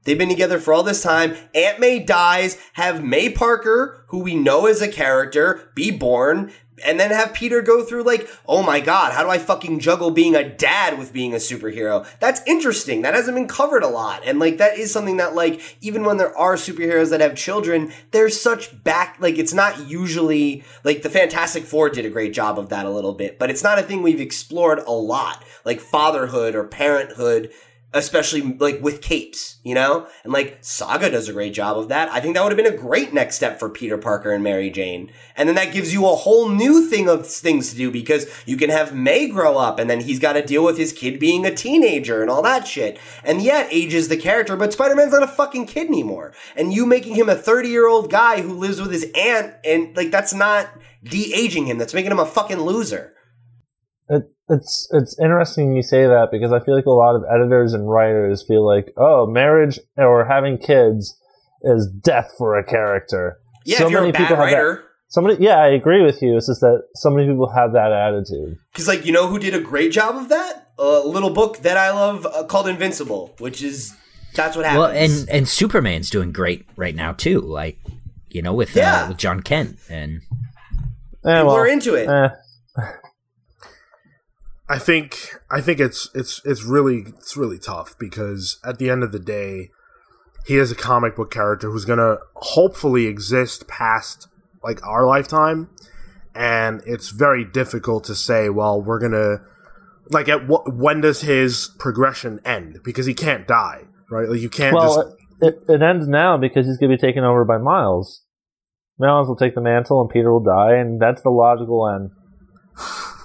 Speaker 3: They've been together for all this time. Aunt May dies. Have May Parker, who we know as a character, be born. And then have Peter go through, like, oh my god, how do I fucking juggle being a dad with being a superhero? That's interesting. That hasn't been covered a lot. And, like, that is something that, like, even when there are superheroes that have children, there's such back, like, it's not usually, like, the Fantastic Four did a great job of that a little bit, but it's not a thing we've explored a lot. Like, fatherhood or parenthood especially like with capes, you know? And like Saga does a great job of that. I think that would have been a great next step for Peter Parker and Mary Jane. And then that gives you a whole new thing of things to do because you can have May grow up and then he's got to deal with his kid being a teenager and all that shit. And yet ages the character, but Spider-Man's not a fucking kid anymore. And you making him a 30-year-old guy who lives with his aunt and like that's not de-aging him. That's making him a fucking loser.
Speaker 2: It, it's it's interesting you say that because I feel like a lot of editors and writers feel like, oh, marriage or having kids is death for a character.
Speaker 3: Yeah, so if you're many a bad writer.
Speaker 2: That, somebody, yeah, I agree with you. It's just that so many people have that attitude.
Speaker 3: Because, like, you know who did a great job of that? A little book that I love uh, called Invincible, which is that's what happens.
Speaker 4: Well, and and Superman's doing great right now too. Like, you know, with uh, yeah. uh, with Jon Kent and.
Speaker 3: Eh, well, we're into it. Eh.
Speaker 1: I think I think it's it's it's really it's really tough because at the end of the day, he is a comic book character who's gonna hopefully exist past like our lifetime, and it's very difficult to say. Well, we're gonna like at what when does his progression end? Because he can't die, right? Like you can't. Well, just...
Speaker 2: it, it ends now because he's gonna be taken over by Miles. Miles will take the mantle, and Peter will die, and that's the logical end.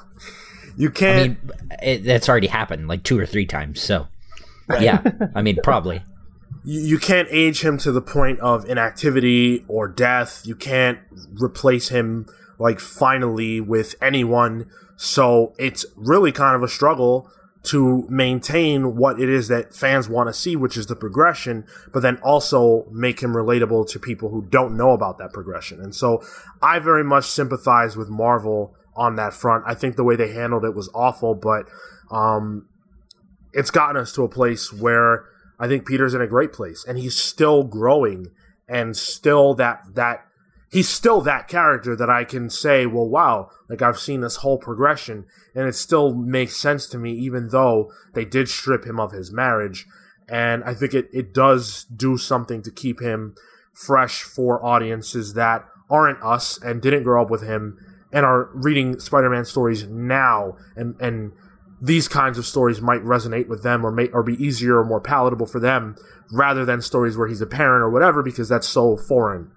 Speaker 1: You can't. I
Speaker 4: mean, it, that's already happened like two or three times. So, yeah, I mean, probably.
Speaker 1: You, you can't age him to the point of inactivity or death. You can't replace him like finally with anyone. So it's really kind of a struggle to maintain what it is that fans want to see, which is the progression, but then also make him relatable to people who don't know about that progression. And so I very much sympathize with Marvel on that front. I think the way they handled it was awful, but um, it's gotten us to a place where I think Peter's in a great place, and he's still growing, and still that that he's still that character that I can say, well, wow, like I've seen this whole progression, and it still makes sense to me, even though they did strip him of his marriage, and I think it it does do something to keep him fresh for audiences that aren't us and didn't grow up with him and are reading Spider-Man stories now, and and these kinds of stories might resonate with them or may or be easier or more palatable for them rather than stories where he's a parent or whatever because that's so foreign.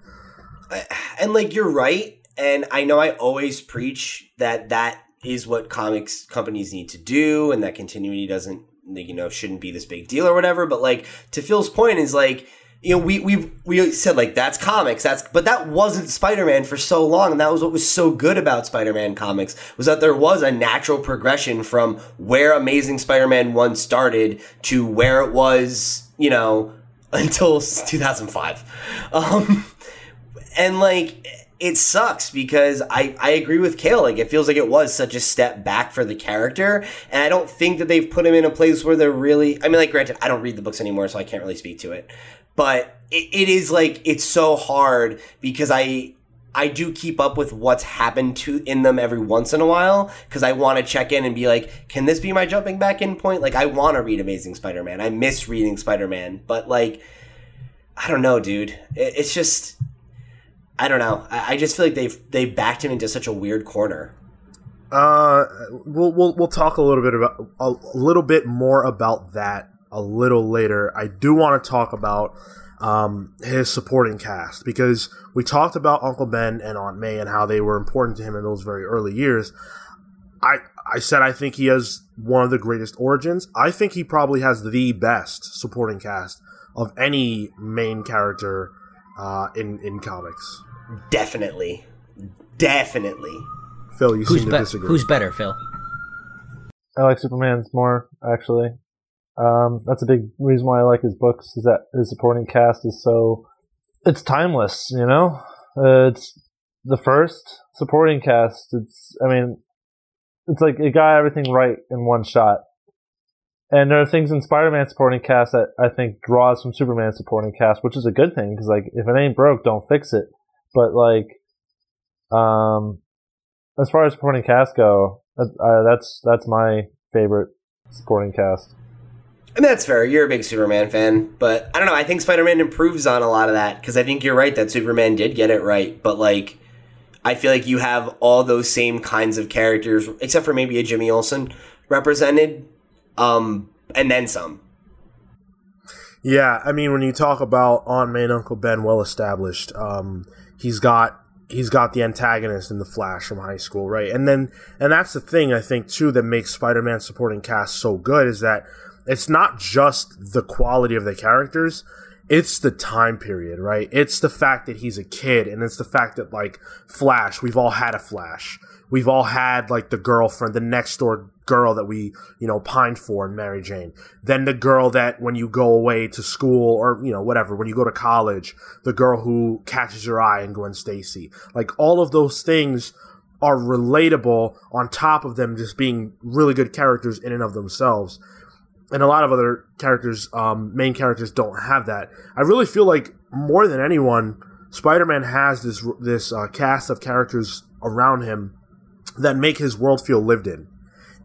Speaker 3: Uh, and like you're right, and I know I always preach that that is what comics companies need to do, and that continuity doesn't you know shouldn't be this big deal or whatever. But like to Phil's point is like you know, we we we said like that's comics, that's but that wasn't Spider-Man for so long, and that was what was so good about Spider-Man comics was that there was a natural progression from where Amazing Spider-Man one started to where it was, you know, until 2005, um, and like it sucks because I, I agree with Cale. Like it feels like it was such a step back for the character, and I don't think that they've put him in a place where they're really. I mean, like granted, I don't read the books anymore, so I can't really speak to it but it, it is like it's so hard because I I do keep up with what's happened to in them every once in a while because I want to check in and be like, can this be my jumping back in point? Like I want to read Amazing Spider-Man. I miss reading Spider-Man, but like I don't know, dude. It, it's just I don't know. I, I just feel like they've they backed him into such a weird corner.
Speaker 1: Uh, we'll we'll we'll talk a little bit about a little bit more about that a little later, I do want to talk about um, his supporting cast because we talked about Uncle Ben and Aunt May and how they were important to him in those very early years. I I said I think he has one of the greatest origins. I think he probably has the best supporting cast of any main character uh, in in comics.
Speaker 3: Definitely, definitely.
Speaker 1: Phil, you
Speaker 4: who's
Speaker 1: seem
Speaker 4: be-
Speaker 1: to disagree.
Speaker 4: Who's better, Phil?
Speaker 2: I like Superman's more actually. Um, that's a big reason why I like his books is that his supporting cast is so it's timeless. You know, uh, it's the first supporting cast. It's I mean, it's like it got everything right in one shot. And there are things in Spider-Man supporting cast that I think draws from Superman supporting cast, which is a good thing because like if it ain't broke, don't fix it. But like, um, as far as supporting cast go, uh, that's that's my favorite supporting cast.
Speaker 3: Mean, that's fair. You're a big Superman fan, but I don't know. I think Spider Man improves on a lot of that because I think you're right that Superman did get it right. But, like, I feel like you have all those same kinds of characters, except for maybe a Jimmy Olsen represented, um, and then some.
Speaker 1: Yeah, I mean, when you talk about Aunt May and Uncle Ben, well established, um, he's got he's got the antagonist in the Flash from high school, right? And then and that's the thing I think too that makes Spider-Man supporting cast so good is that it's not just the quality of the characters, it's the time period, right? It's the fact that he's a kid and it's the fact that like Flash, we've all had a Flash. We've all had like the girlfriend, the next door girl that we, you know, pined for in Mary Jane. Then the girl that when you go away to school or, you know, whatever, when you go to college, the girl who catches your eye in Gwen Stacy. Like all of those things are relatable on top of them just being really good characters in and of themselves. And a lot of other characters, um, main characters don't have that. I really feel like more than anyone, Spider-Man has this, this, uh, cast of characters around him that make his world feel lived in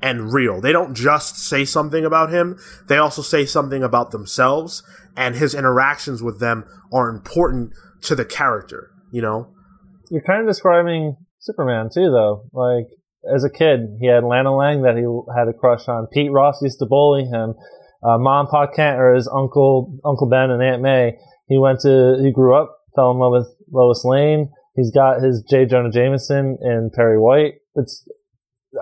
Speaker 1: and real. They don't just say something about him, they also say something about themselves, and his interactions with them are important to the character, you know?
Speaker 2: You're kind of describing Superman too, though. Like, as a kid, he had Lana Lang that he had a crush on. Pete Ross used to bully him. Uh, Mom, Pa Kent, or his uncle, Uncle Ben and Aunt May. He went to, he grew up, fell in love with Lois Lane. He's got his J. Jonah Jameson and Perry White. It's,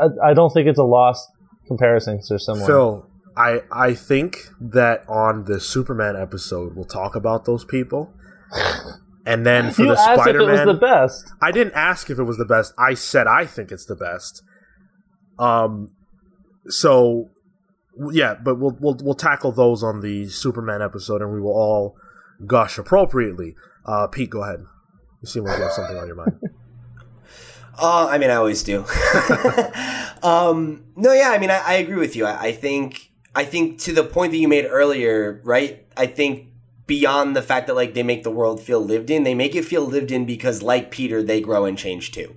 Speaker 2: I, I don't think it's a lost comparison because they're similar.
Speaker 1: Phil, I I think that on the Superman episode we'll talk about those people. And then for
Speaker 2: you
Speaker 1: the Spider
Speaker 2: if it was
Speaker 1: Man,
Speaker 2: the best.
Speaker 1: I didn't ask if it was the best. I said I think it's the best. Um, so yeah, but we'll we'll we'll tackle those on the Superman episode, and we will all gush appropriately. Uh, Pete, go ahead. You seem like you have something on your mind.
Speaker 3: Uh, I mean, I always do. um, no, yeah, I mean, I, I agree with you. I, I think, I think to the point that you made earlier, right? I think beyond the fact that like they make the world feel lived in, they make it feel lived in because, like Peter, they grow and change too.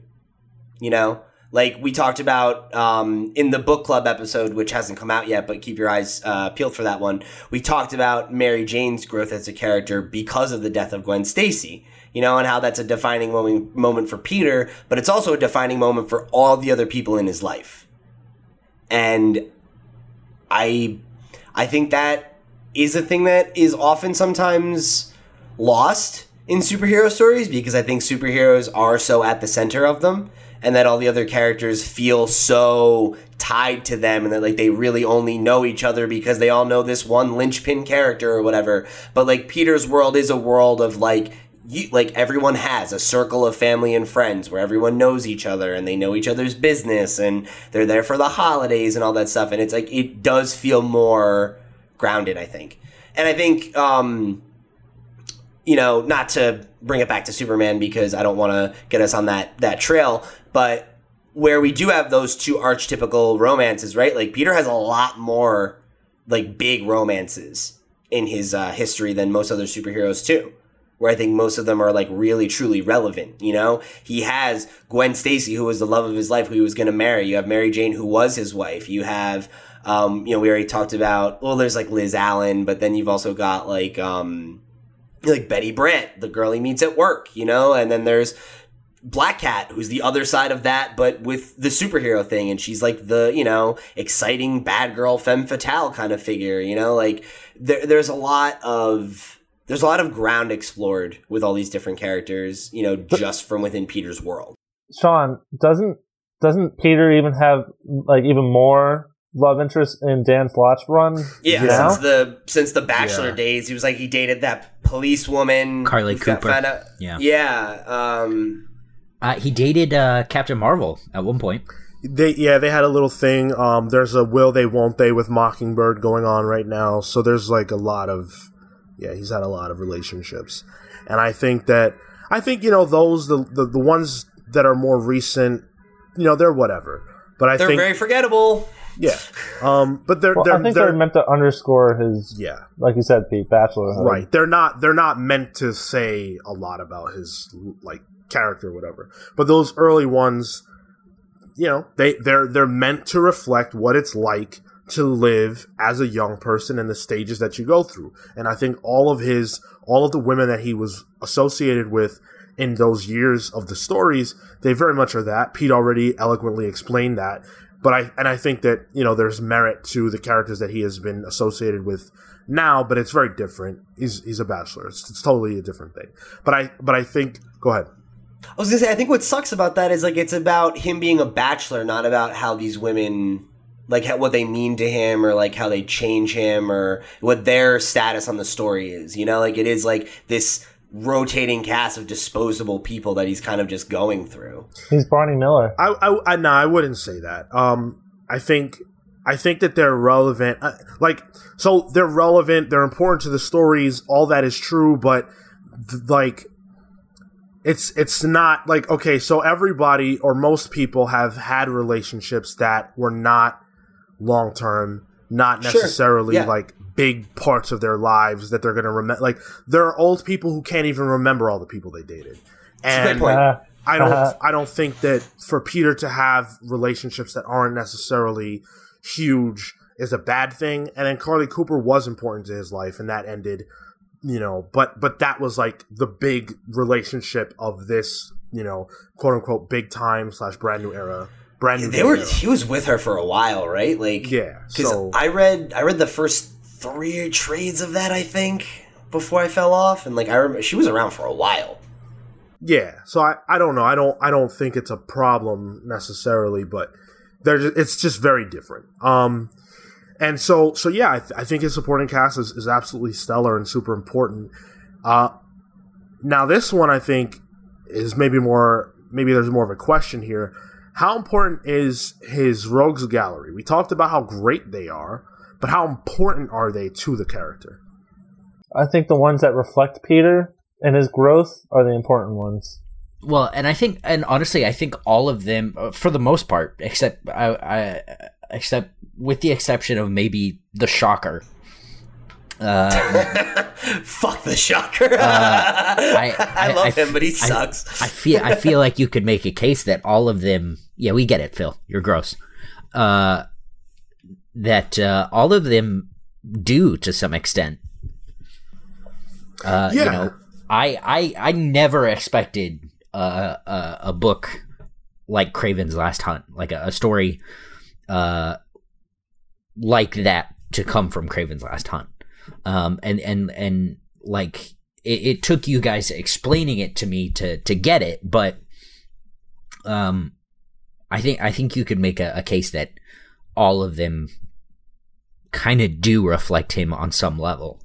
Speaker 3: You know, like we talked about um, in the book club episode, which hasn't come out yet, but keep your eyes uh, peeled for that one. We talked about Mary Jane's growth as a character because of the death of Gwen Stacy you know, and how that's a defining moment, moment for Peter, but it's also a defining moment for all the other people in his life. And I, I think that is a thing that is often sometimes lost in superhero stories because I think superheroes are so at the center of them and that all the other characters feel so tied to them and that like they really only know each other because they all know this one linchpin character or whatever. But like Peter's world is a world of like you, like everyone has a circle of family and friends where everyone knows each other and they know each other's business and they're there for the holidays and all that stuff and it's like it does feel more grounded i think and i think um you know not to bring it back to superman because i don't want to get us on that that trail but where we do have those two archetypical romances right like peter has a lot more like big romances in his uh, history than most other superheroes too where I think most of them are like really truly relevant. You know, he has Gwen Stacy, who was the love of his life, who he was going to marry. You have Mary Jane, who was his wife. You have, um, you know, we already talked about. Well, there's like Liz Allen, but then you've also got like, um, like Betty Brant, the girl he meets at work. You know, and then there's Black Cat, who's the other side of that, but with the superhero thing, and she's like the you know exciting bad girl femme fatale kind of figure. You know, like there, there's a lot of there's a lot of ground explored with all these different characters, you know, just from within Peter's world.
Speaker 2: Sean, doesn't doesn't Peter even have like even more love interest in Dan Slott's run?
Speaker 3: Yeah,
Speaker 2: now?
Speaker 3: since the since the Bachelor
Speaker 1: Yeah.
Speaker 3: days, he was like he dated that police woman,
Speaker 4: Carly Cooper.
Speaker 3: out-
Speaker 4: Yeah.
Speaker 3: yeah. Um,
Speaker 4: Uh, he dated uh, Captain Marvel at one point.
Speaker 1: They yeah, they had a little thing. Um, there's a will they won't they with Mockingbird going on right now. So there's like a lot of yeah, he's had a lot of relationships, and I think that I think you know those the the, the ones that are more recent, you know, they're whatever. But I
Speaker 3: they're
Speaker 1: think
Speaker 3: very forgettable.
Speaker 1: Yeah, um, but they're
Speaker 2: Well,
Speaker 1: they're,
Speaker 2: I think
Speaker 1: they're,
Speaker 2: they're, meant to underscore his,
Speaker 1: yeah
Speaker 2: like you said, Pete, bachelorhood.
Speaker 1: right. They're not they're not meant to say a lot about his like character or whatever. But those early ones, you know, they they're they're meant to reflect what it's like to live as a young person and the stages that you go through. And I think all of his all of the women that he was associated with in those years of the stories, they very much are that. Pete already eloquently explained that. But I and I think that you know there's merit to the characters that he has been associated with now, but it's very different. He's he's a bachelor. It's, it's totally a different thing. But I but I think go ahead.
Speaker 3: I was gonna say, I think what sucks about that is like it's about him being a bachelor, not about how these women like how, what they mean to him or like how they change him or what their status on the story is. You know, like it is like this rotating cast of disposable people that he's kind of just going through.
Speaker 2: He's Barney Miller.
Speaker 1: I I, I no, I wouldn't say that. Um, I think I think that they're relevant. Uh, like so, they're relevant. They're important to the stories. All that is true, but th- like it's it's not like okay so everybody or most people have had relationships that were not long term not
Speaker 3: Sure.
Speaker 1: necessarily
Speaker 3: Yeah.
Speaker 1: like big parts of their lives that they're going to remember like there are old people who can't even remember all the people they dated and.
Speaker 2: Uh,
Speaker 1: I don't
Speaker 2: Uh-huh.
Speaker 1: I don't think that for Peter to have relationships that aren't necessarily huge is a bad thing. And then Carly Cooper was important to his life and that ended, you know, but but that was like the big relationship of this, you know, quote unquote big time slash brand new era. Brand new
Speaker 3: They were
Speaker 1: era.
Speaker 3: he was with her for a while, right? Like
Speaker 1: Yeah.
Speaker 3: because
Speaker 1: So
Speaker 3: I read I read the first three trades of that I think before I fell off, and like I remember she was around for a while.
Speaker 1: Yeah, so I, I don't know. I don't I don't think it's a problem necessarily, but there's it's just very different. Um, and so so yeah, I, th- I think his supporting cast is, is absolutely stellar and super important. Uh, now this one I think is maybe more maybe there's more of a question here. How important is his rogues gallery? We talked about how great they are, but how important are they to the character?
Speaker 2: I think the ones that reflect Peter and his growth are the important ones.
Speaker 4: Well, and I think, and honestly, I think all of them, uh, for the most part, except I, I except with the exception of maybe the Shocker. Uh,
Speaker 3: Fuck the shocker.
Speaker 4: I,
Speaker 3: I, love
Speaker 4: I-
Speaker 3: him, but he
Speaker 4: I-
Speaker 3: sucks.
Speaker 4: I feel I feel like you could make a case that all of them. Yeah, we get it, Phil. You're gross. Uh, that uh, all of them do to some extent. Uh,
Speaker 1: Yeah.
Speaker 4: You know, I I I never expected uh, a a book like Kraven's Last Hunt, like a, a story uh, like that to come from Kraven's Last Hunt. Um, and and and like it, it took you guys explaining it to me to to get it, but um, I think I think you could make a, a case that all of them kind of do reflect him on some level.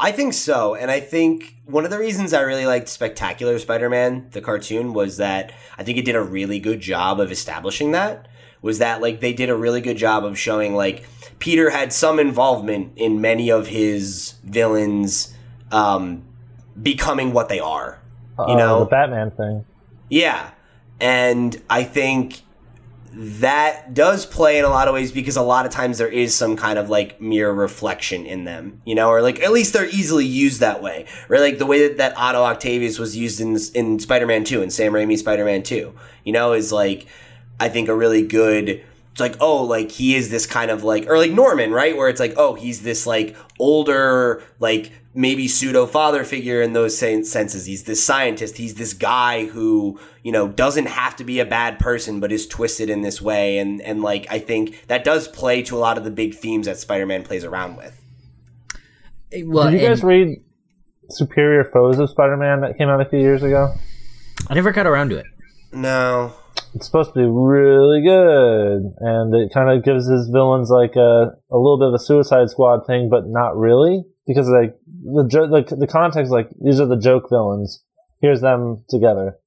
Speaker 3: I think so, and I think one of the reasons I really liked Spectacular Spider-Man, the cartoon, was that I think it did a really good job of establishing that. Was that like they did a really good job of showing like Peter had some involvement in many of his villains um, becoming what they are. You
Speaker 2: Uh,
Speaker 3: know?
Speaker 2: the Batman thing.
Speaker 3: Yeah. And I think that does play in a lot of ways because a lot of times there is some kind of like mirror reflection in them, you know, or like at least they're easily used that way. right? like the way that, that Otto Octavius was used in in Spider-Man 2 and Sam Raimi Spider-Man 2, you know, is like I think a really good it's like oh like he is this kind of like or like Norman, right? Where it's like oh, he's this like older like maybe pseudo father figure in those senses. He's this scientist. He's this guy who you know doesn't have to be a bad person, but is twisted in this way. And and like I think that does play to a lot of the big themes that Spider-Man plays around with.
Speaker 4: Well,
Speaker 2: Did you guys
Speaker 4: and
Speaker 2: read Superior Foes of Spider-Man that came out a few years ago?
Speaker 4: I never got around to it.
Speaker 3: No,
Speaker 2: It's supposed to be really good, and it kind of gives his villains like a a little bit of a Suicide Squad thing, but not really because like the jo- like the context like these are the joke villains. Here's them together.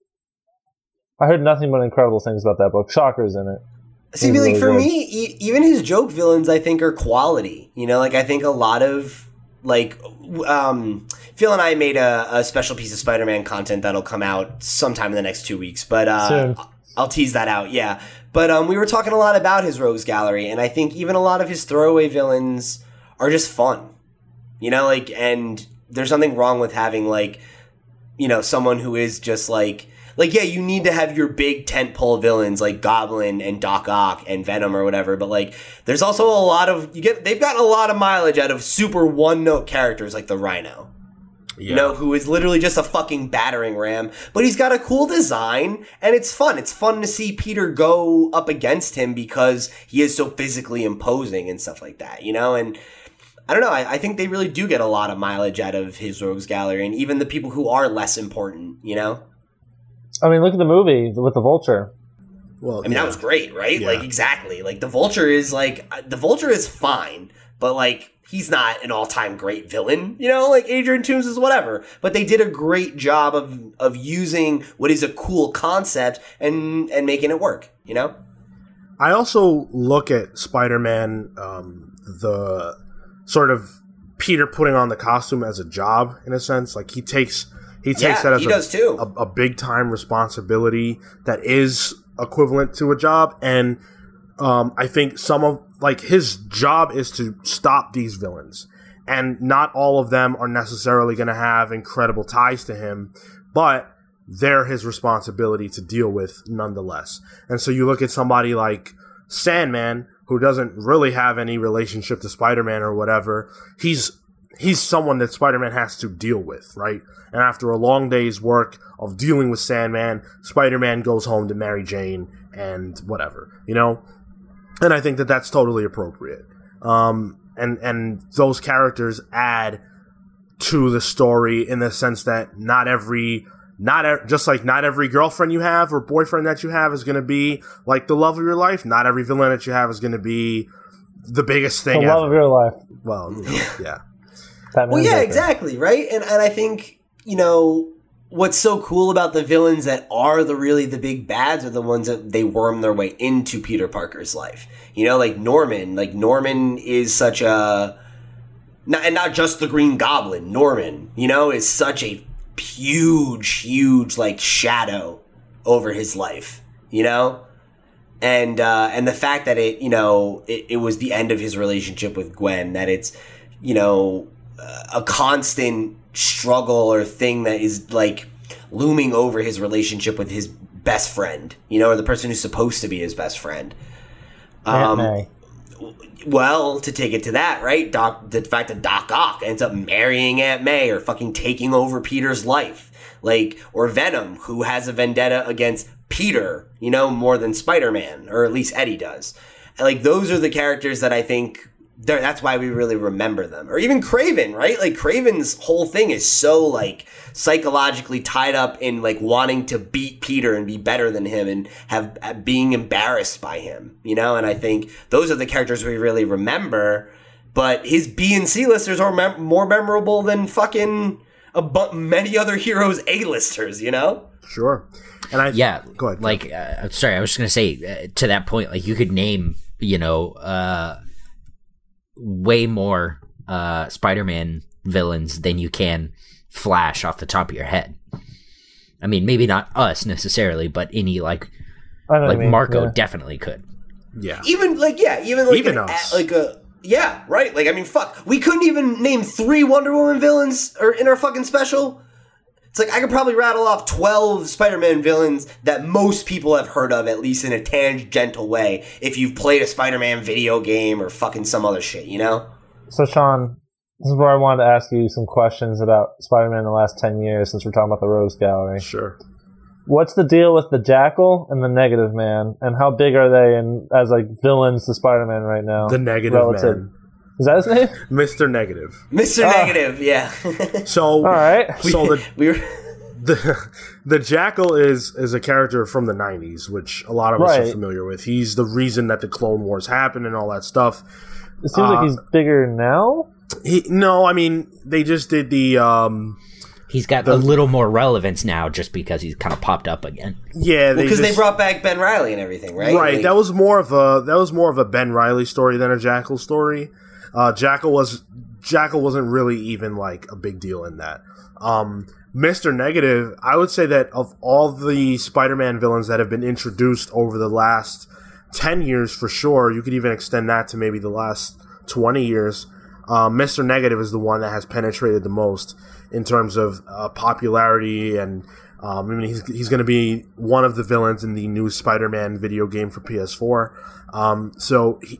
Speaker 2: I heard nothing but incredible things about that book. Shockers in it.
Speaker 3: See, like
Speaker 2: really
Speaker 3: for
Speaker 2: good.
Speaker 3: me, e- even his joke villains, I think are quality. You know, like I think a lot of like um, Phil and I made a, a special piece of Spider-Man content that'll come out sometime in the next two weeks. But uh,
Speaker 2: Soon.
Speaker 3: I'll tease that out. Yeah, but um, we were talking a lot about his rogues gallery, and I think even a lot of his throwaway villains are just fun. You know, like and there's nothing wrong with having like you know someone who is just like like yeah you need to have your big tentpole villains like goblin and doc ock and venom or whatever but like there's also a lot of you get they've gotten a lot of mileage out of super one note characters like the rhino You know, who is literally just a fucking battering ram, but he's got a cool design and it's fun. It's fun to see Peter go up against him because he is so physically imposing and stuff like that, you know? And I don't know, I, I think they really do get a lot of mileage out of his Rogues Gallery and even the people who are less important, you know?
Speaker 2: I mean, look at the movie with the vulture.
Speaker 1: Well,
Speaker 3: I mean, that was great, right?
Speaker 1: Yeah.
Speaker 3: Like, exactly. Like, the Vulture is like, uh, the Vulture is fine, but like, he's not an all time great villain, you know? Like, Adrian Toomes is whatever. But they did a great job of, of using what is a cool concept and, and making it work, you know?
Speaker 1: I also look at Spider-Man, um, the sort of Peter putting on the costume as a job in a sense. Like he takes he takes
Speaker 3: Yeah,
Speaker 1: that as
Speaker 3: he
Speaker 1: a,
Speaker 3: does too.
Speaker 1: a, a big time responsibility that is equivalent to a job, and um, I think some of like his job is to stop these villains, and not all of them are necessarily going to have incredible ties to him, but they're his responsibility to deal with nonetheless. And so you look at somebody like Sandman, who doesn't really have any relationship to Spider-Man or whatever. He's he's someone that Spider-Man has to deal with, right? And after a long day's work of dealing with Sandman, Spider-Man goes home to Mary Jane and whatever, you know. And I think that that's totally appropriate. Um, and and those characters add to the story in the sense that not every not e- just like not every girlfriend you have or boyfriend that you have is going to be like the love of your life. Not every villain that you have is going to be the biggest thing.
Speaker 2: The
Speaker 1: thing
Speaker 2: love of your life.
Speaker 1: Well, you know, yeah.
Speaker 2: Batman
Speaker 3: Well, yeah, exactly, right? And and I think you know what's so cool about the villains that are the really the big bads are the ones that they worm their way into Peter Parker's life. You know, like Norman. Like Norman is such a not, and not just the Green Goblin. Norman, you know, is such a huge, huge like shadow over his life. You know, and uh, and the fact that it you know it, it was the end of his relationship with Gwen that it's you know a constant struggle or thing that is like looming over his relationship with his best friend you know or the person who's supposed to be his best friend um. Well, to take it to that, right? Doc, the fact that Doc Ock ends up marrying Aunt May or fucking taking over Peter's life, like, or Venom, who has a vendetta against Peter, you know, more than Spider Man, or at least Eddie does. Like, those are the characters that I think. They're- That's why we really remember them, or even Kraven, right? Like Kraven's whole thing is so like psychologically tied up in like wanting to beat Peter and be better than him and have uh, being embarrassed by him, you know. And I think those are the characters we really remember. But his B and C listers are mem- more memorable than fucking a bu- many other heroes A listers, you know.
Speaker 1: Sure. And I
Speaker 4: Yeah,
Speaker 1: Go ahead.
Speaker 4: Like, uh, sorry, I was just gonna say uh, to that point, like you could name, you know, uh, way more uh, Spider-Man villains than you can Flash off the top of your head. I mean, maybe not us necessarily, but any like
Speaker 2: I know what
Speaker 4: like
Speaker 2: mean,
Speaker 4: Marco
Speaker 2: yeah.
Speaker 4: definitely could.
Speaker 1: yeah.
Speaker 3: Even like yeah, even like
Speaker 1: Even
Speaker 3: an
Speaker 1: us.
Speaker 3: like a yeah, right. Like I mean, fuck, we couldn't even name three Wonder Woman villains or in our fucking special. It's like I could probably rattle off twelve Spider-Man villains that most people have heard of, at least in a tangential way, if you've played a Spider-Man video game or fucking some other shit, you know.
Speaker 2: So, Sean, this is where I wanted to ask you some questions about Spider-Man in the last ten years, since we're talking about the Rogues Gallery.
Speaker 1: Sure.
Speaker 2: What's the deal with the Jackal and the Negative Man, and how big are they in, as like villains to Spider-Man right now?
Speaker 1: The negative
Speaker 2: relative?
Speaker 1: man.
Speaker 2: Is that his name?
Speaker 1: Mr. Negative.
Speaker 3: Mister
Speaker 2: Ah.
Speaker 3: Negative, yeah.
Speaker 1: So
Speaker 2: All right.
Speaker 1: so the
Speaker 3: we were
Speaker 1: the the jackal is is a character from the 90s which a lot of us are familiar with he's the reason that the clone wars happened and all that stuff
Speaker 2: It seems
Speaker 1: Uh,
Speaker 2: like he's bigger now.
Speaker 1: he no i mean they just did the um
Speaker 4: He's got a little more relevance now, just because he's kind of popped up again.
Speaker 1: yeah they
Speaker 3: because they brought back Ben Reilly and everything, right?
Speaker 1: right
Speaker 3: Like-
Speaker 1: that was more of a that was more of a ben reilly story than a jackal story uh jackal was jackal wasn't really even like a big deal in that um mr negative i would say that of all the spider-man villains that have been introduced over the last 10 years for sure you could even extend that to maybe the last 20 years um, mr negative is the one that has penetrated the most in terms of uh, popularity and um, I mean, he's, he's going to be one of the villains in the new Spider-Man video game for PS4. Um, so he,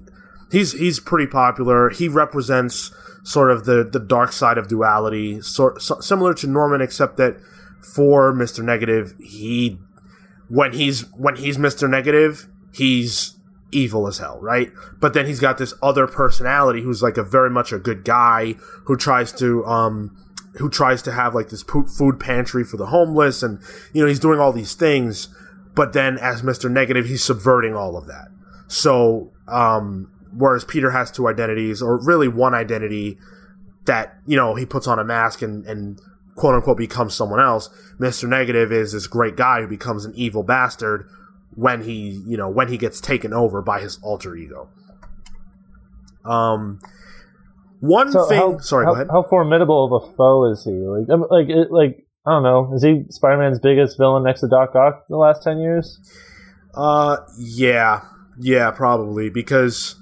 Speaker 1: he's he's pretty popular. He represents sort of the the dark side of duality, sort so, similar to Norman, except that for Mister Negative, he when he's when he's Mister Negative, he's evil as hell, right? But then he's got this other personality who's like a very much a good guy who tries to um who tries to have like this food pantry for the homeless and you know he's doing all these things but then as Mr. Negative he's subverting all of that. So um whereas Peter has two identities or really one identity that you know he puts on a mask and and quote unquote becomes someone else. Mr. Negative is this great guy who becomes an evil bastard when he you know when he gets taken over by his alter ego. Um, one
Speaker 2: So
Speaker 1: thing.
Speaker 2: how,
Speaker 1: sorry,
Speaker 2: how,
Speaker 1: go ahead.
Speaker 2: how formidable of a foe is he? Like, like, it, like I don't know. Is he Spider-Man's biggest villain next to Doc Ock the last ten years?
Speaker 1: Uh, yeah, yeah, probably because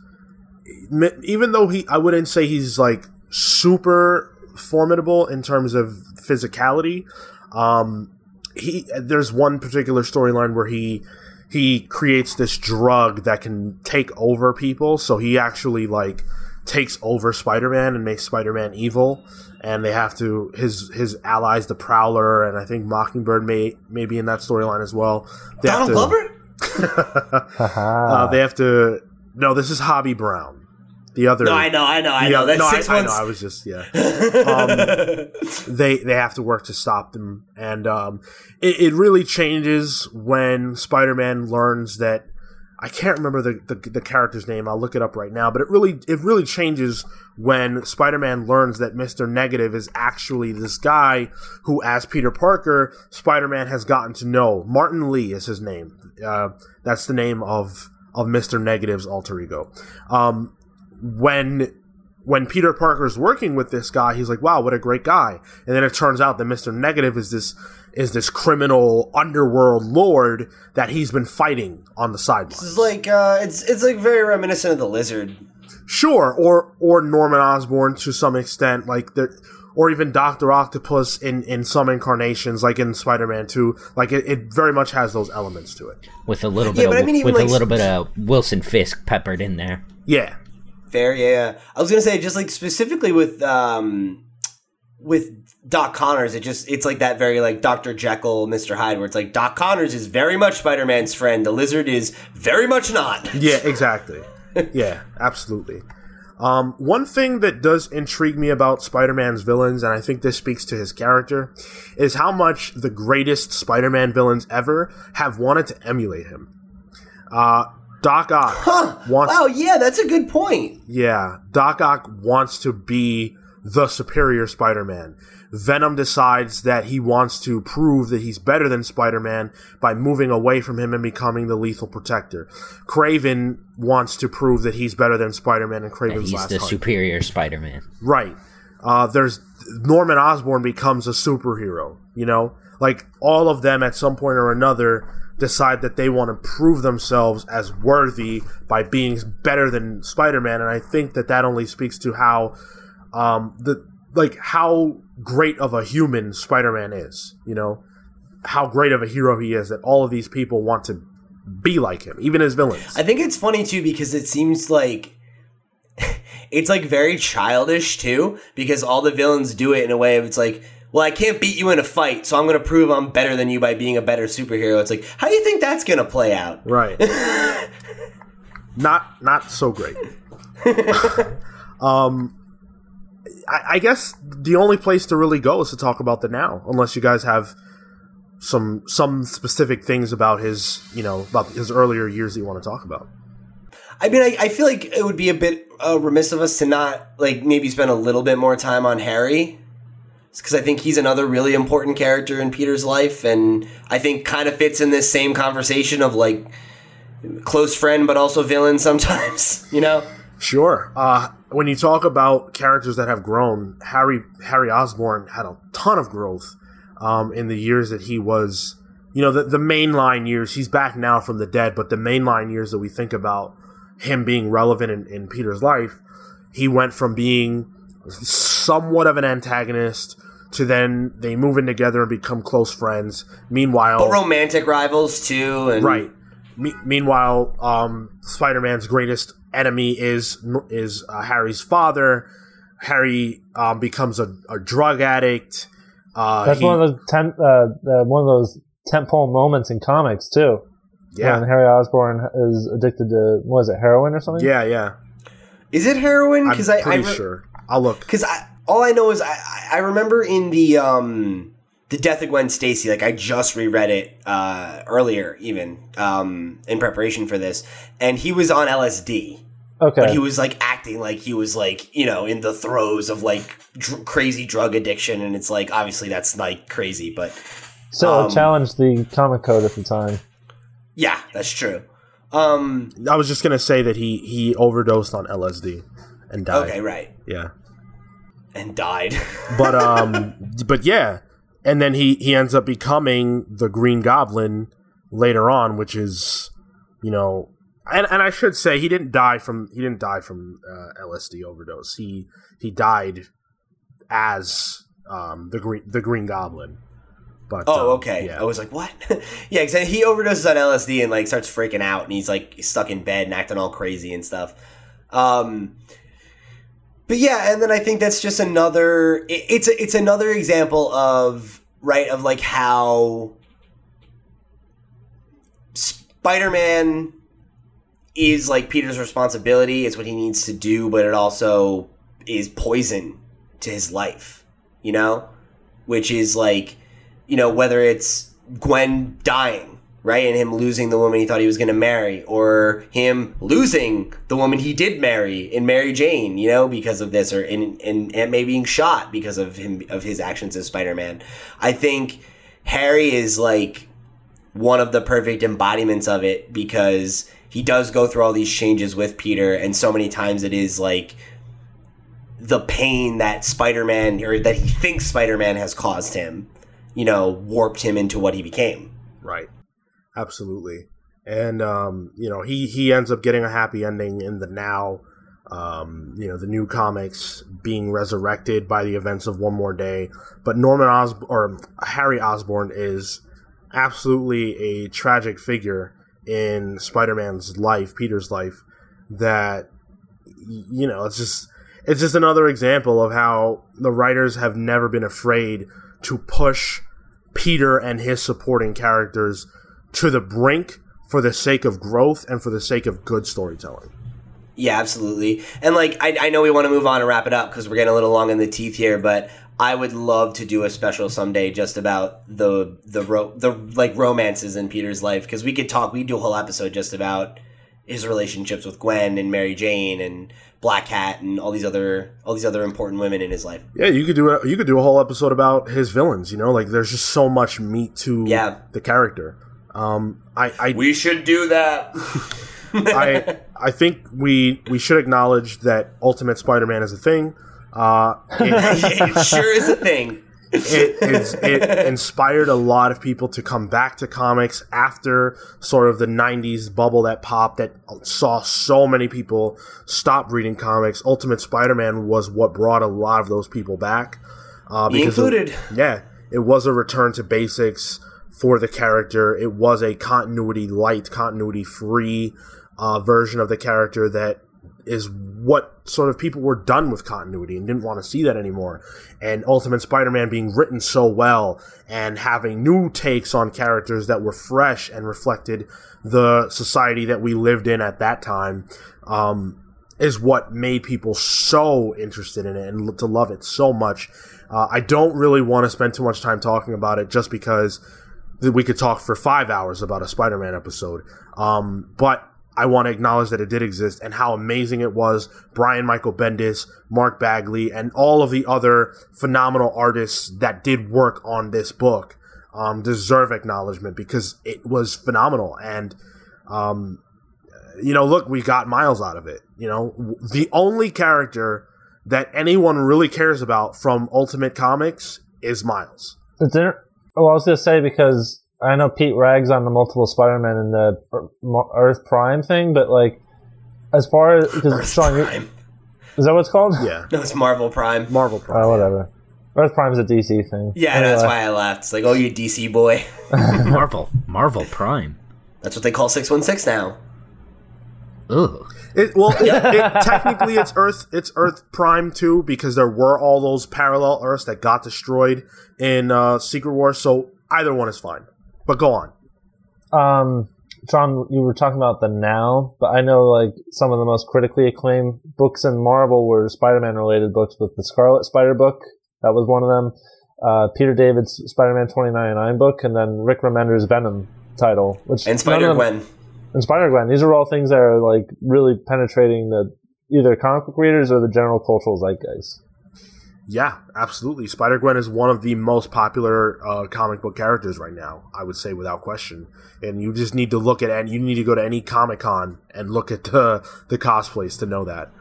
Speaker 1: even though he, I wouldn't say he's like super formidable in terms of physicality. Um, he there's one particular storyline where he he creates this drug that can take over people, so he actually like takes over Spider-Man and makes Spider-Man evil, and they have to his his allies, the Prowler, and I think Mockingbird may may be in that storyline as well. They
Speaker 3: Donald Glover?
Speaker 1: uh, they have to. No, this is Hobie Brown. The other.
Speaker 3: No, I know, I know, I know. That's
Speaker 1: no, I-
Speaker 3: six
Speaker 1: I,
Speaker 3: months.
Speaker 1: know. I was just yeah. Um, they they have to work to stop them, and um, it, it really changes when Spider-Man learns that. I can't remember the, the the character's name. I'll look it up right now. But it really it really changes when Spider-Man learns that Mister Negative is actually this guy who, as Peter Parker, Spider-Man has gotten to know. Martin Lee is his name. Uh, that's the name of of Mister Negative's alter ego. Um, when when Peter Parker's working with this guy, he's like, "Wow, what a great guy!" And then it turns out that Mister Negative is this is this criminal underworld lord that he's been fighting on the sidelines.
Speaker 3: It's like uh, it's it's like very reminiscent of the lizard.
Speaker 1: Sure, or or Norman Osborn to some extent, like the, or even Doctor Octopus in in some incarnations, like in Spider Man Two. Like it, it very much has those elements to it.
Speaker 4: with a little bit
Speaker 3: but
Speaker 4: of
Speaker 3: I mean,
Speaker 4: with
Speaker 3: like-
Speaker 4: a little bit of Wilson Fisk peppered in there.
Speaker 1: Yeah,
Speaker 3: Fair, yeah, yeah. I was gonna say just like specifically with um with Doc Connors, it just it's like that very like Doctor Jekyll, Mister Hyde, where it's like Doc Connors is very much Spider Man's friend. The Lizard is very much not.
Speaker 1: yeah, exactly. yeah, absolutely. Um, one thing that does intrigue me about Spider Man's villains, and I think this speaks to his character, is how much the greatest Spider Man villains ever have wanted to emulate him. Uh, Doc Ock
Speaker 3: Huh.
Speaker 1: wants
Speaker 3: Wow, yeah, that's a good point.
Speaker 1: Yeah, Doc Ock wants to be the superior Spider Man. Venom decides that he wants to prove that he's better than Spider Man by moving away from him and becoming the lethal protector. Kraven wants to prove that he's better than Spider Man and
Speaker 4: And
Speaker 1: Kraven's
Speaker 4: he's
Speaker 1: last
Speaker 4: the
Speaker 1: hunt.
Speaker 4: superior Spider-Man.
Speaker 1: Right. Uh, there's Norman Osborn becomes a superhero. You know, like all of them at some point or another decide that they want to prove themselves as worthy by being better than Spider-Man, and I think that that only speaks to how um, the like how great of a human Spider-Man is. You know, how great of a hero he is that all of these people want to be like him, even as villains.
Speaker 3: I think it's funny too because it seems like it's like very childish too because all the villains do it in a way of it's like well I can't beat you in a fight so I'm going to prove I'm better than you by being a better superhero. It's like how do you think that's going to play out?
Speaker 1: Right. not not so great. um, I, I guess the only place to really go is to talk about the now, unless you guys have some some specific things about his you know about his earlier years that you want to talk about.
Speaker 3: I mean, I, I feel like it would be a bit uh, remiss of us to not like maybe spend a little bit more time on Harry, because I think he's another really important character in Peter's life, and I think kind of fits in this same conversation of like close friend but also villain sometimes. You know?
Speaker 1: Sure. Uh, when you talk about characters that have grown, Harry Harry Osborn had a ton of growth um, in the years that he was, you know, the, the mainline years. He's back now from the dead, but the mainline years that we think about him being relevant in, in Peter's life, he went from being somewhat of an antagonist to then they move in together and become close friends. Meanwhile,
Speaker 3: But romantic rivals too, and
Speaker 1: Right. me- meanwhile, um, Spider-Man's greatest enemy is is uh, Harry's father. Harry um, becomes a, a drug addict. Uh,
Speaker 2: That's
Speaker 1: he-
Speaker 2: one of those temp, uh, uh, one of those tentpole moments in comics too.
Speaker 1: yeah,
Speaker 2: When Harry Osborn is addicted to what is it, heroin or something?
Speaker 1: yeah, yeah.
Speaker 3: Is it heroin?
Speaker 1: I'm
Speaker 3: Because I, I
Speaker 1: pretty
Speaker 3: re-
Speaker 1: sure. I'll look.
Speaker 3: Because I, all I know is I, I- I remember in the um the Death of Gwen Stacy, like I just reread it uh, earlier, even um, in preparation for this, and he was on LSD,
Speaker 2: Okay.
Speaker 3: but he was like acting like he was like you know in the throes of like dr- crazy drug addiction, and it's like obviously that's like crazy, but
Speaker 2: so
Speaker 3: um,
Speaker 2: it challenged the comic code at the time.
Speaker 3: yeah, that's true. Um,
Speaker 1: I was just gonna say that he he overdosed on LSD and died.
Speaker 3: okay, right,
Speaker 1: Yeah,
Speaker 3: and died.
Speaker 1: but um, but yeah, and then he he ends up becoming the Green Goblin later on, which is you know. And, and I should say he didn't die from he didn't die from uh, LSD overdose. He he died as um, the green the Green Goblin. But
Speaker 3: Oh,
Speaker 1: um,
Speaker 3: okay.
Speaker 1: yeah.
Speaker 3: I was like, what? yeah, because he overdoses on LSD and like starts freaking out, and he's like stuck in bed and acting all crazy and stuff. Um, but yeah, and then I think that's just another. It, it's a, it's another example of right of like how Spider Man is like Peter's responsibility. It's what he needs to do, but it also is poison to his life. You know, which is like you know, whether it's Gwen dying, right, and him losing the woman he thought he was going to marry, or him losing the woman he did marry in Mary Jane, you know, because of this, or in in Aunt May being shot because of him of his actions as Spider Man. I think Harry is like one of the perfect embodiments of it because he does go through all these changes with Peter, and so many times it is like the pain that Spider-Man or that he thinks Spider-Man has caused him, you know, warped him into what he became.
Speaker 1: Right. Absolutely. And um, you know, he he ends up getting a happy ending in the now. Um, you know, the new comics being resurrected by the events of One More Day. But Norman Os or Harry Osborn is absolutely a tragic figure in Spider-Man's life, Peter's life, that you know, it's just it's just another example of how the writers have never been afraid to push Peter and his supporting characters to the brink for the sake of growth and for the sake of good storytelling.
Speaker 3: Yeah, absolutely. And like, I, I know we want to move on and wrap it up because we're getting a little long in the teeth here, but I would love to do a special someday just about the the ro- the like romances in Peter's life because we could talk. We do a whole episode just about his relationships with Gwen and Mary Jane and Black Cat and all these other all these other important women in his life.
Speaker 1: Yeah, you could do a, you could do a whole episode about his villains. You know, like there's just so much meat to
Speaker 3: Yeah.
Speaker 1: the character. Um, I I,
Speaker 3: We should do that.
Speaker 1: I I think we we should acknowledge that Ultimate Spider-Man is a thing. Uh, it,
Speaker 3: it sure is a thing.
Speaker 1: it, it's, it inspired a lot of people to come back to comics after sort of the 90s bubble that popped that saw so many people stop reading comics ultimate spider-man was what brought a lot of those people back uh, because it-
Speaker 3: included.
Speaker 1: yeah it was a return to basics for the character it was a continuity light continuity free uh, version of the character that is what sort of people were done with continuity and didn't want to see that anymore. And Ultimate Spider Man being written so well and having new takes on characters that were fresh and reflected the society that we lived in at that time um, is what made people so interested in it and to love it so much. Uh, I don't really want to spend too much time talking about it just because we could talk for five hours about a Spider-Man episode. Um, but I want to acknowledge that it did exist and how amazing it was. Brian Michael Bendis, Mark Bagley, and all of the other phenomenal artists that did work on this book um, deserve acknowledgement because it was phenomenal. And um, you know, look, we got Miles out of it. You know, the only character that anyone really cares about from Ultimate Comics is Miles.
Speaker 2: It's inter- well, I was gonna say because I know Pete rags on the multiple Spider-Man and the Earth Prime thing, but like as far as because
Speaker 3: Earth
Speaker 2: Sean, you-
Speaker 3: Prime.
Speaker 2: is that what it's called?
Speaker 1: Yeah,
Speaker 3: No, it's Marvel Prime.
Speaker 1: Marvel oh, Prime.
Speaker 2: Oh, whatever. Earth Prime is a DC thing.
Speaker 3: Yeah, that's why I laughed. It's like, oh, you DC boy.
Speaker 4: Marvel, Marvel Prime.
Speaker 3: That's what they call 616 now.
Speaker 4: Ooh.
Speaker 1: It, well, it, it, technically it's Earth. It's Earth Prime too, because there were all those parallel Earths that got destroyed in uh, Secret Wars. So either one is fine. But go on.
Speaker 2: Um, John, you were talking about the now, but I know like some of the most critically acclaimed books in Marvel were Spider-Man related books with the Scarlet Spider book. That was one of them. Uh, Peter David's Spider-Man 2099 book, and then Rick Remender's Venom title, which
Speaker 3: And Spider Gwen.
Speaker 2: And Spider Gwen. These are all things that are like really penetrating the either comic book readers or the general cultural zeitgeist.
Speaker 1: Yeah, absolutely. Spider Gwen is one of the most popular uh, comic book characters right now. I would say without question. And you just need to look at and you need to go to any Comic Con and look at the the cosplays to know that.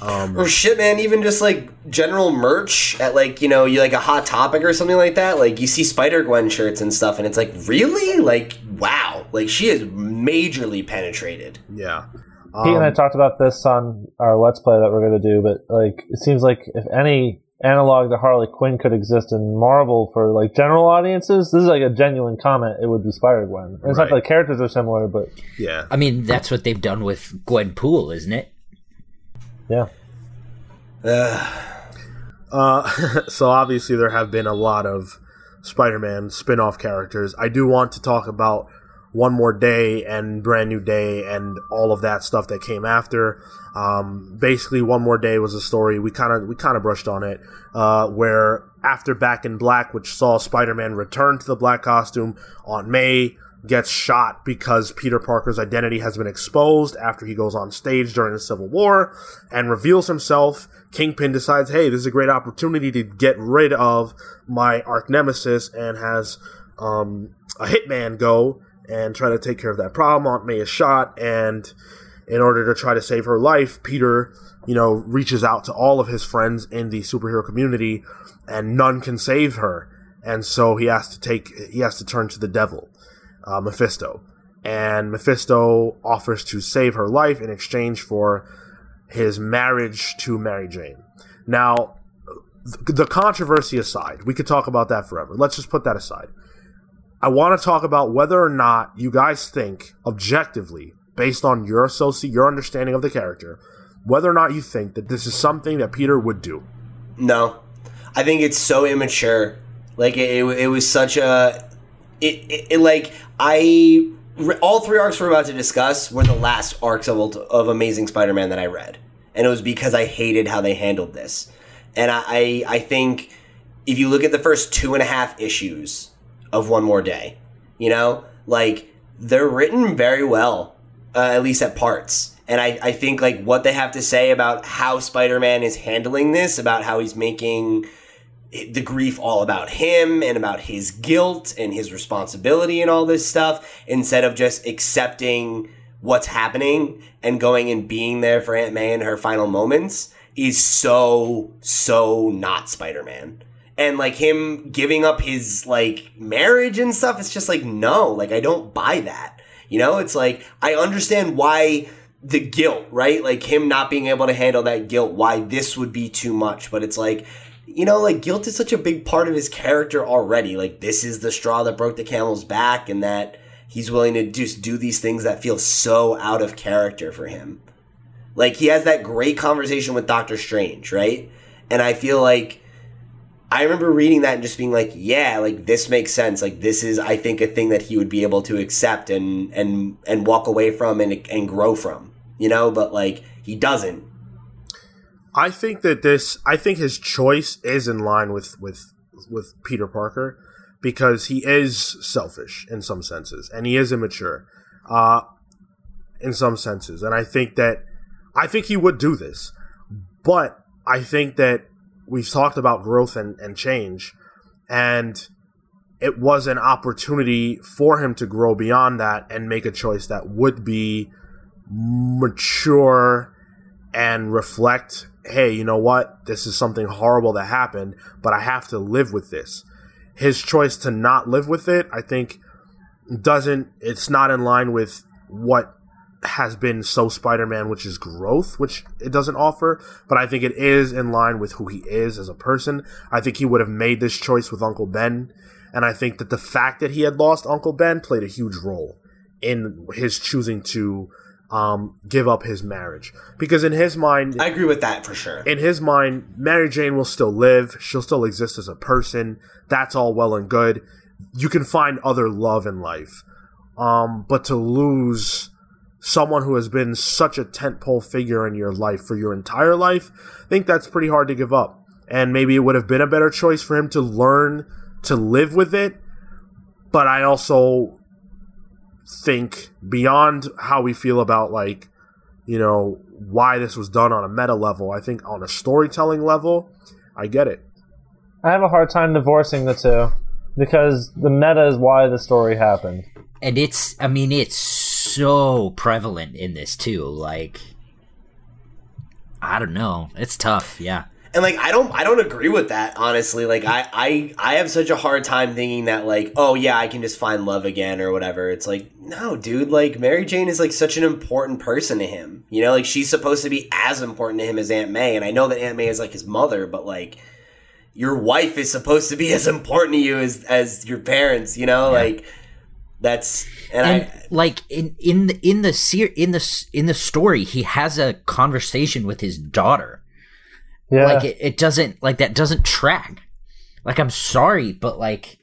Speaker 1: Um,
Speaker 3: Or shit, man, even just like general merch at like, you know, you like a hot topic or something like that. Like you see Spider Gwen shirts and stuff, and it's like, really? Like, wow. Like she is majorly penetrated.
Speaker 1: yeah.
Speaker 2: Pete and I
Speaker 1: Um,
Speaker 2: talked about this on our Let's Play that we're going to do, but like it seems like if any analog to Harley Quinn could exist in Marvel for like general audiences, this is like a genuine comment. It would be Spider Gwen. It's not
Speaker 1: Right.
Speaker 2: the characters are similar, but
Speaker 1: yeah.
Speaker 4: I mean, that's what they've done with Gwenpool, isn't it?
Speaker 2: Yeah.
Speaker 1: Uh, so obviously there have been a lot of Spider-Man spin-off characters. I do want to talk about One More Day and Brand New Day and all of that stuff that came after. Um, basically, One More Day was a story we kind of we kind of brushed on it, uh, where after Back in Black, which saw Spider-Man return to the black costume on May. Gets shot because Peter Parker's identity has been exposed after he goes on stage during the Civil War and reveals himself. Kingpin decides, hey, this is a great opportunity to get rid of my arch nemesis and has um, a hitman go and try to take care of that problem. Aunt May is shot, and in order to try to save her life, Peter, you know, reaches out to all of his friends in the superhero community, and none can save her. And so he has to take, he has to turn to the devil, uh, Mephisto. And Mephisto offers to save her life in exchange for his marriage to Mary Jane. Now, the controversy aside, we could talk about that forever. Let's just put that aside. I want to talk about whether or not you guys think, objectively, based on your associ- your understanding of the character, whether or not you think that this is something that Peter would do.
Speaker 3: No, I think it's so immature. Like it, it, it was such a, it, it, it like I all three arcs we're about to discuss were the last arcs of of Amazing Spider-Man that I read, and it was because I hated how they handled this, and I I, I think if you look at the first two and a half issues of One More Day, you know, like they're written very well, uh, at least at parts. And I, I think like what they have to say about how Spider-Man is handling this, about how he's making the grief all about him and about his guilt and his responsibility and all this stuff, instead of just accepting what's happening and going and being there for Aunt May in her final moments, is so, so not Spider-Man. And like him giving up his like marriage and stuff it's just like no like i don't buy that. You know it's like i understand why the guilt right? Like him not being able to handle that guilt why this would be too much. But it's like you know like guilt is such a big part of his character already like this is the straw that broke the camel's back and that he's willing to just do these things that feel so out of character for him like he has that great conversation with doctor strange right and i feel like I remember reading that and just being like, yeah, like this makes sense. Like this is, I think, a thing that he would be able to accept and and and walk away from and and grow from, you know. But like he doesn't.
Speaker 1: I think that this I think his choice is in line with with with Peter Parker because he is selfish in some senses and he is immature uh in some senses. And I think that I think he would do this but I think that we've talked about growth and, and change and it was an opportunity for him to grow beyond that and make a choice that would be mature and reflect hey, you know what? This is something horrible that happened, but I have to live with this. His choice to not live with it, I think, doesn't, it's not in line with what has been so Spider Man, which is growth, which it doesn't offer, but I think it is in line with who he is as a person. I think he would have made this choice with Uncle Ben, and I think that the fact that he had lost Uncle Ben played a huge role in his choosing to um, give up his marriage because in his mind
Speaker 3: I agree with that for sure.
Speaker 1: in his mind, Mary Jane will still live. She'll still exist as a person. That's all well and good. You can find other love in life. Um, but to lose someone who has been such a tentpole figure in your life for your entire life, I think that's pretty hard to give up. And maybe it would have been a better choice for him to learn to live with it. But I also think beyond how we feel about like you know why this was done on a meta level i think on a storytelling level i get it.
Speaker 2: I have a hard time divorcing the two because the meta is why the story happened.
Speaker 4: and it's i mean it's so prevalent in this too like i don't know. It's tough yeah
Speaker 3: and like I don't I don't agree with that honestly. Like I I I have such a hard time thinking that like oh yeah I can just find love again or whatever. It's like no dude like Mary Jane is like such an important person to him. You know like she's supposed to be as important to him as Aunt May and I know that Aunt May is like his mother but like your wife is supposed to be as important to you as as your parents. You know like that's and,
Speaker 4: and
Speaker 3: I
Speaker 4: like in in the in the in the s- in the story he has a conversation with his daughter
Speaker 2: Yeah.
Speaker 4: like it, it doesn't like that doesn't track. Like i'm sorry but like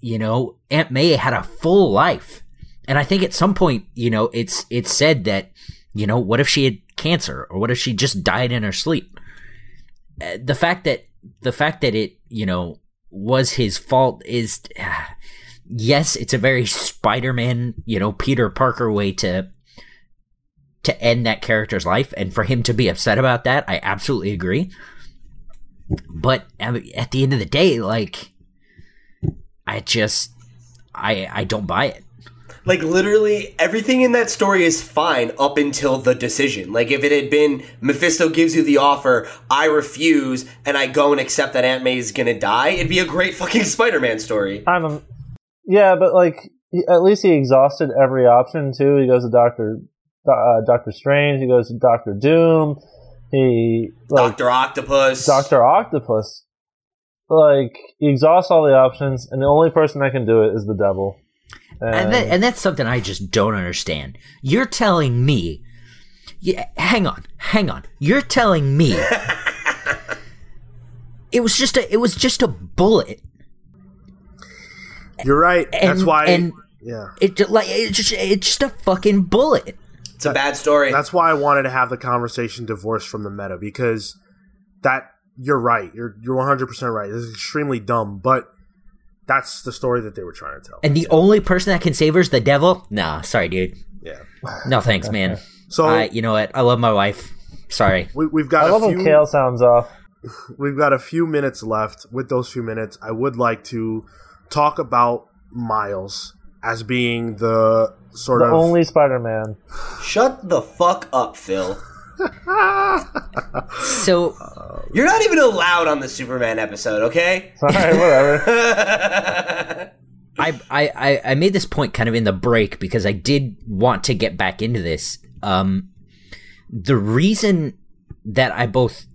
Speaker 4: you know aunt may had a full life. And i think at some point you know it's it's said that you know what if she had cancer or what if she just died in her sleep? Uh, the fact that the fact that it you know was his fault is yes it's a very spider-man you know peter parker way to to end that character's life and for him to be upset about that i absolutely agree but at the end of the day like i just i i don't buy it
Speaker 3: Like literally everything in that story is fine up until the decision. Like if it had been Mephisto gives you the offer, I refuse, and I go and accept that Aunt May is gonna die, it'd be a great fucking Spider-Man story.
Speaker 2: I'm a, yeah, but like at least he exhausted every option too. He goes to Doctor uh, Doctor Strange. He goes to Doctor Doom. He like
Speaker 3: Doctor Octopus.
Speaker 2: Doctor Octopus. Like he exhausts all the options, and the only person that can do it is the devil.
Speaker 4: and, that, and that's something i just don't understand you're telling me yeah, hang on hang on you're telling me it was just a it was just a bullet
Speaker 1: you're right that's why
Speaker 4: and-
Speaker 1: yeah
Speaker 4: it like it's just it's just a fucking bullet
Speaker 3: It's a bad story.
Speaker 1: that's why i wanted to have the conversation divorced from the meta because that you're right. You're you're 100% right. This is extremely dumb but that's the story that they were trying to tell.
Speaker 4: And the only person that can save her is the devil? Nah sorry dude.
Speaker 1: Yeah.
Speaker 4: No thanks man.
Speaker 1: So
Speaker 4: I, you know what? I love my wife. Sorry.
Speaker 1: we, we've got
Speaker 2: I love
Speaker 1: a
Speaker 2: when
Speaker 1: few
Speaker 2: Cale sounds off.
Speaker 1: we've got a few minutes left. With those few minutes, I would like to talk about Miles as being the sort
Speaker 2: The
Speaker 1: of
Speaker 2: only Spider-Man.
Speaker 3: Shut the fuck up, Phil.
Speaker 4: so
Speaker 3: You're not even allowed on the Superman episode, okay?
Speaker 2: All right, whatever.
Speaker 4: I, I I I made this point kind of in the break because I did want to get back into this. Um, the reason that I both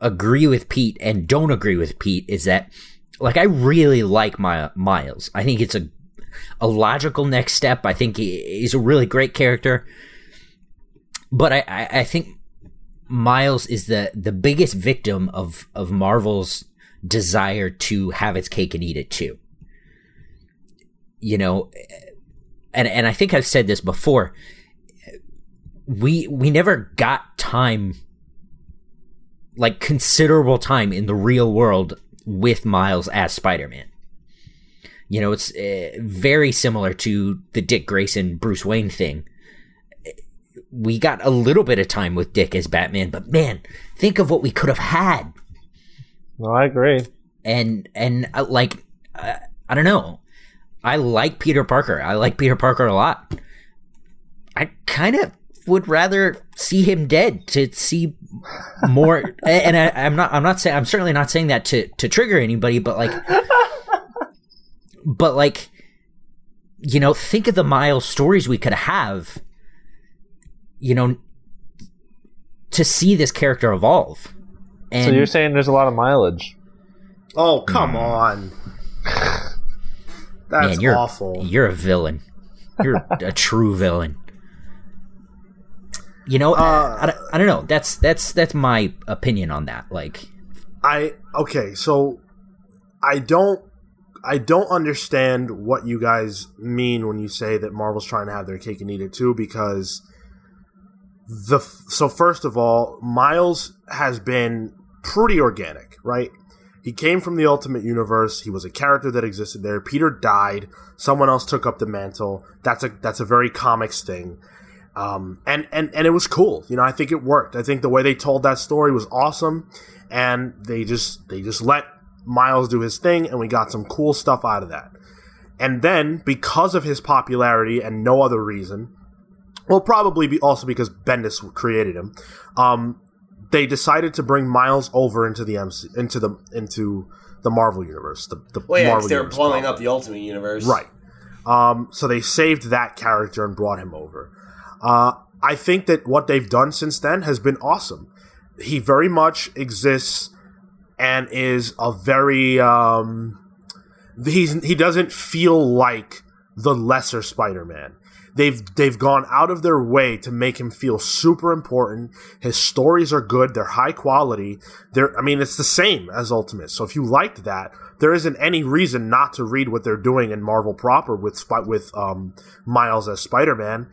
Speaker 4: agree with Pete and don't agree with Pete is that, like, I really like my Miles. I think it's a a logical next step. I think he, he's a really great character, but I, I I think Miles is the the biggest victim of of Marvel's desire to have its cake and eat it too you know and and I think I've said this before we we never got time like considerable time in the real world with Miles as Spider-Man. You know, it's uh, very similar to the Dick Grayson Bruce Wayne thing. We got a little bit of time with Dick as Batman, but man, think of what we could have had
Speaker 2: No, I agree.
Speaker 4: and and uh, like uh, I don't know. I like Peter Parker. I like Peter Parker a lot. I kind of would rather see him dead to see more. and I, I'm not. I'm not saying. I'm certainly not saying that to to trigger anybody. But like, but like, you know, think of the Miles stories we could have. You know, to see this character evolve. And
Speaker 2: so you're saying there's a lot of mileage.
Speaker 1: oh come on. That's
Speaker 4: man, you're
Speaker 1: awful.
Speaker 4: You're a villain. You're a true villain. You know,
Speaker 1: Uh,
Speaker 4: I, don't, I don't know. That's that's that's my opinion on that. Like,
Speaker 1: I okay, so I don't I don't understand what you guys mean when you say that Marvel's trying to have their cake and eat it too because the so first of all, Miles has been pretty organic, right? He came from the Ultimate Universe. He was a character that existed there. Peter died. Someone else took up the mantle. That's a that's a very comics thing. Um, and, and, and it was cool. You know, I think it worked. I think the way they told that story was awesome. And they just, they just let Miles do his thing and we got some cool stuff out of that. And then because of his popularity and no other reason, well, probably be also because Bendis created him, um, they decided to bring Miles over into the MC, into the, into the Marvel universe. The, the
Speaker 3: Well, yeah,
Speaker 1: Marvel
Speaker 3: they're
Speaker 1: universe
Speaker 3: blowing
Speaker 1: proper.
Speaker 3: up the Ultimate Universe.
Speaker 1: Right. Um, so they saved that character and brought him over. Uh, I think that what they've done since then has been awesome. He very much exists and is a very um, he's he doesn't feel like the lesser Spider-Man. They've they've gone out of their way to make him feel super important. His stories are good, they're high quality. They're I mean it's the same as Ultimate. So if you liked that, there isn't any reason not to read what they're doing in Marvel proper with with um, Miles as Spider-Man.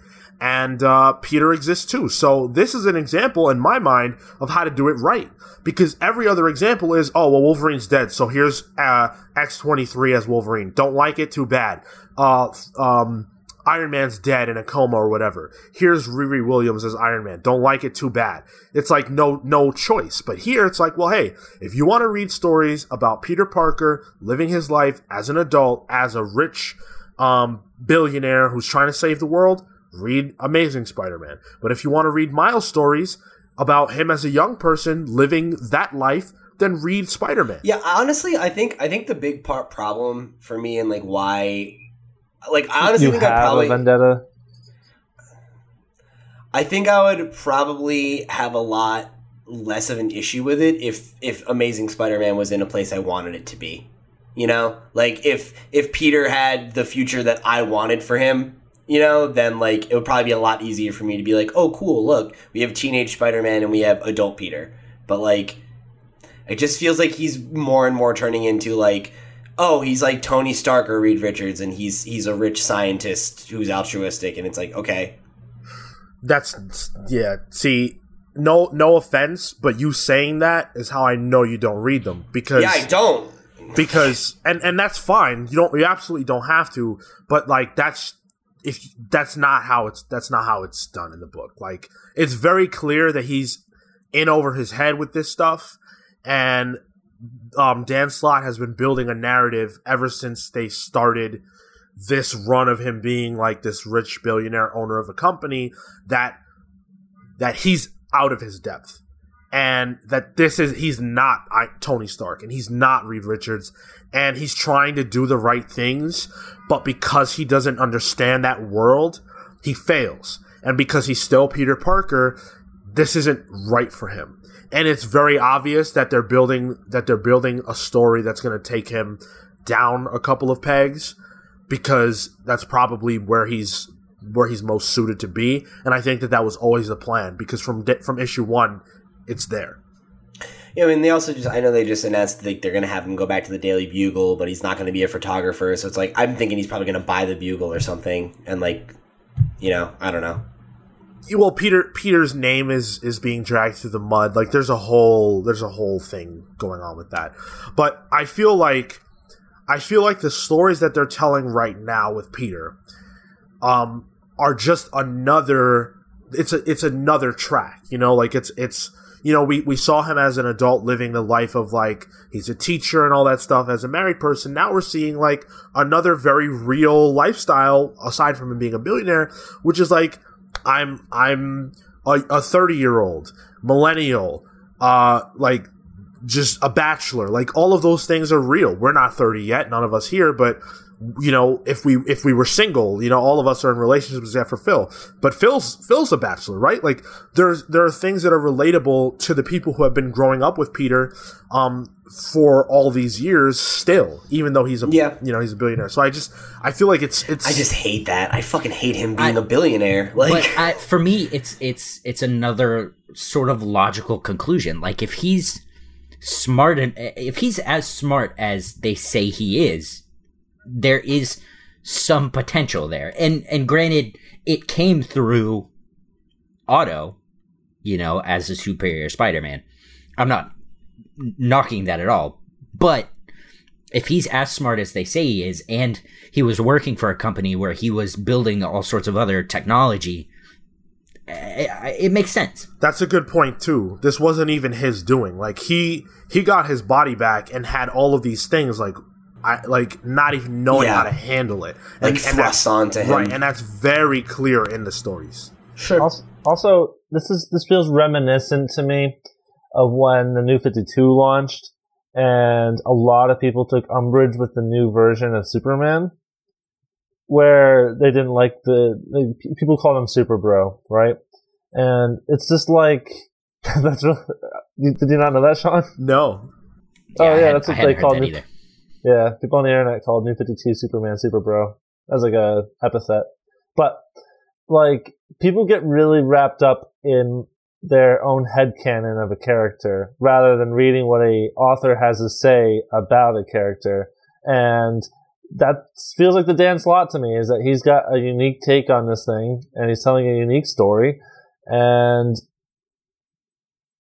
Speaker 1: And uh, Peter exists too. So this is an example in my mind of how to do it right. Because every other example is, oh well, Wolverine's dead, so here's uh, X twenty three as Wolverine. Don't like it? Too bad. Uh, um, Iron Man's dead in a coma or whatever. Here's Riri Williams as Iron Man. Don't like it? Too bad. It's like no no choice. But here it's like, well, hey, if you want to read stories about Peter Parker living his life as an adult, as a rich um, billionaire who's trying to save the world, read Amazing Spider-Man. But if you want to read Miles stories about him as a young person living that life, then read Spider-Man.
Speaker 3: Yeah, honestly, I think I think the big part problem for me and like why, like I honestly
Speaker 2: you
Speaker 3: think I probably
Speaker 2: a vendetta.
Speaker 3: I think I would probably have a lot less of an issue with it if if Amazing Spider-Man was in a place I wanted it to be. You know, like if if Peter had the future that I wanted for him, you know, then like it would probably be a lot easier for me to be like, "Oh, cool, look, we have teenage Spider-Man and we have adult Peter." But like it just feels like he's more and more turning into like oh, he's like Tony Stark or Reed Richards and he's he's a rich scientist who's altruistic and it's like, "Okay,
Speaker 1: That's yeah. See, no no offense, but you saying that is how I know you don't read them because
Speaker 3: yeah, I don't."
Speaker 1: because and and that's fine. You don't you absolutely don't have to, but like that's if that's not how it's that's not how it's done in the book. Like it's very clear that he's in over his head with this stuff and um Dan Slott has been building a narrative ever since they started this run of him being like this rich billionaire owner of a company that that he's out of his depth and that this is he's not Tony Stark and he's not Reed Richards and he's trying to do the right things but because he doesn't understand that world he fails. And because he's still Peter Parker this isn't right for him. And it's very obvious that they're building that they're building a story that's going to take him down a couple of pegs because that's probably where he's where he's most suited to be. And I think that that was always the plan because from from issue 1 it's there.
Speaker 3: Yeah, I mean, they also just, I know they just announced like they're going to have him go back to the Daily Bugle, but he's not going to be a photographer. So it's like, I'm thinking he's probably going to buy the Bugle or something. And like, you know, I don't know.
Speaker 1: Well, Peter Peter's name is is being dragged through the mud. Like there's a whole there's a whole thing going on with that. But I feel like I feel like the stories that they're telling right now with Peter um are just another it's a it's another track, you know, like it's it's you know, we, we saw him as an adult living the life of like he's a teacher and all that stuff as a married person. Now we're seeing like another very real lifestyle aside from him being a billionaire, which is like I'm I'm a 30 year old millennial, uh, like just a bachelor. Like all of those things are real. We're not 30 yet, none of us here, but you know, if we if we were single, you know, all of us are in relationships except for Phil. But Phil's Phil's a bachelor, right? Like there's there are things that are relatable to the people who have been growing up with Peter um for all these years still, even though he's a
Speaker 3: Yeah.
Speaker 1: you know, he's a billionaire. So I just I feel like it's it's
Speaker 3: I just hate that. I fucking hate him being
Speaker 4: I-
Speaker 3: a billionaire. Like,
Speaker 4: but I, for me it's it's it's another sort of logical conclusion like if he's smart and if he's as smart as they say he is there is some potential there and and granted it came through Otto you know as a superior spider-man i'm not knocking that at all but if he's as smart as they say he is and he was working for a company where he was building all sorts of other technology eh, it makes sense
Speaker 1: That's a good point too. This wasn't even his doing. Like he he got his body back and had all of these things like I like not even knowing
Speaker 3: Yeah.
Speaker 1: how to handle it.
Speaker 3: like
Speaker 1: and, and
Speaker 3: thrust
Speaker 1: that's,
Speaker 3: onto him.
Speaker 1: right, and that's very clear in the stories.
Speaker 3: sure.
Speaker 2: Also, also, this is this feels reminiscent to me of when the New Fifty Two launched, and a lot of people took umbrage with the new version of Superman, where they didn't like the, the people called him Super Bro, right? And it's just like that's really, did you not know that, Sean?
Speaker 1: No.
Speaker 2: Oh,
Speaker 4: I
Speaker 2: yeah,
Speaker 4: had-
Speaker 2: that's what
Speaker 4: I
Speaker 2: they
Speaker 4: heard
Speaker 2: called
Speaker 4: that
Speaker 2: me. Yeah, people on the internet called New 52 Superman Super Bro as like a epithet. But like people get really wrapped up in their own head headcanon of a character rather than reading what a author has to say about a character. And that feels like the Dan Slott to me is that he's got a unique take on this thing and he's telling a unique story and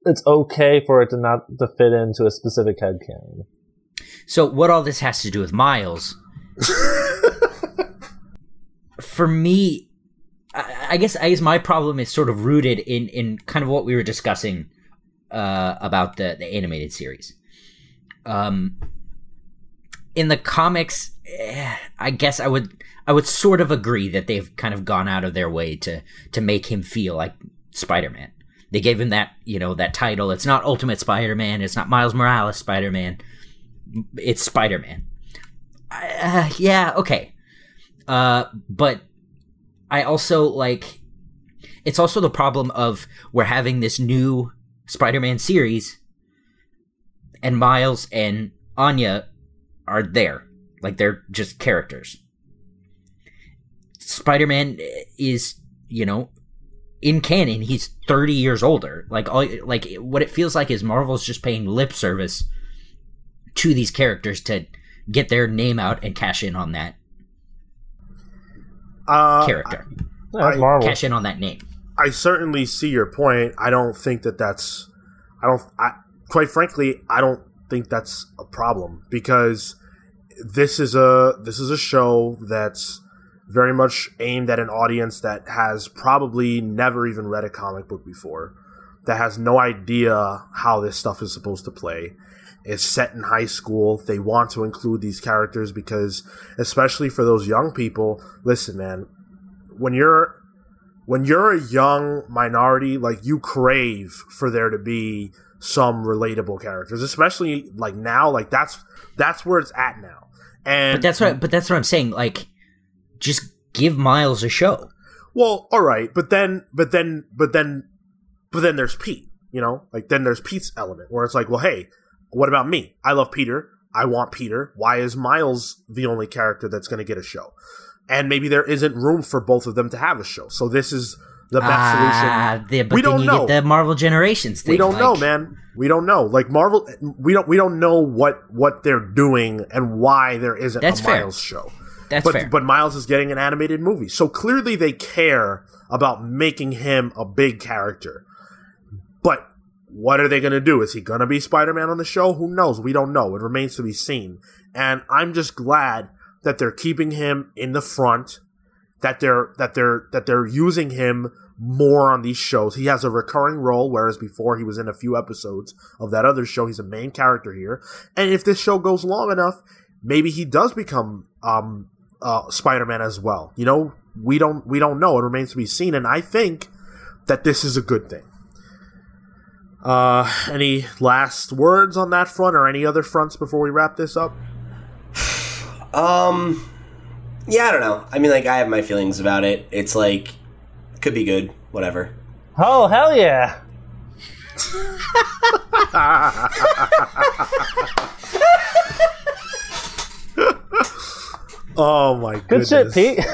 Speaker 2: it's okay for it to not to fit into a specific head headcanon.
Speaker 4: So, what all this has to do with Miles? for me, I, I guess I guess my problem is sort of rooted in in kind of what we were discussing uh, about the the animated series. Um, in the comics, eh, I guess I would I would sort of agree that they've kind of gone out of their way to to make him feel like Spider Man. They gave him that you know that title. It's not Ultimate Spider Man. It's not Miles Morales Spider Man it's Spider Man. Uh, yeah, okay. Uh, but I also like. It's also the problem of we're having this new Spider Man series, and Miles and Anya are there. Like they're just characters. Spider Man is, you know, in canon, he's 30 years older. Like all like what it feels like is Marvel's just paying lip service to these characters to get their name out and cash in on that
Speaker 1: Uh,
Speaker 4: character,
Speaker 2: Yeah, that's
Speaker 1: I-
Speaker 2: Marvel.
Speaker 4: cash in on that name.
Speaker 1: I certainly see your point. I don't think that that's. I don't. I quite frankly, I don't think that's a problem because this is a this is a show that's very much aimed at an audience that has probably never even read a comic book before, that has no idea how this stuff is supposed to play. It's set in high school. They want to include these characters because, especially for those young people, listen, man, when you're when you're a young minority, like you crave for there to be some relatable characters, especially like now. Like that's that's where it's at now. And
Speaker 4: But that's what. But that's what I'm saying. Like, just give Miles a show.
Speaker 1: Well, all right, but then, but then, but then, but then there's Pete. You know, like then there's Pete's element where it's like, well, hey, what about me? I love Peter. I want Peter. Why is Miles the only character that's going to get a show? And maybe there isn't room for both of them to have a show. So this is the best
Speaker 4: Ah,
Speaker 1: solution.
Speaker 4: the, but
Speaker 1: We
Speaker 4: then
Speaker 1: don't
Speaker 4: you
Speaker 1: know.
Speaker 4: get the Marvel Generations thing.
Speaker 1: We don't know, man. We don't know. Like Marvel, we don't. We don't know what what they're doing and why there isn't
Speaker 4: That's
Speaker 1: a
Speaker 4: fair.
Speaker 1: Miles show.
Speaker 4: That's
Speaker 1: but
Speaker 4: fair.
Speaker 1: but Miles is getting an animated movie, so clearly they care about making him a big character. But what are they going to do? Is he going to be Spider Man on the show? Who knows? We don't know. It remains to be seen. And I'm just glad that they're keeping him in the front. That they're that they're that they're using him more on these shows. He has a recurring role, whereas before he was in a few episodes of that other show. He's a main character here. And if this show goes long enough, maybe he does become um, uh, Spider-Man as well. You know, we don't we don't know. It remains to be seen. And I think that this is a good thing. Uh, any last words on that front, or any other fronts before we wrap this up?
Speaker 3: Um, Yeah, I don't know. I mean, like I have my feelings about it. It's like could be good, whatever.
Speaker 2: Oh hell yeah!
Speaker 1: Oh my
Speaker 2: Good
Speaker 1: goodness.
Speaker 2: shit, Pete.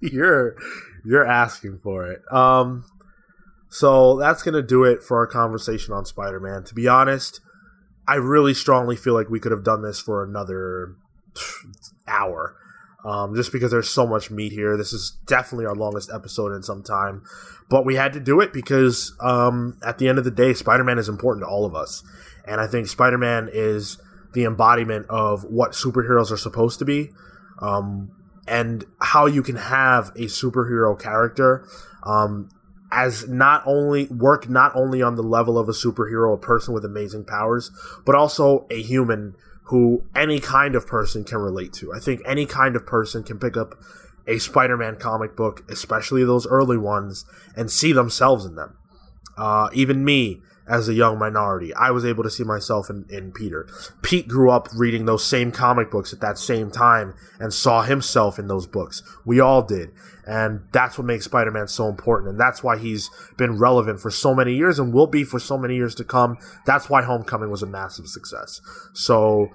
Speaker 1: you're you're asking for it. Um so that's going to do it for our conversation on Spider-Man. To be honest, I really strongly feel like we could have done this for another hour. Um, just because there's so much meat here. This is definitely our longest episode in some time. But we had to do it because um, at the end of the day, Spider Man is important to all of us. And I think Spider Man is the embodiment of what superheroes are supposed to be. Um, and how you can have a superhero character um, as not only work not only on the level of a superhero, a person with amazing powers, but also a human who any kind of person can relate to. I think any kind of person can pick up a Spider-Man comic book, especially those early ones, and see themselves in them. Uh, even me, as a young minority, I was able to see myself in, in Peter. Pete grew up reading those same comic books at that same time and saw himself in those books. We all did. And that's what makes Spider Man so important. And that's why he's been relevant for so many years and will be for so many years to come. That's why Homecoming was a massive success. So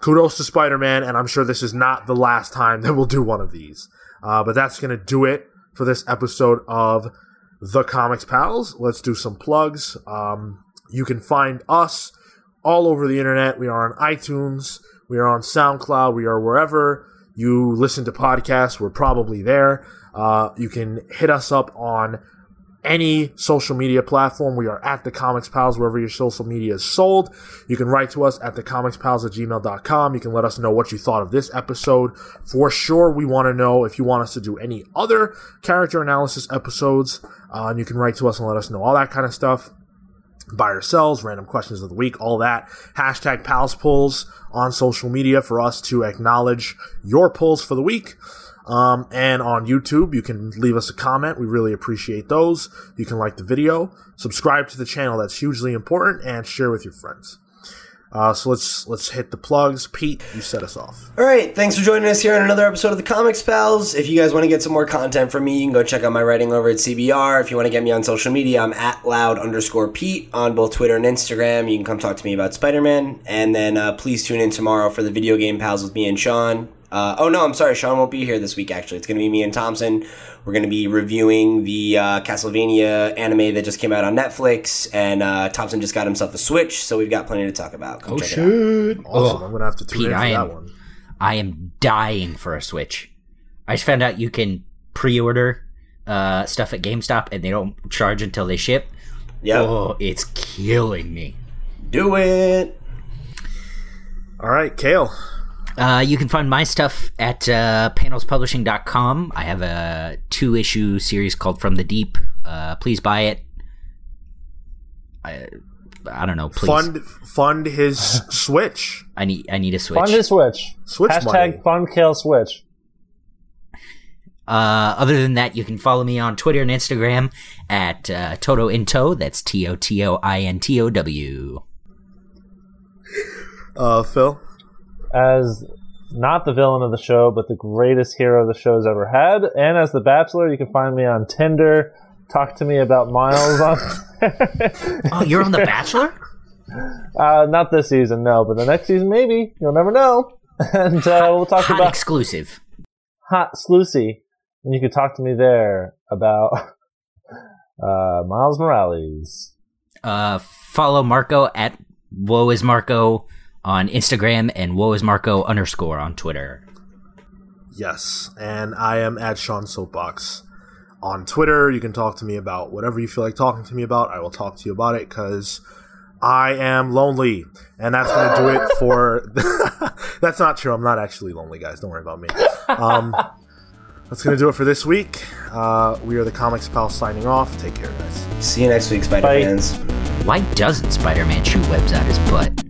Speaker 1: kudos to Spider Man. And I'm sure this is not the last time that we'll do one of these. Uh, but that's going to do it for this episode of The Comics Pals. Let's do some plugs. Um, you can find us all over the internet. We are on iTunes. We are on SoundCloud. We are wherever you listen to podcasts. We're probably there. Uh, you can hit us up on any social media platform. We are at the Comics Pals, wherever your social media is sold. You can write to us at thecomicspals at gmail.com. You can let us know what you thought of this episode. For sure, we want to know if you want us to do any other character analysis episodes. Uh, and you can write to us and let us know all that kind of stuff buy or sells, random questions of the week, all that. Hashtag pals pulls on social media for us to acknowledge your pulls for the week. Um, and on YouTube, you can leave us a comment. We really appreciate those. You can like the video, subscribe to the channel. That's hugely important, and share with your friends. Uh, so let's let's hit the plugs. Pete, you set us off.
Speaker 3: All right, thanks for joining us here on another episode of the Comics Pals. If you guys want to get some more content from me, you can go check out my writing over at CBR. If you want to get me on social media, I'm at loud underscore Pete on both Twitter and Instagram. You can come talk to me about Spider Man. And then uh, please tune in tomorrow for the Video Game Pals with me and Sean. Uh, oh no, I'm sorry, Sean won't be here this week. Actually, it's going to be me and Thompson. We're going to be reviewing the uh, Castlevania anime that just came out on Netflix, and uh, Thompson just got himself a Switch, so we've got plenty to talk about. Come
Speaker 4: Oh
Speaker 3: check it out.
Speaker 4: shit!
Speaker 1: Awesome.
Speaker 4: Oh,
Speaker 1: I'm gonna have to tune
Speaker 4: Pete,
Speaker 1: in for
Speaker 4: I
Speaker 1: that
Speaker 4: am,
Speaker 1: one.
Speaker 4: I am dying for a Switch. I just found out you can pre-order uh, stuff at GameStop and they don't charge until they ship.
Speaker 3: Yep,
Speaker 4: Oh, it's killing me.
Speaker 3: do it.
Speaker 1: All right, Cale.
Speaker 4: Uh, you can find my stuff at uh, panelspublishing.com. I have a two issue series called From the Deep. Uh, please buy it. I, I don't know. Please.
Speaker 1: Fund fund his Switch.
Speaker 4: I need I need a switch.
Speaker 2: Fund his Switch.
Speaker 1: Switch
Speaker 2: Hashtag
Speaker 1: money.
Speaker 2: fund Cale Switch.
Speaker 4: Uh, other than that, you can follow me on Twitter and Instagram at uh, Toto Into. That's T O T O I N T O W.
Speaker 1: Uh, Phil.
Speaker 2: As not the villain of the show, but the greatest hero the show's ever had. And as the Bachelor, you can find me on Tinder. Talk to me about Miles on.
Speaker 4: Oh, you're on The Bachelor?
Speaker 2: uh, not this season, no, but the next season maybe. You'll never know. And uh, we'll talk
Speaker 4: Hot
Speaker 2: about
Speaker 4: exclusive.
Speaker 2: Hot Sluicy, and you can talk to me there about uh, Miles Morales.
Speaker 4: Uh, follow Marco at Woe is Marco on Instagram and Woe is Marco underscore on Twitter.
Speaker 1: Yes, and I am at Sean Soapbox on Twitter. You can talk to me about whatever you feel like talking to me about. I will talk to you about it because I am lonely, and that's going to do it for. that's not true. I'm not actually lonely, guys. Don't worry about me. Um, that's going to do it for this week. Uh, we are the Comics Pal signing off. Take care, guys.
Speaker 3: See you next week, Spider
Speaker 2: Bye.
Speaker 3: fans.
Speaker 4: Why doesn't Spider Man shoot webs out his butt?